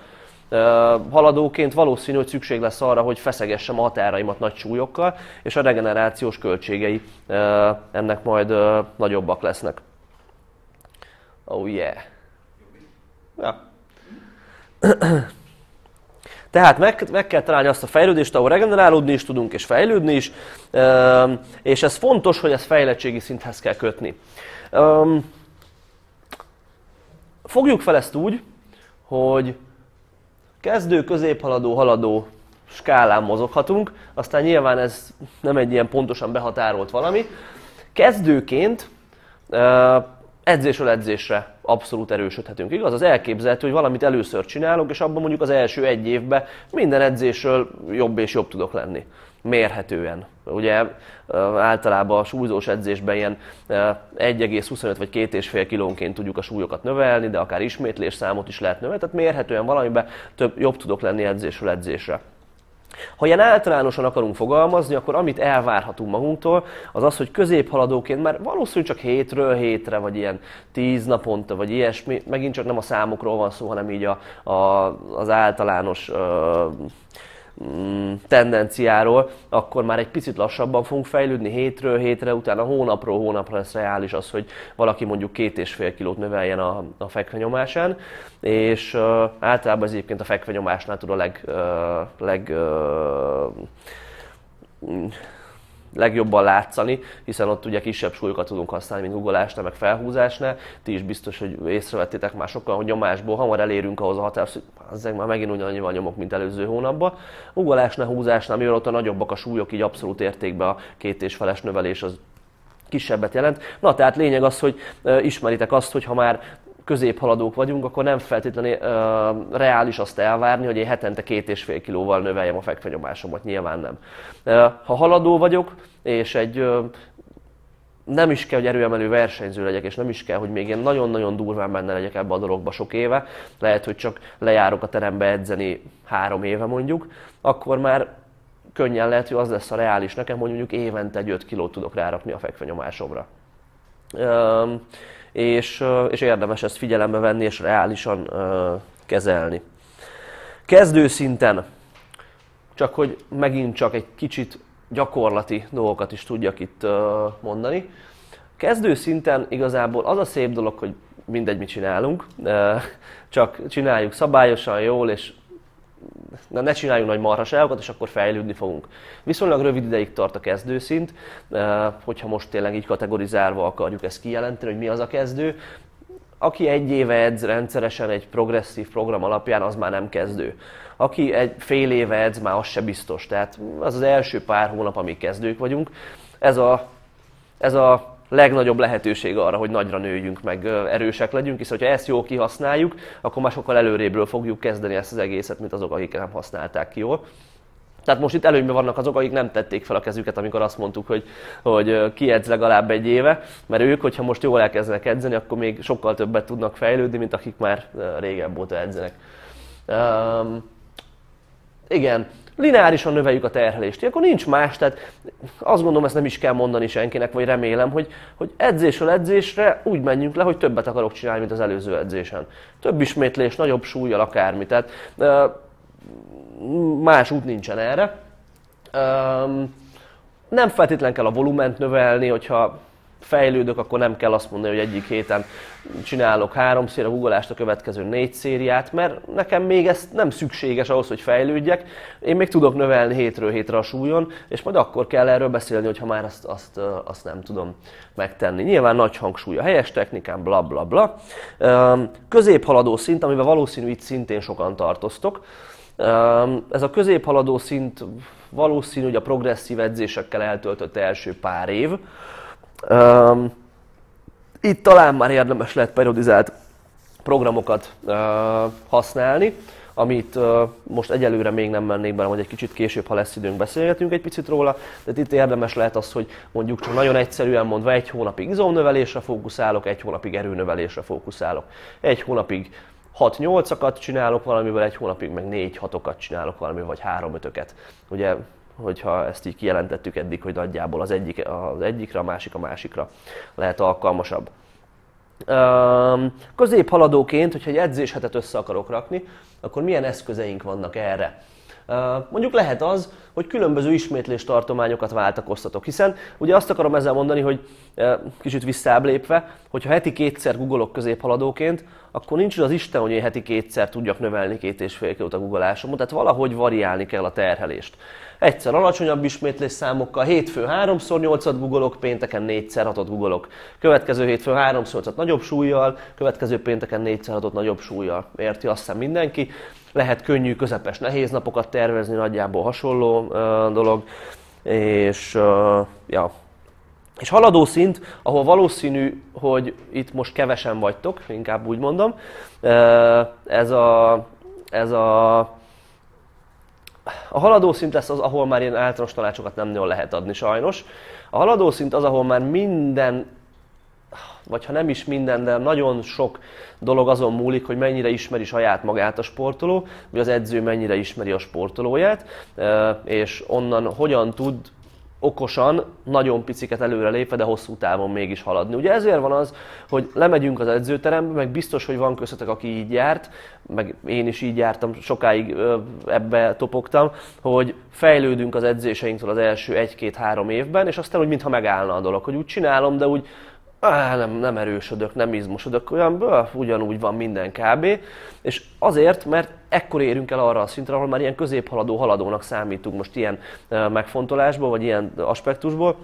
Haladóként valószínű, hogy szükség lesz arra, hogy feszegessem a határaimat nagy súlyokkal, és a regenerációs költségei ennek majd nagyobbak lesznek. Oh yeah. Ja. (clears throat) Tehát meg, meg kell találni azt a fejlődést, ahol regenerálódni is tudunk, és fejlődni is, és ez fontos, hogy ezt fejlettségi szinthez kell kötni. Fogjuk fel ezt úgy, hogy kezdő, középhaladó, haladó skálán mozoghatunk, aztán nyilván ez nem egy ilyen pontosan behatárolt valami. Kezdőként edzésről edzésre abszolút erősödhetünk. Igaz? Az elképzelhető, hogy valamit először csinálok, és abban mondjuk az első egy évben minden edzésről jobb és jobb tudok lenni. Mérhetően. Ugye általában a súlyzós edzésben ilyen 1,25 vagy 2,5 kilónként tudjuk a súlyokat növelni, de akár ismétlés számot is lehet növelni, tehát mérhetően valamiben több, jobb tudok lenni edzésről edzésre. Ha ilyen általánosan akarunk fogalmazni, akkor amit elvárhatunk magunktól, az az, hogy középhaladóként már valószínűleg csak hétről hétre, vagy ilyen tíz naponta, vagy ilyesmi, megint csak nem a számokról van szó, hanem így a, a, az általános Mm, tendenciáról, akkor már egy picit lassabban fogunk fejlődni hétről hétre, utána hónapról hónapra lesz reális az, hogy valaki mondjuk két és fél kilót növeljen a, a fekvenyomásán, és uh, általában ez egyébként a fekvenyomásnál tud a leg, uh, leg uh, legjobban látszani, hiszen ott ugye kisebb súlyokat tudunk használni, mint ugolásnál, meg felhúzásnál. Ti is biztos, hogy észrevettétek már sokkal, hogy nyomásból hamar elérünk ahhoz a határhoz, hogy már megint ugyanannyival nyomok, mint előző hónapban. Ugolásnál, húzásnál, mivel ott a nagyobbak a súlyok, így abszolút értékben a két és feles növelés az kisebbet jelent. Na, tehát lényeg az, hogy ismeritek azt, hogy ha már középhaladók vagyunk, akkor nem feltétlenül uh, reális azt elvárni, hogy én hetente két és fél kilóval növeljem a fekvenyomásomat, nyilván nem. Uh, ha haladó vagyok, és egy uh, nem is kell, hogy erőemelő versenyző legyek, és nem is kell, hogy még én nagyon-nagyon durván benne legyek ebbe a dologba sok éve, lehet, hogy csak lejárok a terembe edzeni három éve mondjuk, akkor már könnyen lehet, hogy az lesz a reális nekem, hogy mondjuk évente egy 5 kilót tudok rárakni a fekvenyomásomra és, és érdemes ezt figyelembe venni és reálisan kezelni. Kezdő szinten, csak hogy megint csak egy kicsit gyakorlati dolgokat is tudjak itt mondani. Kezdő szinten igazából az a szép dolog, hogy mindegy, mit csinálunk, csak csináljuk szabályosan, jól, és ne, ne csináljunk nagy marhaságokat, és akkor fejlődni fogunk. Viszonylag rövid ideig tart a kezdőszint, eh, hogyha most tényleg így kategorizálva akarjuk ezt kijelenteni, hogy mi az a kezdő. Aki egy éve edz rendszeresen egy progresszív program alapján, az már nem kezdő. Aki egy fél éve edz, már az se biztos. Tehát az az első pár hónap, amíg kezdők vagyunk. Ez a, ez a legnagyobb lehetőség arra, hogy nagyra nőjünk, meg erősek legyünk, hiszen ha ezt jól kihasználjuk, akkor már sokkal előrébről fogjuk kezdeni ezt az egészet, mint azok, akik nem használták ki jól. Tehát most itt előnyben vannak azok, akik nem tették fel a kezüket, amikor azt mondtuk, hogy, hogy kiedz legalább egy éve, mert ők, hogyha most jól elkezdenek edzeni, akkor még sokkal többet tudnak fejlődni, mint akik már régebb óta edzenek. Um, igen, lineárisan növeljük a terhelést. Akkor nincs más, tehát azt gondolom, ezt nem is kell mondani senkinek, vagy remélem, hogy, hogy edzésről edzésre úgy menjünk le, hogy többet akarok csinálni, mint az előző edzésen. Több ismétlés, nagyobb súlyjal, akármi. Tehát más út nincsen erre. Nem feltétlenül kell a volument növelni, hogyha fejlődök, akkor nem kell azt mondani, hogy egyik héten csinálok három széra guggolást, a következő négy szériát, mert nekem még ez nem szükséges ahhoz, hogy fejlődjek. Én még tudok növelni hétről hétre a súlyon, és majd akkor kell erről beszélni, hogyha már azt, azt, azt nem tudom megtenni. Nyilván nagy hangsúly a helyes technikán, bla bla bla. Középhaladó szint, amivel valószínű itt szintén sokan tartoztok. Ez a középhaladó szint valószínű, hogy a progresszív edzésekkel eltöltött első pár év, Um, itt talán már érdemes lehet periodizált programokat uh, használni, amit uh, most egyelőre még nem mennék bele, hogy egy kicsit később, ha lesz időnk, beszélgetünk egy picit róla. De itt érdemes lehet az, hogy mondjuk csak nagyon egyszerűen mondva egy hónapig izomnövelésre fókuszálok, egy hónapig erőnövelésre fókuszálok. Egy hónapig 6-8-akat csinálok valamivel, egy hónapig meg 4-6-okat csinálok valamivel, vagy 3-5-öket. Ugye hogyha ezt így kijelentettük eddig, hogy nagyjából az, egyik, az egyikre, a másik a másikra lehet alkalmasabb. Középhaladóként, hogyha egy edzéshetet össze akarok rakni, akkor milyen eszközeink vannak erre? Mondjuk lehet az, hogy különböző ismétlés tartományokat váltakoztatok, hiszen ugye azt akarom ezzel mondani, hogy kicsit visszább lépve, hogyha heti kétszer googolok középhaladóként, akkor nincs az Isten, hogy én heti kétszer tudjak növelni két és fél kilót a googolásomon, tehát valahogy variálni kell a terhelést. Egyszer alacsonyabb ismétlés számokkal, hétfő 3x 8-at googolok, pénteken 4x 6-ot googolok. Következő hétfő 3x 8-at nagyobb súlyjal, következő pénteken 4x 6-ot nagyobb súlyjal. Érti azt hiszem mindenki. Lehet könnyű, közepes, nehéz napokat tervezni, nagyjából hasonló dolog. És ja, és haladó szint, ahol valószínű, hogy itt most kevesen vagytok, inkább úgy mondom, ez a, ez a, a haladó szint lesz az, ahol már ilyen általános tanácsokat nem nagyon lehet adni sajnos. A haladó szint az, ahol már minden, vagy ha nem is minden, de nagyon sok dolog azon múlik, hogy mennyire ismeri saját magát a sportoló, vagy az edző mennyire ismeri a sportolóját, és onnan hogyan tud okosan, nagyon piciket előre lépve, de hosszú távon mégis haladni. Ugye ezért van az, hogy lemegyünk az edzőterembe, meg biztos, hogy van köztetek, aki így járt, meg én is így jártam, sokáig ebbe topogtam, hogy fejlődünk az edzéseinktől az első egy-két-három évben, és aztán úgy mintha megállna a dolog, hogy úgy csinálom, de úgy Nem, nem erősödök, nem izmosodok, olyan bő, ugyanúgy van minden kb. És azért, mert ekkor érünk el arra a szintre, ahol már ilyen középhaladó haladónak számítunk most ilyen megfontolásból, vagy ilyen aspektusból,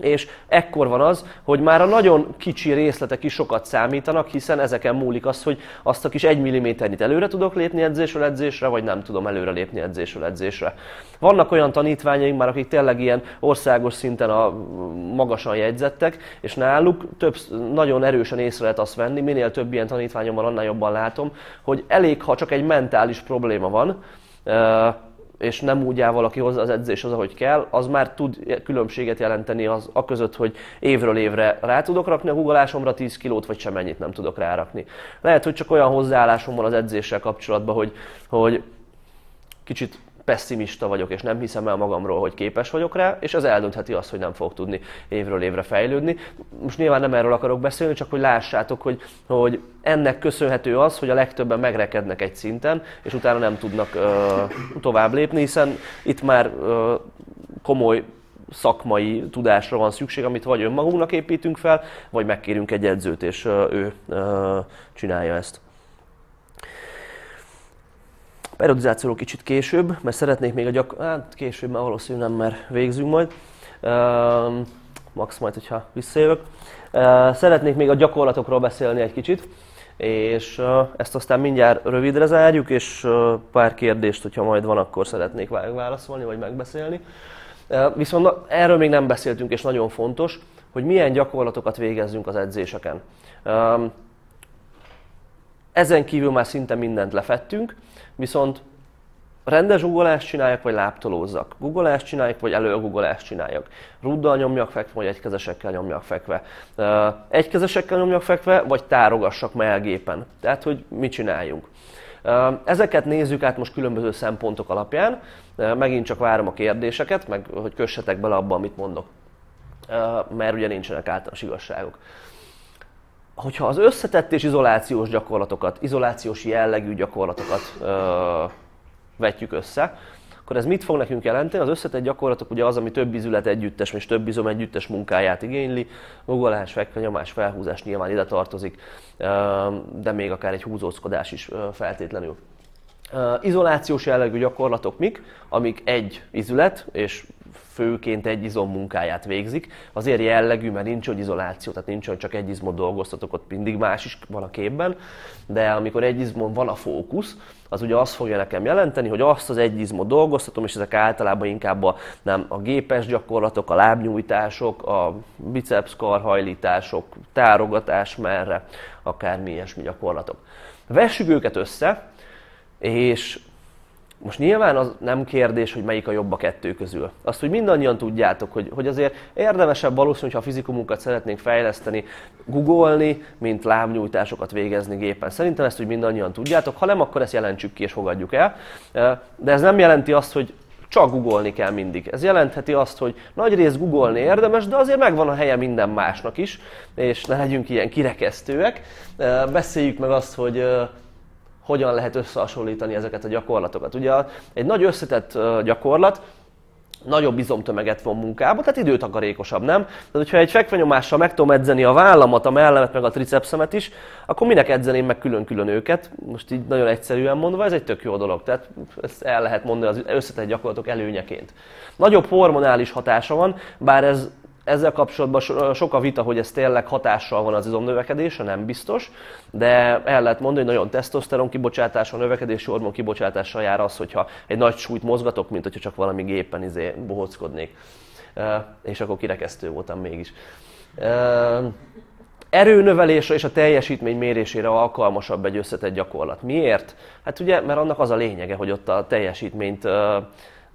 és ekkor van az, hogy már a nagyon kicsi részletek is sokat számítanak, hiszen ezeken múlik az, hogy azt a kis egy milliméternit előre tudok lépni edzésről edzésre, vagy nem tudom előre lépni edzésről edzésre. Vannak olyan tanítványaink már, akik tényleg ilyen országos szinten a magasan jegyzettek, és náluk több, nagyon erősen észre lehet azt venni, minél több ilyen tanítványom van, annál jobban látom, hogy elég, ha csak egy mentális probléma van, és nem úgy áll valaki hozzá az edzéshoz, ahogy kell, az már tud különbséget jelenteni az a között, hogy évről évre rá tudok rakni a guggolásomra 10 kilót, vagy sem ennyit nem tudok rárakni. Lehet, hogy csak olyan hozzáállásom van az edzéssel kapcsolatban, hogy, hogy kicsit pessimista vagyok, és nem hiszem el magamról, hogy képes vagyok rá, és az eldöntheti azt, hogy nem fog tudni évről évre fejlődni. Most nyilván nem erről akarok beszélni, csak hogy lássátok, hogy, hogy ennek köszönhető az, hogy a legtöbben megrekednek egy szinten, és utána nem tudnak uh, tovább lépni, hiszen itt már uh, komoly szakmai tudásra van szükség, amit vagy önmagunknak építünk fel, vagy megkérünk egy edzőt, és ő csinálja ezt periodizációról kicsit később, mert szeretnék még a gyak... Hát később már valószínűleg nem, mert végzünk majd. Uh, max majd, hogyha visszajövök. Uh, szeretnék még a gyakorlatokról beszélni egy kicsit, és ezt aztán mindjárt rövidre zárjuk, és pár kérdést, hogyha majd van, akkor szeretnék válaszolni, vagy megbeszélni. Uh, viszont erről még nem beszéltünk, és nagyon fontos, hogy milyen gyakorlatokat végezzünk az edzéseken. Ezen kívül már szinte mindent lefettünk, Viszont rendes guggolást csináljak, vagy láptolózzak. Guggolást csináljak, vagy előgugolást csináljak. Ruddal nyomjak fekve, vagy egykezesekkel nyomjak fekve. Egykezesekkel nyomjak fekve, vagy tárogassak melgépen. Tehát, hogy mit csináljunk. Ezeket nézzük át most különböző szempontok alapján. Megint csak várom a kérdéseket, meg hogy kössetek bele abba, amit mondok. Mert ugye nincsenek általános igazságok. Hogyha az összetett és izolációs gyakorlatokat, izolációs jellegű gyakorlatokat vetjük össze, akkor ez mit fog nekünk jelenteni? Az összetett gyakorlatok ugye az, ami több izület együttes, és több izom együttes munkáját igényli. Gugolás, fekvenyomás, felhúzás nyilván ide tartozik, de még akár egy húzózkodás is feltétlenül. Izolációs jellegű gyakorlatok mik, amik egy izület, és főként egy izom munkáját végzik. Azért jellegű, mert nincs hogy izoláció, tehát nincs, hogy csak egy izmot dolgoztatok, ott mindig más is van a képben, de amikor egy izmon van a fókusz, az ugye azt fogja nekem jelenteni, hogy azt az egy izmot dolgoztatom, és ezek általában inkább a, nem, a gépes gyakorlatok, a lábnyújtások, a biceps karhajlítások, tárogatás merre, akármi ilyesmi gyakorlatok. Vessük őket össze, és most nyilván az nem kérdés, hogy melyik a jobb a kettő közül. Azt, hogy mindannyian tudjátok, hogy, hogy azért érdemesebb valószínű, ha a fizikumunkat szeretnénk fejleszteni, googolni, mint lábnyújtásokat végezni gépen. Szerintem ezt, hogy mindannyian tudjátok, ha nem, akkor ezt jelentsük ki és fogadjuk el. De ez nem jelenti azt, hogy csak googolni kell mindig. Ez jelentheti azt, hogy nagy rész googolni érdemes, de azért megvan a helye minden másnak is, és ne legyünk ilyen kirekesztőek. Beszéljük meg azt, hogy hogyan lehet összehasonlítani ezeket a gyakorlatokat. Ugye egy nagy összetett gyakorlat, nagyobb izomtömeget von munkába, tehát időtakarékosabb, nem? Tehát, hogyha egy fekvenyomással meg tudom edzeni a vállamat, a mellemet, meg a tricepszemet is, akkor minek edzeném meg külön-külön őket? Most így nagyon egyszerűen mondva, ez egy tök jó dolog, tehát ezt el lehet mondani az összetett gyakorlatok előnyeként. Nagyobb hormonális hatása van, bár ez ezzel kapcsolatban sok a vita, hogy ez tényleg hatással van az izomnövekedésre, nem biztos, de el lehet mondani, hogy nagyon tesztoszteron kibocsátása, növekedési hormon kibocsátással jár az, hogyha egy nagy súlyt mozgatok, mint hogyha csak valami gépen izé bohockodnék. És akkor kirekesztő voltam mégis. Erőnövelésre és a teljesítmény mérésére alkalmasabb egy összetett gyakorlat. Miért? Hát ugye, mert annak az a lényege, hogy ott a teljesítményt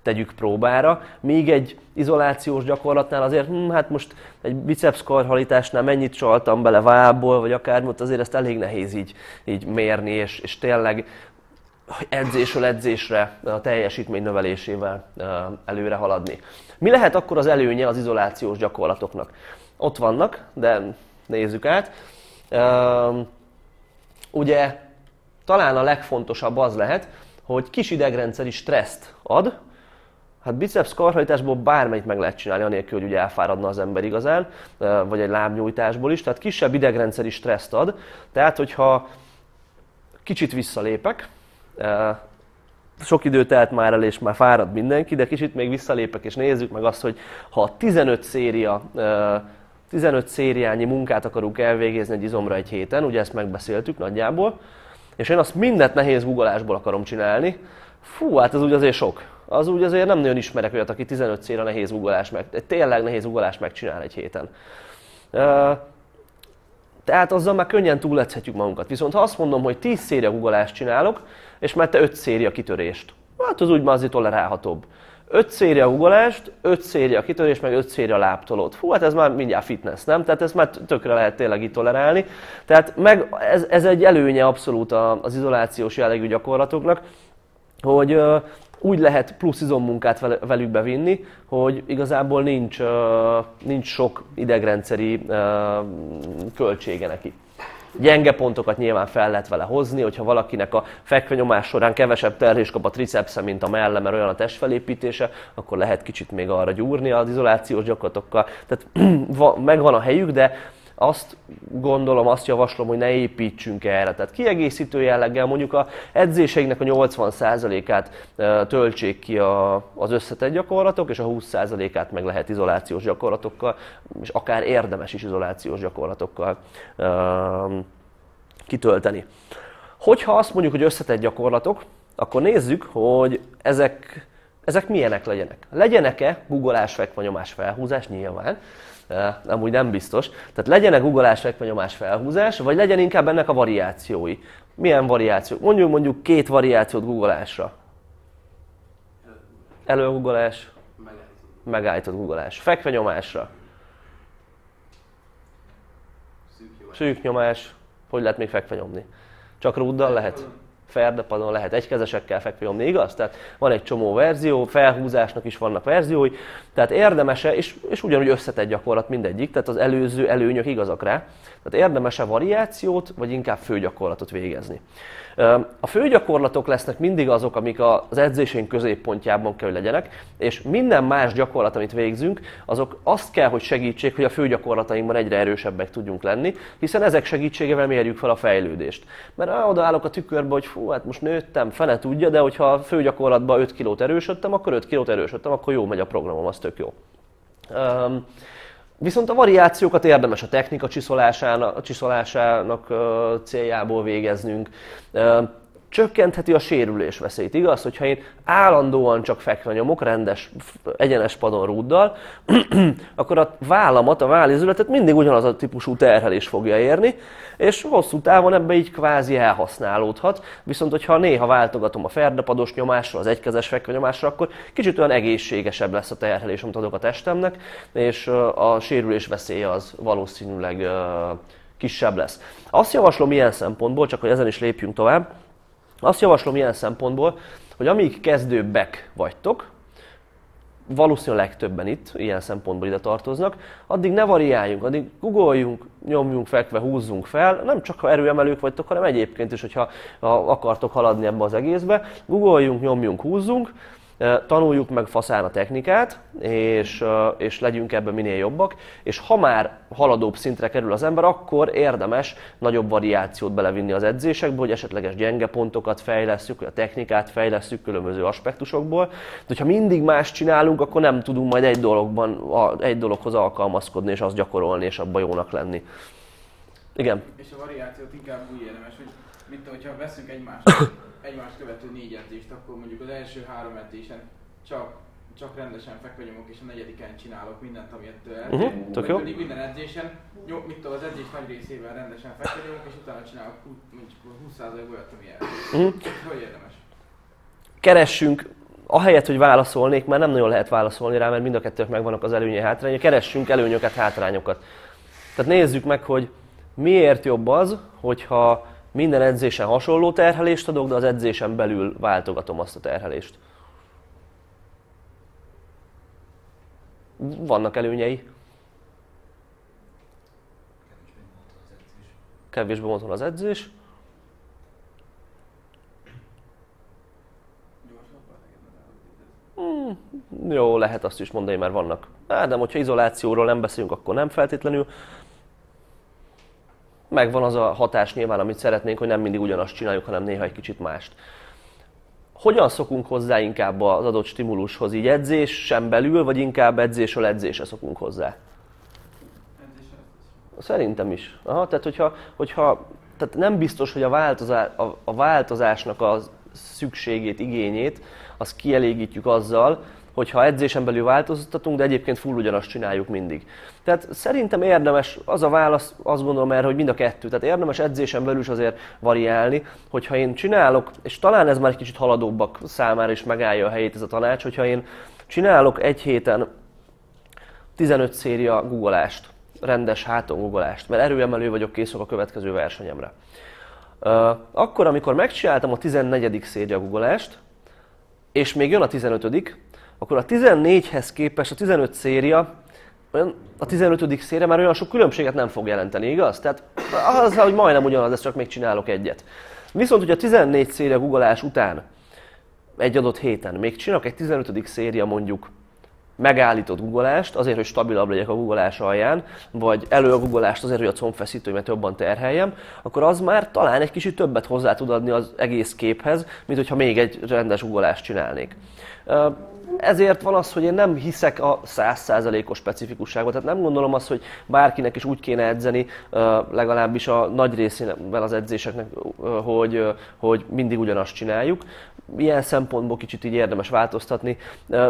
tegyük próbára, míg egy izolációs gyakorlatnál azért, hm, hát most egy biceps karhalitásnál mennyit csaltam bele vából, vagy akár, most azért ezt elég nehéz így, így mérni, és, és tényleg edzésről edzésre a teljesítmény növelésével előre haladni. Mi lehet akkor az előnye az izolációs gyakorlatoknak? Ott vannak, de nézzük át. Ugye talán a legfontosabb az lehet, hogy kis idegrendszeri stresszt ad, Hát biceps karhajtásból bármelyik meg lehet csinálni, anélkül, hogy ugye elfáradna az ember igazán, vagy egy lábnyújtásból is, tehát kisebb idegrendszeri stresszt ad. Tehát, hogyha kicsit visszalépek, sok idő telt már el, és már fárad mindenki, de kicsit még visszalépek, és nézzük meg azt, hogy ha 15 széria 15 szériányi munkát akarunk elvégezni egy izomra egy héten, ugye ezt megbeszéltük nagyjából, és én azt mindent nehéz googolásból akarom csinálni, fú, hát ez úgy azért sok az úgy azért nem nagyon ismerek olyat, aki 15 célra nehéz ugolás meg, tényleg nehéz ugolás megcsinál egy héten. Tehát azzal már könnyen túledzhetjük magunkat. Viszont ha azt mondom, hogy 10 széria uggolást csinálok, és mert te 5 széria kitörést, hát az úgy már azért tolerálhatóbb. 5 széria ugolást, 5 széria kitörés, meg 5 széria láptolót. Fú, hát ez már mindjárt fitness, nem? Tehát ezt már tökre lehet tényleg itt tolerálni. Tehát meg ez, ez egy előnye abszolút az izolációs jellegű gyakorlatoknak, hogy úgy lehet plusz izommunkát velük bevinni, hogy igazából nincs, nincs sok idegrendszeri költsége neki. Gyenge pontokat nyilván fel lehet vele hozni, hogyha valakinek a fekvenyomás során kevesebb terhés kap a tricepsze, mint a melle, mert olyan a testfelépítése, akkor lehet kicsit még arra gyúrni az izolációs gyakorlatokkal. Tehát (clears throat) megvan a helyük, de azt gondolom, azt javaslom, hogy ne építsünk erre. Tehát kiegészítő jelleggel mondjuk a edzéseiknek a 80%-át töltsék ki a, az összetett gyakorlatok, és a 20%-át meg lehet izolációs gyakorlatokkal, és akár érdemes is izolációs gyakorlatokkal kitölteni. Hogyha azt mondjuk, hogy összetett gyakorlatok, akkor nézzük, hogy ezek, ezek milyenek legyenek. Legyenek-e googolás, fekvanyomás, felhúzás nyilván, amúgy nem biztos. Tehát legyenek ugolás, fekvenyomás, felhúzás, vagy legyen inkább ennek a variációi. Milyen variációk? Mondjuk mondjuk két variációt googolásra. Előgugolás, megállított googolás. Fekvenyomásra. Szűk nyomás. Hogy lehet még fekve nyomni? Csak rúddal lehet? Ferdepadon lehet egykezesekkel fekvő nyomni, igaz? Tehát van egy csomó verzió, felhúzásnak is vannak verziói, tehát érdemese, és, és ugyanúgy összetett gyakorlat mindegyik, tehát az előző előnyök igazak rá, tehát érdemese variációt, vagy inkább főgyakorlatot végezni. A főgyakorlatok lesznek mindig azok, amik az edzésén középpontjában kell, hogy legyenek, és minden más gyakorlat, amit végzünk, azok azt kell, hogy segítsék, hogy a főgyakorlatainkban egyre erősebbek tudjunk lenni, hiszen ezek segítségével mérjük fel a fejlődést. Mert odaállok a tükörbe, hogy fú, hát most nőttem, fene tudja, de hogyha a főgyakorlatban 5 kilót erősödtem, akkor 5 kilót erősödtem, akkor jó megy a programom, az tök jó. Um, Viszont a variációkat érdemes a technika csiszolásának, csiszolásának céljából végeznünk. Csökkentheti a sérülés veszélyt, igaz? Hogyha én állandóan csak fekve nyomok, rendes, egyenes padon rúddal, (clears throat) akkor a vállamat, a vállizületet mindig ugyanaz a típusú terhelés fogja érni, és hosszú távon ebbe így kvázi elhasználódhat. Viszont, hogyha néha váltogatom a ferdepados nyomásra, az egykezes fekve nyomásra, akkor kicsit olyan egészségesebb lesz a terhelés, amit adok a testemnek, és a sérülés veszélye az valószínűleg kisebb lesz. Azt javaslom ilyen szempontból, csak hogy ezen is lépjünk tovább, azt javaslom ilyen szempontból, hogy amíg kezdőbbek vagytok, valószínűleg legtöbben itt, ilyen szempontból ide tartoznak, addig ne variáljunk, addig uggoljunk, nyomjunk fekve, húzzunk fel, nem csak ha erőemelők vagytok, hanem egyébként is, hogyha akartok haladni ebbe az egészbe, uggoljunk, nyomjunk, húzzunk, tanuljuk meg faszán a technikát, és, és legyünk ebben minél jobbak, és ha már haladóbb szintre kerül az ember, akkor érdemes nagyobb variációt belevinni az edzésekbe, hogy esetleges gyenge pontokat fejlesztjük, a technikát fejlesztjük különböző aspektusokból. De hogyha mindig más csinálunk, akkor nem tudunk majd egy, dologban, egy dologhoz alkalmazkodni, és azt gyakorolni, és abban jónak lenni. Igen. És a variációt inkább úgy érdemes, hogy mint hogyha veszünk egymást (coughs) egymást követő négy edzést, akkor mondjuk az első három edzésen csak csak rendesen fekvegyomok, és a negyediken csinálok mindent, ami ettől eltér. Uh-huh, tök jó. minden edzésen, jó, mit tudom, az edzés nagy részében rendesen fekvegyomok, és utána csinálok mondjuk 20% olyat, ami el. Uh-huh. Hogy érdemes? Keressünk, ahelyett, hogy válaszolnék, mert nem nagyon lehet válaszolni rá, mert mind a kettők megvannak az előnyei, hátrányai, keressünk előnyöket, hátrányokat. Tehát nézzük meg, hogy miért jobb az, hogyha minden edzésen hasonló terhelést adok, de az edzésen belül váltogatom azt a terhelést. Vannak előnyei. Kevésbé monoton az edzés. Hmm, jó, lehet azt is mondani, mert vannak. Á, de hogyha izolációról nem beszélünk, akkor nem feltétlenül megvan az a hatás nyilván, amit szeretnénk, hogy nem mindig ugyanazt csináljuk, hanem néha egy kicsit mást. Hogyan szokunk hozzá inkább az adott stimulushoz, így sem belül, vagy inkább edzésről edzésre szokunk hozzá? Szerintem is. Aha, tehát, hogyha, hogyha, tehát nem biztos, hogy a, változás, a, a változásnak a szükségét, igényét, azt kielégítjük azzal, hogyha edzésen belül változtatunk, de egyébként full ugyanazt csináljuk mindig. Tehát szerintem érdemes, az a válasz, azt gondolom erre, hogy mind a kettő. Tehát érdemes edzésen belül is azért variálni, hogyha én csinálok, és talán ez már egy kicsit haladóbbak számára is megállja a helyét ez a tanács, hogyha én csinálok egy héten 15 széria guggolást, rendes háton guggolást, mert erőemelő vagyok, készok a következő versenyemre. Akkor, amikor megcsináltam a 14. széria guggolást, és még jön a 15 akkor a 14-hez képest a 15 széria, a 15. széria már olyan sok különbséget nem fog jelenteni, igaz? Tehát az, hogy majdnem ugyanaz, ez csak még csinálok egyet. Viszont, hogy a 14 széria guggolás után egy adott héten még csinálok egy 15. széria mondjuk megállított guggolást, azért, hogy stabilabb legyek a guggolás alján, vagy elő a guggolást azért, hogy a combfeszítőimet jobban terheljem, akkor az már talán egy kicsit többet hozzá tud adni az egész képhez, mint hogyha még egy rendes guggolást csinálnék ezért van az, hogy én nem hiszek a százszázalékos specifikusságban. Tehát nem gondolom azt, hogy bárkinek is úgy kéne edzeni, legalábbis a nagy részében az edzéseknek, hogy, hogy mindig ugyanazt csináljuk ilyen szempontból kicsit így érdemes változtatni.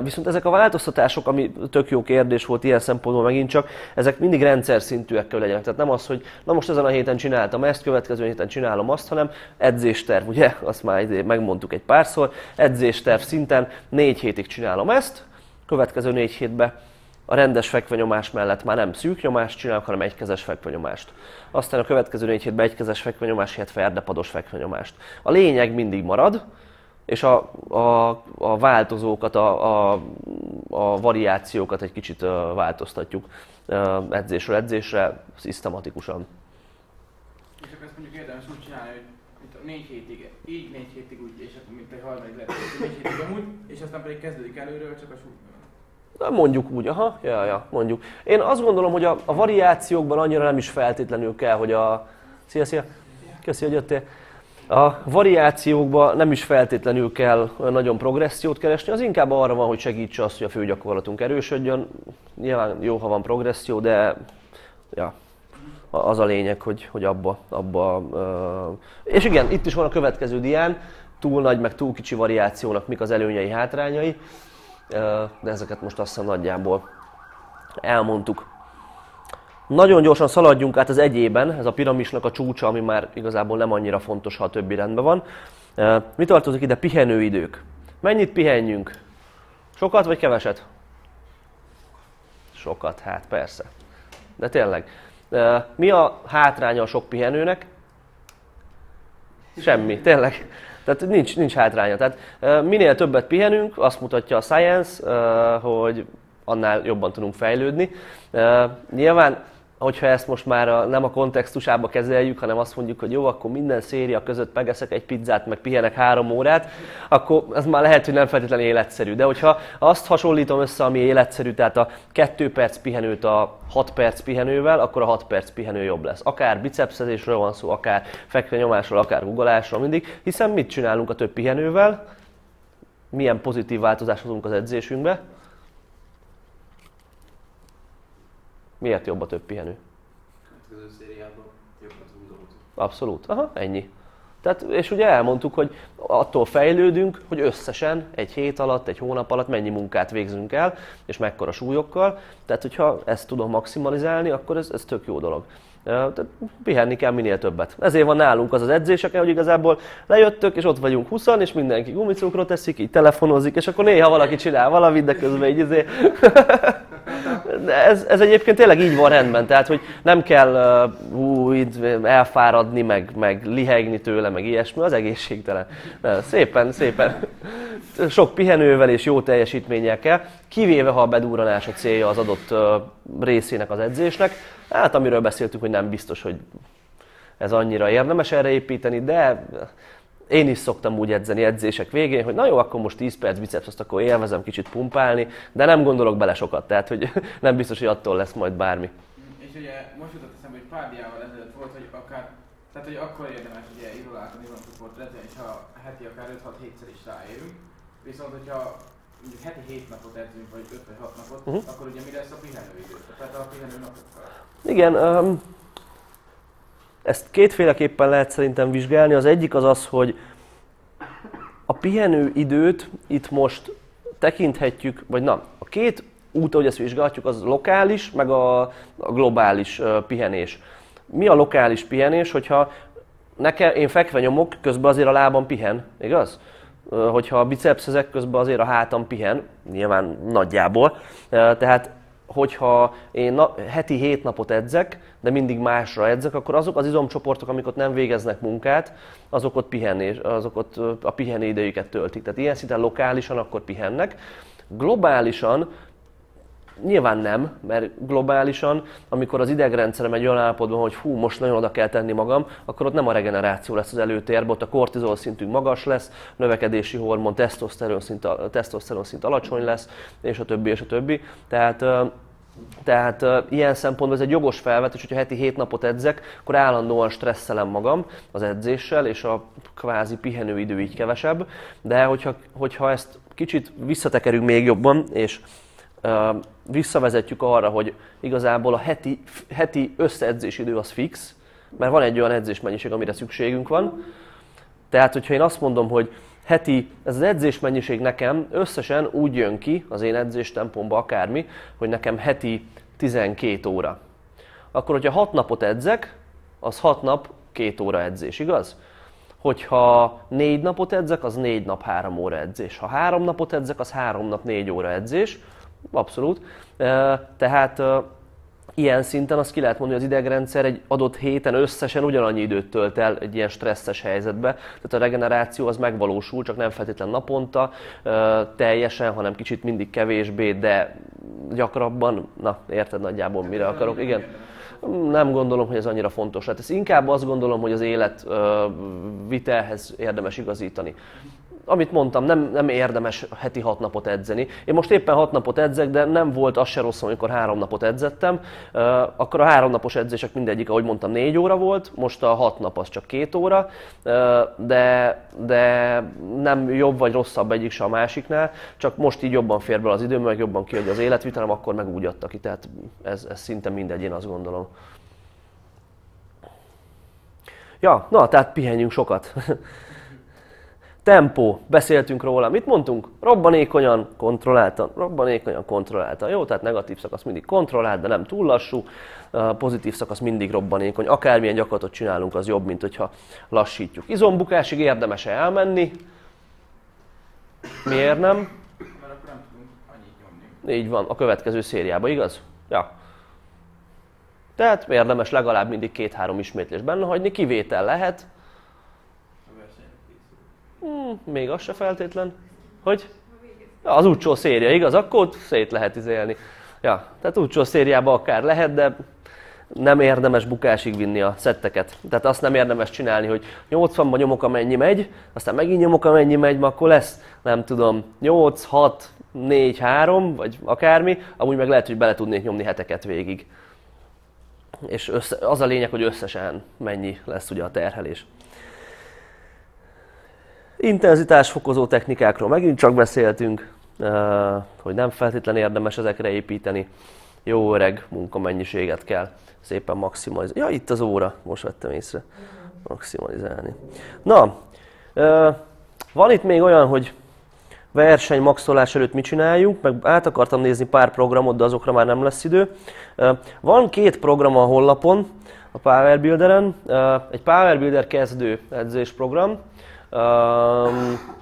Viszont ezek a változtatások, ami tök jó kérdés volt ilyen szempontból megint csak, ezek mindig rendszer szintűek kell legyenek. Tehát nem az, hogy na most ezen a héten csináltam ezt, következő héten csinálom azt, hanem edzésterv, ugye, azt már megmondtuk egy párszor, edzésterv szinten négy hétig csinálom ezt, következő négy hétben a rendes fekvenyomás mellett már nem szűk nyomást csinálok, hanem egykezes fekvenyomást. Aztán a következő négy hétben egykezes fekvenyomás, illetve erdepados fekvenyomást. A lényeg mindig marad, és a, a, a változókat, a, a, a variációkat egy kicsit változtatjuk edzésről edzésre, szisztematikusan. És akkor ezt mondjuk érdemes úgy csinálni, hogy mint négy hétig, így négy hétig úgy, és akkor mint egy harmadik lehet, négy hétig amúgy, és aztán pedig kezdődik előről csak a súly. Mondjuk úgy, aha, ja, ja, mondjuk. Én azt gondolom, hogy a, a variációkban annyira nem is feltétlenül kell, hogy a... Szia, szia! Köszi, hogy jöttél. A variációkban nem is feltétlenül kell nagyon progressziót keresni, az inkább arra van, hogy segítse azt, hogy a főgyakorlatunk erősödjön. Nyilván jó, ha van progresszió, de ja, az a lényeg, hogy, hogy abba, abba és igen, itt is van a következő dián, túl nagy, meg túl kicsi variációnak mik az előnyei, hátrányai, de ezeket most azt hiszem nagyjából elmondtuk. Nagyon gyorsan szaladjunk át az egyében, ez a piramisnak a csúcsa, ami már igazából nem annyira fontos, ha a többi rendben van. Mi tartozik ide? Pihenőidők. Mennyit pihenjünk? Sokat vagy keveset? Sokat, hát persze. De tényleg. Mi a hátránya a sok pihenőnek? Semmi, tényleg. Tehát nincs, nincs hátránya. Tehát minél többet pihenünk, azt mutatja a science, hogy annál jobban tudunk fejlődni. Nyilván hogyha ezt most már a, nem a kontextusába kezeljük, hanem azt mondjuk, hogy jó, akkor minden széria között megeszek egy pizzát, meg pihenek három órát, akkor ez már lehet, hogy nem feltétlenül életszerű. De hogyha azt hasonlítom össze, ami életszerű, tehát a kettő perc pihenőt a 6 perc pihenővel, akkor a 6 perc pihenő jobb lesz. Akár bicepszezésről van szó, akár fekvenyomásról, akár guggolásról mindig, hiszen mit csinálunk a több pihenővel, milyen pozitív változást hozunk az edzésünkbe, Miért jobb a több pihenő? Abszolút. Aha, ennyi. Tehát, és ugye elmondtuk, hogy attól fejlődünk, hogy összesen egy hét alatt, egy hónap alatt mennyi munkát végzünk el, és mekkora súlyokkal. Tehát, hogyha ezt tudom maximalizálni, akkor ez, ez tök jó dolog. Tehát pihenni kell minél többet. Ezért van nálunk az az edzéseken, hogy igazából lejöttök, és ott vagyunk 20 és mindenki gumicukrot teszik, így telefonozik, és akkor néha valaki csinál valamit, de közben így izé... (laughs) ez, ez egyébként tényleg így van rendben, tehát hogy nem kell uh, így elfáradni, meg, meg lihegni tőle, meg ilyesmi, az egészségtelen. Szépen, szépen. Sok pihenővel és jó teljesítménnyel kell, kivéve ha a bedúranás a célja az adott részének az edzésnek, Hát amiről beszéltünk, hogy nem biztos, hogy ez annyira érdemes erre építeni, de én is szoktam úgy edzeni edzések végén, hogy na jó, akkor most 10 perc biceps, azt akkor élvezem kicsit pumpálni, de nem gondolok bele sokat, tehát hogy (laughs) nem biztos, hogy attól lesz majd bármi. És ugye most jutott eszembe, hogy pár diával ezelőtt volt, hogy akár, tehát hogy akkor érdemes ugye izoláltan izomcsoport edzeni, ha heti akár 5-6 hétszer is ráérünk, viszont hogyha mondjuk heti 7 napot edzünk, vagy 5 vagy 6 napot, uh-huh. akkor ugye mi lesz a pihenőidő? Tehát a pihenő napokkal. Igen, um, ezt kétféleképpen lehet szerintem vizsgálni. Az egyik az az, hogy a pihenő időt itt most tekinthetjük, vagy na, a két út, ahogy ezt vizsgálhatjuk, az lokális, meg a, globális pihenés. Mi a lokális pihenés, hogyha nekem, én fekve nyomok, közben azért a lábam pihen, igaz? Hogyha a bicepszezek közben azért a hátam pihen, nyilván nagyjából. Tehát hogyha én na, heti hét napot edzek, de mindig másra edzek, akkor azok az izomcsoportok, amik ott nem végeznek munkát, azok ott, pihenés, azok ott a pihenő idejüket töltik. Tehát ilyen szinten lokálisan akkor pihennek. Globálisan Nyilván nem, mert globálisan, amikor az idegrendszerem egy olyan állapotban, hogy fú, most nagyon oda kell tenni magam, akkor ott nem a regeneráció lesz az előtérben, ott a kortizol szintünk magas lesz, növekedési hormon, tesztoszteron szint, tesztoszteron szint alacsony lesz, és a többi, és a többi. Tehát tehát uh, ilyen szempontból ez egy jogos felvetés, hogyha heti hét napot edzek, akkor állandóan stresszelem magam az edzéssel, és a kvázi pihenőidő így kevesebb. De hogyha, hogyha ezt kicsit visszatekerünk még jobban, és uh, visszavezetjük arra, hogy igazából a heti, heti összeedzés idő az fix, mert van egy olyan edzésmennyiség, amire szükségünk van. Tehát, hogyha én azt mondom, hogy heti, ez az edzésmennyiség nekem összesen úgy jön ki, az én edzés tempomba akármi, hogy nekem heti 12 óra. Akkor, hogyha 6 napot edzek, az 6 nap 2 óra edzés, igaz? Hogyha 4 napot edzek, az 4 nap 3 óra edzés. Ha 3 napot edzek, az 3 nap 4 óra edzés abszolút. Tehát ilyen szinten azt ki lehet mondani, hogy az idegrendszer egy adott héten összesen ugyanannyi időt tölt el egy ilyen stresszes helyzetbe. Tehát a regeneráció az megvalósul, csak nem feltétlen naponta teljesen, hanem kicsit mindig kevésbé, de gyakrabban. Na, érted nagyjából mire akarok? Igen. Nem gondolom, hogy ez annyira fontos. Hát ez inkább azt gondolom, hogy az élet vitelhez érdemes igazítani amit mondtam, nem, nem érdemes heti hat napot edzeni. Én most éppen hat napot edzek, de nem volt az se rossz, amikor három napot edzettem. Akkor a három napos edzések mindegyik, ahogy mondtam, négy óra volt, most a hat nap az csak két óra, de, de nem jobb vagy rosszabb egyik se a másiknál, csak most így jobban fér bele az idő, meg jobban kiadja az életvitelem, akkor meg úgy adta ki, tehát ez, ez szinte mindegy, én azt gondolom. Ja, na, tehát pihenjünk sokat. (laughs) Tempó, beszéltünk róla. Mit mondtunk? Robbanékonyan, kontrolláltan, robbanékonyan, kontrolláltan. Jó, tehát negatív szakasz mindig kontrollált, de nem túl lassú. Pozitív szakasz mindig robbanékony. Akármilyen gyakorlatot csinálunk, az jobb, mint hogyha lassítjuk. Izombukásig érdemes elmenni. Miért nem? Mert. Így van, a következő szériába, igaz? Ja. Tehát érdemes legalább mindig két-három ismétlés benne hagyni, kivétel lehet, Hmm, még az se feltétlen. Hogy? Ja, az úcsó széria, igaz? Akkor szét lehet izélni. Ja, tehát úcsó szériába akár lehet, de nem érdemes bukásig vinni a szetteket. Tehát azt nem érdemes csinálni, hogy 80-ban nyomok amennyi megy, aztán megint nyomok amennyi megy, ma akkor lesz, nem tudom, 8, 6, 4, 3, vagy akármi, amúgy meg lehet, hogy bele tudnék nyomni heteket végig. És össze, az a lényeg, hogy összesen mennyi lesz ugye a terhelés. Intenzitásfokozó technikákról megint csak beszéltünk, hogy nem feltétlenül érdemes ezekre építeni. Jó öreg munkamennyiséget kell szépen maximalizálni. Ja, itt az óra, most vettem észre. Maximalizálni. Na, van itt még olyan, hogy verseny maxolás előtt mit csináljunk, meg át akartam nézni pár programot, de azokra már nem lesz idő. Van két program a honlapon, a Power Builderen. Egy Power Builder kezdő edzésprogram, Um,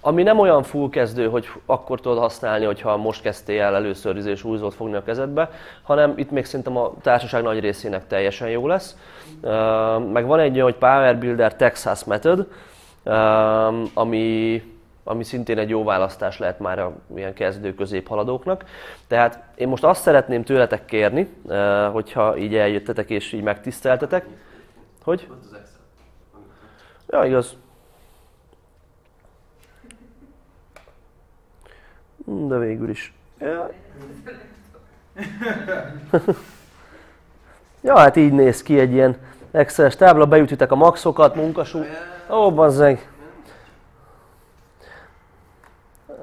ami nem olyan full kezdő, hogy akkor tudod használni, hogyha most kezdtél el először és újzót fogni a kezedbe, hanem itt még szerintem a társaság nagy részének teljesen jó lesz. Meg van egy olyan, hogy Power Builder Texas Method, ami, ami szintén egy jó választás lehet már a ilyen kezdő középhaladóknak. Tehát én most azt szeretném tőletek kérni, hogyha így eljöttetek és így megtiszteltetek, hogy... Ja, igaz. De végül is. Ja. ja, hát így néz ki egy ilyen Excel-es tábla, beütitek a maxokat, munkasú. Ó, bazzeg.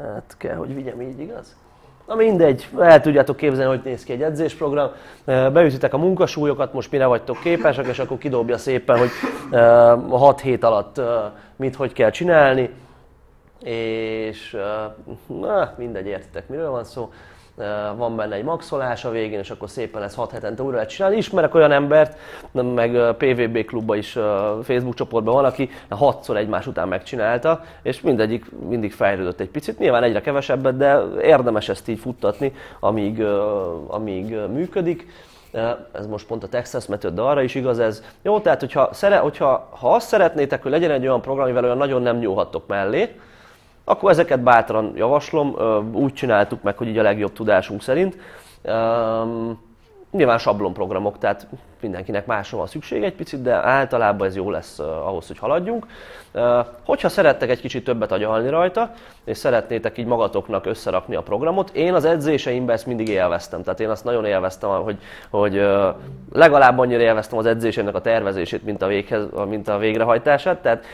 Hát kell, hogy vigyem így, igaz? Na mindegy, el tudjátok képzelni, hogy néz ki egy edzésprogram. Beütitek a munkasúlyokat, most mire vagytok képesek, és akkor kidobja szépen, hogy a 6 hét alatt mit, hogy kell csinálni. És na, mindegy, értitek, miről van szó van benne egy maxolás a végén, és akkor szépen lesz 6 hetente újra lehet csinálni. Ismerek olyan embert, meg PVB klubban is Facebook csoportban van, aki hatszor egymás után megcsinálta, és mindegyik mindig fejlődött egy picit. Nyilván egyre kevesebbet, de érdemes ezt így futtatni, amíg, amíg működik. Ez most pont a Texas Method, de arra is igaz ez. Jó, tehát hogyha, szere, hogyha ha azt szeretnétek, hogy legyen egy olyan program, amivel olyan nagyon nem nyúlhattok mellé, akkor ezeket bátran javaslom, úgy csináltuk meg, hogy így a legjobb tudásunk szerint. Nyilván sablonprogramok, tehát mindenkinek másra van szükség egy picit, de általában ez jó lesz ahhoz, hogy haladjunk. Hogyha szerettek egy kicsit többet agyalni rajta, és szeretnétek így magatoknak összerakni a programot, én az edzéseimben ezt mindig élveztem. Tehát én azt nagyon élveztem, hogy, hogy legalább annyira élveztem az edzésének a tervezését, mint a, véghez, mint a végrehajtását. Tehát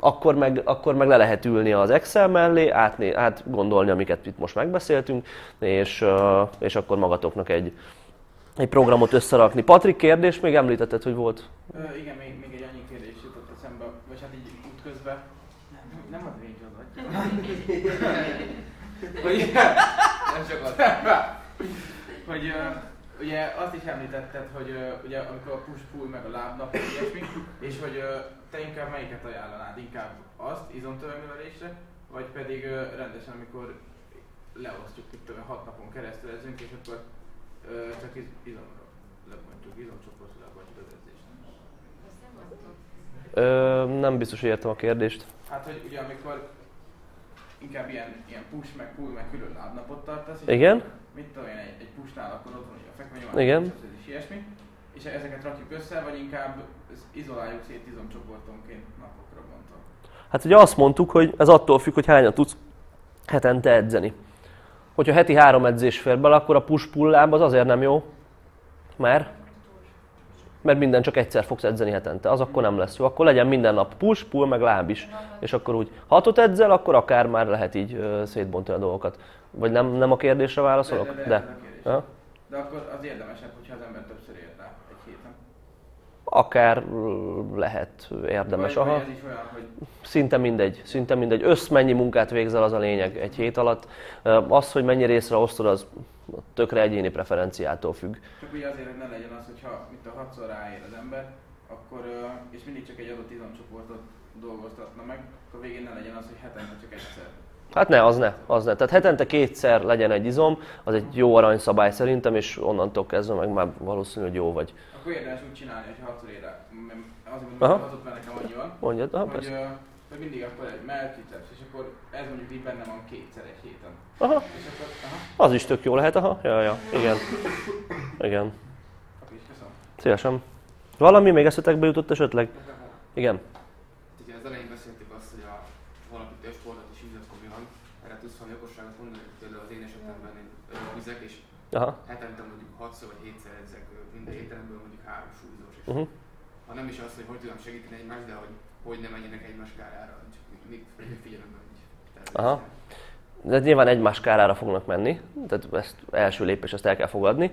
akkor, meg, akkor meg le lehet ülni az Excel mellé, átné, átgondolni, amiket itt most megbeszéltünk, és, és akkor magatoknak egy, egy programot összerakni. Patrik, kérdés, még említetted, hogy volt. Ö, igen, még, még egy annyi kérdés jutott eszembe, vagy hát így útközben. Nem, nem az range az hogy, nem csak az. hogy ugye azt is említetted, hogy ugye amikor a push-pull meg a lábnap, ilyesmi, és hogy te inkább melyiket ajánlanád? Inkább azt izomtömegnövelésre, vagy pedig rendesen, amikor leosztjuk, itt hat napon keresztül edzünk, és akkor csak iz, izomra lebontjuk, izomcsoportra lebontjuk az edzést. Ö, nem biztos, hogy értem a kérdést. Hát, hogy ugye amikor inkább ilyen, ilyen push, meg pull, meg külön lábnapot tartasz, Igen? mit tudom én, egy, egy pushnál akkor ott van ugye a fekvenyomás, Igen. és ilyesmi, és ezeket rakjuk össze, vagy inkább izoláljuk szét izomcsoportonként napokra bontva. Hát ugye azt mondtuk, hogy ez attól függ, hogy hányan tudsz hetente edzeni. Hogyha heti három edzés fér bele, akkor a push-pull láb az azért nem jó, mert mert minden csak egyszer fogsz edzeni hetente, az akkor nem lesz jó. Akkor legyen minden nap push, pull, meg láb is. És akkor úgy hatot edzel, akkor akár már lehet így ö, szétbontani a dolgokat. Vagy nem, nem a kérdésre válaszolok? De, de, de, De. Ja. De akkor az érdemesebb, hogyha az ember többször ér rá. Akár ö, lehet érdemes. vagy, Aha. vagy olyan, hogy Szinte mindegy, szinte mindegy. Össz mennyi munkát végzel, az a lényeg egy hét alatt. Az, hogy mennyi részre osztod, az tökre egyéni preferenciától függ. csak ugye azért, hogy ne legyen az, hogyha mint a hatszor ráér az ember, akkor, és mindig csak egy adott izomcsoportot dolgoztatna meg, akkor végén ne legyen az, hogy hetente csak egyszer. Hát ne, az ne, az ne. Tehát hetente kétszer legyen egy izom, az egy jó aranyszabály szerintem, és onnantól kezdve meg már valószínű, hogy jó vagy. Akkor érdemes úgy csinálni, hogy hatszor ér rá. M- Azért mondom, hogy hatot, mert nekem annyi van, Mondjad, aha, hogy, persze. hogy mindig akkor egy melkiceps, és akkor ez mondjuk így benne van kétszer egy héten. Aha, akkor, aha, az is tök jó lehet, aha, ja, ja, igen. Igen, is köszönöm. szívesen. Valami még eszetekbe jutott esetleg? Igen. Ugye az elején beszéltük azt, hogy a valaki több sportot is űzött komolyan. Erre tudsz valami okosságot mondani, hogy például az én esetemben én űzek, és Aha. hetente mondjuk 6 vagy 7-szer edzek ö, minden ételemből mondjuk 3 súlyzós. És Uh-huh. ha nem is az, hogy hogy tudom segíteni egymást, de hogy hogy ne menjenek egymás kárára, csak mit figyelembe. Aha. De nyilván egymás kárára fognak menni, tehát ezt első lépés, ezt el kell fogadni.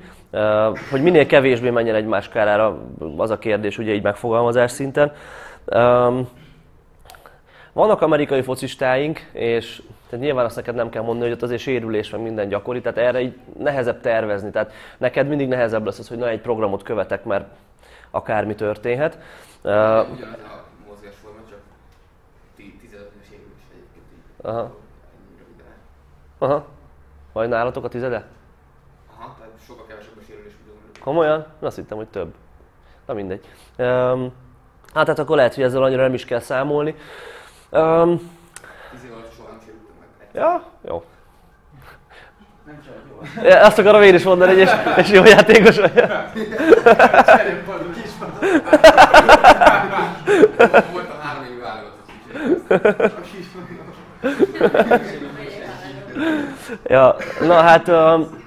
Hogy minél kevésbé menjen egymás kárára, az a kérdés ugye így megfogalmazás szinten. Vannak amerikai focistáink, és tehát nyilván azt neked nem kell mondani, hogy ott azért sérülés van minden gyakori, tehát erre így nehezebb tervezni. Tehát neked mindig nehezebb lesz az, hogy na egy programot követek, mert akármi történhet. Uh, Ugyanaz a mozgásforma, csak 15-es sérülés egyébként így. Aha. Aha. Vagy nálatok a tizede? Aha, tehát sokkal kevesebb a sérülés, Komolyan? Azt hittem, hogy több. Na mindegy. Um, hát, hát akkor lehet, hogy ezzel annyira nem is kell számolni. Um, 10 év alatt soha nem sérültem meg. egyszer. Ja, jó. Nem csak jó. Azt akarom én is mondani, és, és jó játékos vagy. Cseréppadú kispadú. Volt a három évi válogatott. Ja, na hát um,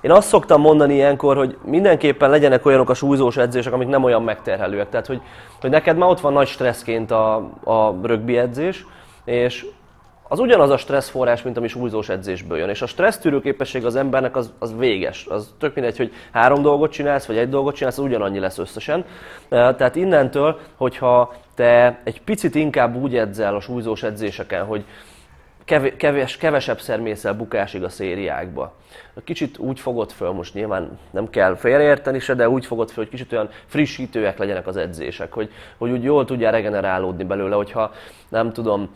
én azt szoktam mondani ilyenkor, hogy mindenképpen legyenek olyanok a súlyzós edzések, amik nem olyan megterhelőek. Tehát, hogy, hogy neked már ott van nagy stresszként a, a rögbi edzés, és az ugyanaz a stresszforrás, mint ami súlyzós edzésből jön. És a stressztűrő képesség az embernek az, az véges. Az tök mindegy, hogy három dolgot csinálsz, vagy egy dolgot csinálsz, az ugyanannyi lesz összesen. Eh, Tehát innentől, hogyha te egy picit inkább úgy edzel a súlyzós edzéseken, hogy kev- keves, kevesebbszer mész el bukásig a szériákba. Kicsit úgy fogod föl, most nyilván nem kell félreérteni se, de úgy fogod föl, hogy kicsit olyan frissítőek legyenek az edzések, hogy, hogy úgy jól tudjál regenerálódni belőle, hogyha nem tudom,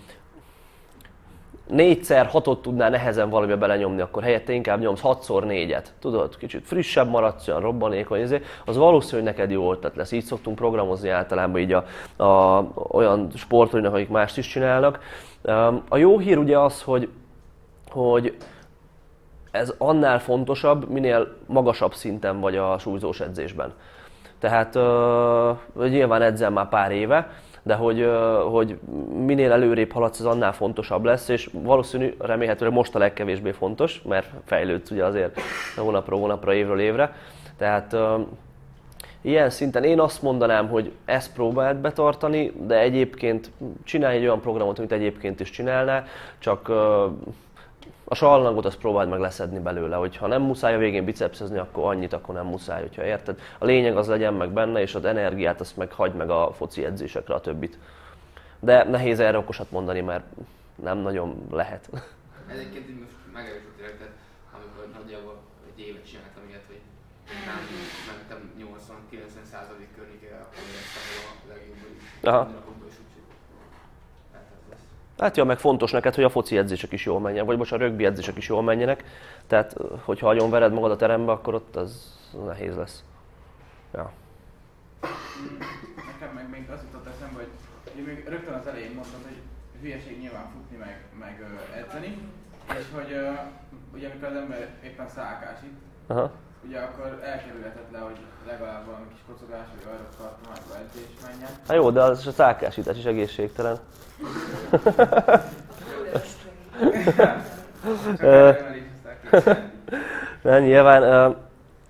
négyszer hatot tudnál nehezen valamibe belenyomni, akkor helyette inkább nyomsz hatszor négyet. Tudod, kicsit frissebb maradsz, olyan robbanékony, ezért, az valószínű, hogy neked jó ötlet lesz. Így szoktunk programozni általában így a, a, olyan sportolóknak, akik mást is csinálnak. A jó hír ugye az, hogy, hogy ez annál fontosabb, minél magasabb szinten vagy a súlyzós edzésben. Tehát uh, nyilván edzel már pár éve, de hogy, hogy minél előrébb haladsz, az annál fontosabb lesz, és valószínű, remélhetőleg most a legkevésbé fontos, mert fejlődsz ugye azért hónapról hónapra, évről évre. Tehát Ilyen szinten én azt mondanám, hogy ezt próbáld betartani, de egyébként csinálj egy olyan programot, amit egyébként is csinálnál, csak a sallangot azt próbáld meg leszedni belőle, hogy ha nem muszáj a végén bicepszezni, akkor annyit, akkor nem muszáj, hogyha érted. A lényeg az legyen meg benne, és az energiát azt meg hagyd meg a foci edzésekre a többit. De nehéz erre okosat mondani, mert nem nagyon lehet. (laughs) Egyébként így most megerősült érted, amikor nagyjából egy évet csináltam ilyet, hogy nem mentem 80-90 százalék környékére, akkor éreztem, hogy a legjobb, hogy Aha. minden napokban is úgyhogy lehet ez lesz. Hát ja, meg fontos neked, hogy a foci edzések is jól menjenek, vagy most a rögbi edzések is jól menjenek. Tehát, hogyha nagyon vered magad a terembe, akkor ott az nehéz lesz. Ja. Nekem meg még az jutott eszembe, hogy én még rögtön az elején mondtad, hogy hülyeség nyilván futni meg, meg edzeni, és hogy ugye amikor az ember éppen szálkásít, Aha. Ugye akkor elkerülhetetlen, hogy legalább valami kis kocogás, vagy arra tartományba edzés menjen. Hát jó, de az a szálkásítás is egészségtelen. Nem, (laughs) nyilván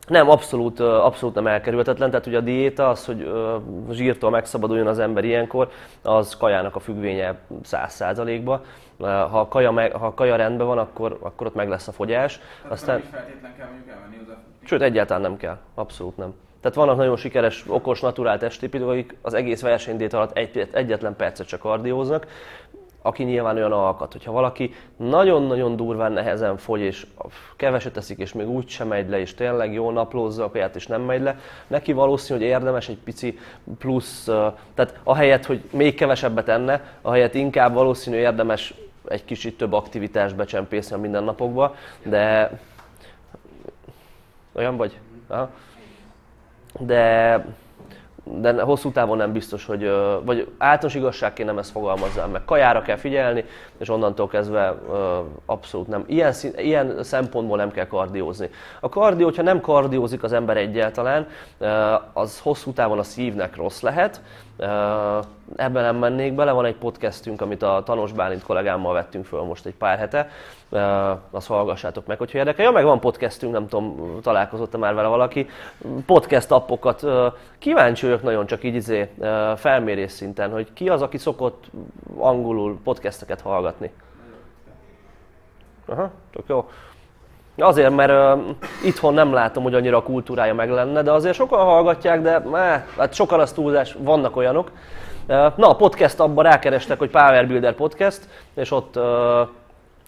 nem, abszolút, abszolút nem elkerülhetetlen. Tehát ugye a diéta, az, hogy zsírtól megszabaduljon az ember ilyenkor, az kajának a függvénye 100%-ba. Ha a kaja, meg, ha a kaja rendben van, akkor, akkor ott meg lesz a fogyás. Tehát Aztán, nem is feltétlen kell mondjuk elmenni oda. Sőt, egyáltalán nem kell. Abszolút nem. Tehát vannak nagyon sikeres, okos, naturál testépítők, akik az egész versenydét alatt egy, egyetlen percet csak kardióznak, aki nyilván olyan alkat, hogyha valaki nagyon-nagyon durván nehezen fogy, és keveset teszik, és még úgy sem megy le, és tényleg jól naplózza a kaját, és nem megy le, neki valószínű, hogy érdemes egy pici plusz, tehát ahelyett, hogy még kevesebbet enne, ahelyett inkább valószínű érdemes egy kicsit több aktivitást becsempészni a mindennapokba, de olyan vagy? Aha. De, de hosszú távon nem biztos, hogy, vagy általános igazságként nem ezt fogalmazzám meg. Kajára kell figyelni, és onnantól kezdve abszolút nem. Ilyen, szín, ilyen szempontból nem kell kardiózni. A kardió, hogyha nem kardiózik az ember egyáltalán, az hosszú távon a szívnek rossz lehet. Ebben nem mennék bele, van egy podcastünk, amit a Tanos Bálint kollégámmal vettünk föl most egy pár hete, azt hallgassátok meg, hogyha érdekel. Ja, meg van podcastünk, nem tudom, találkozott-e már vele valaki. Podcast appokat, kíváncsi vagyok nagyon csak így izé, felmérés szinten, hogy ki az, aki szokott angolul podcasteket hallgatni. Aha, tök jó. Azért, mert uh, itthon nem látom, hogy annyira a kultúrája meg lenne, de azért sokan hallgatják, de meh, hát sokan az túlzás, vannak olyanok. Uh, na, a podcast abban rákerestek, hogy Power Builder Podcast, és ott uh,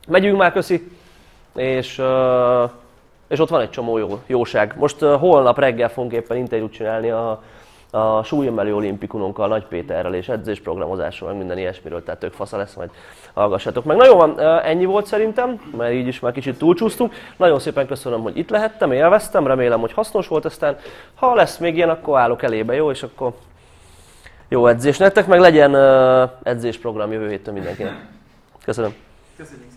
megyünk már, köszi, és, és ott van egy csomó jó, jóság. Most holnap reggel fogunk éppen interjút csinálni a, a súlyemelő olimpikununkkal, Nagy Péterrel és edzésprogramozásról, meg minden ilyesmiről, tehát tök fasza lesz, majd hallgassatok meg. Na jó van, ennyi volt szerintem, mert így is már kicsit túlcsúsztunk. Nagyon szépen köszönöm, hogy itt lehettem, élveztem, remélem, hogy hasznos volt, aztán ha lesz még ilyen, akkor állok elébe, jó, és akkor jó edzés nektek, meg legyen edzésprogram jövő héten mindenkinek. Köszönöm. Köszönjük!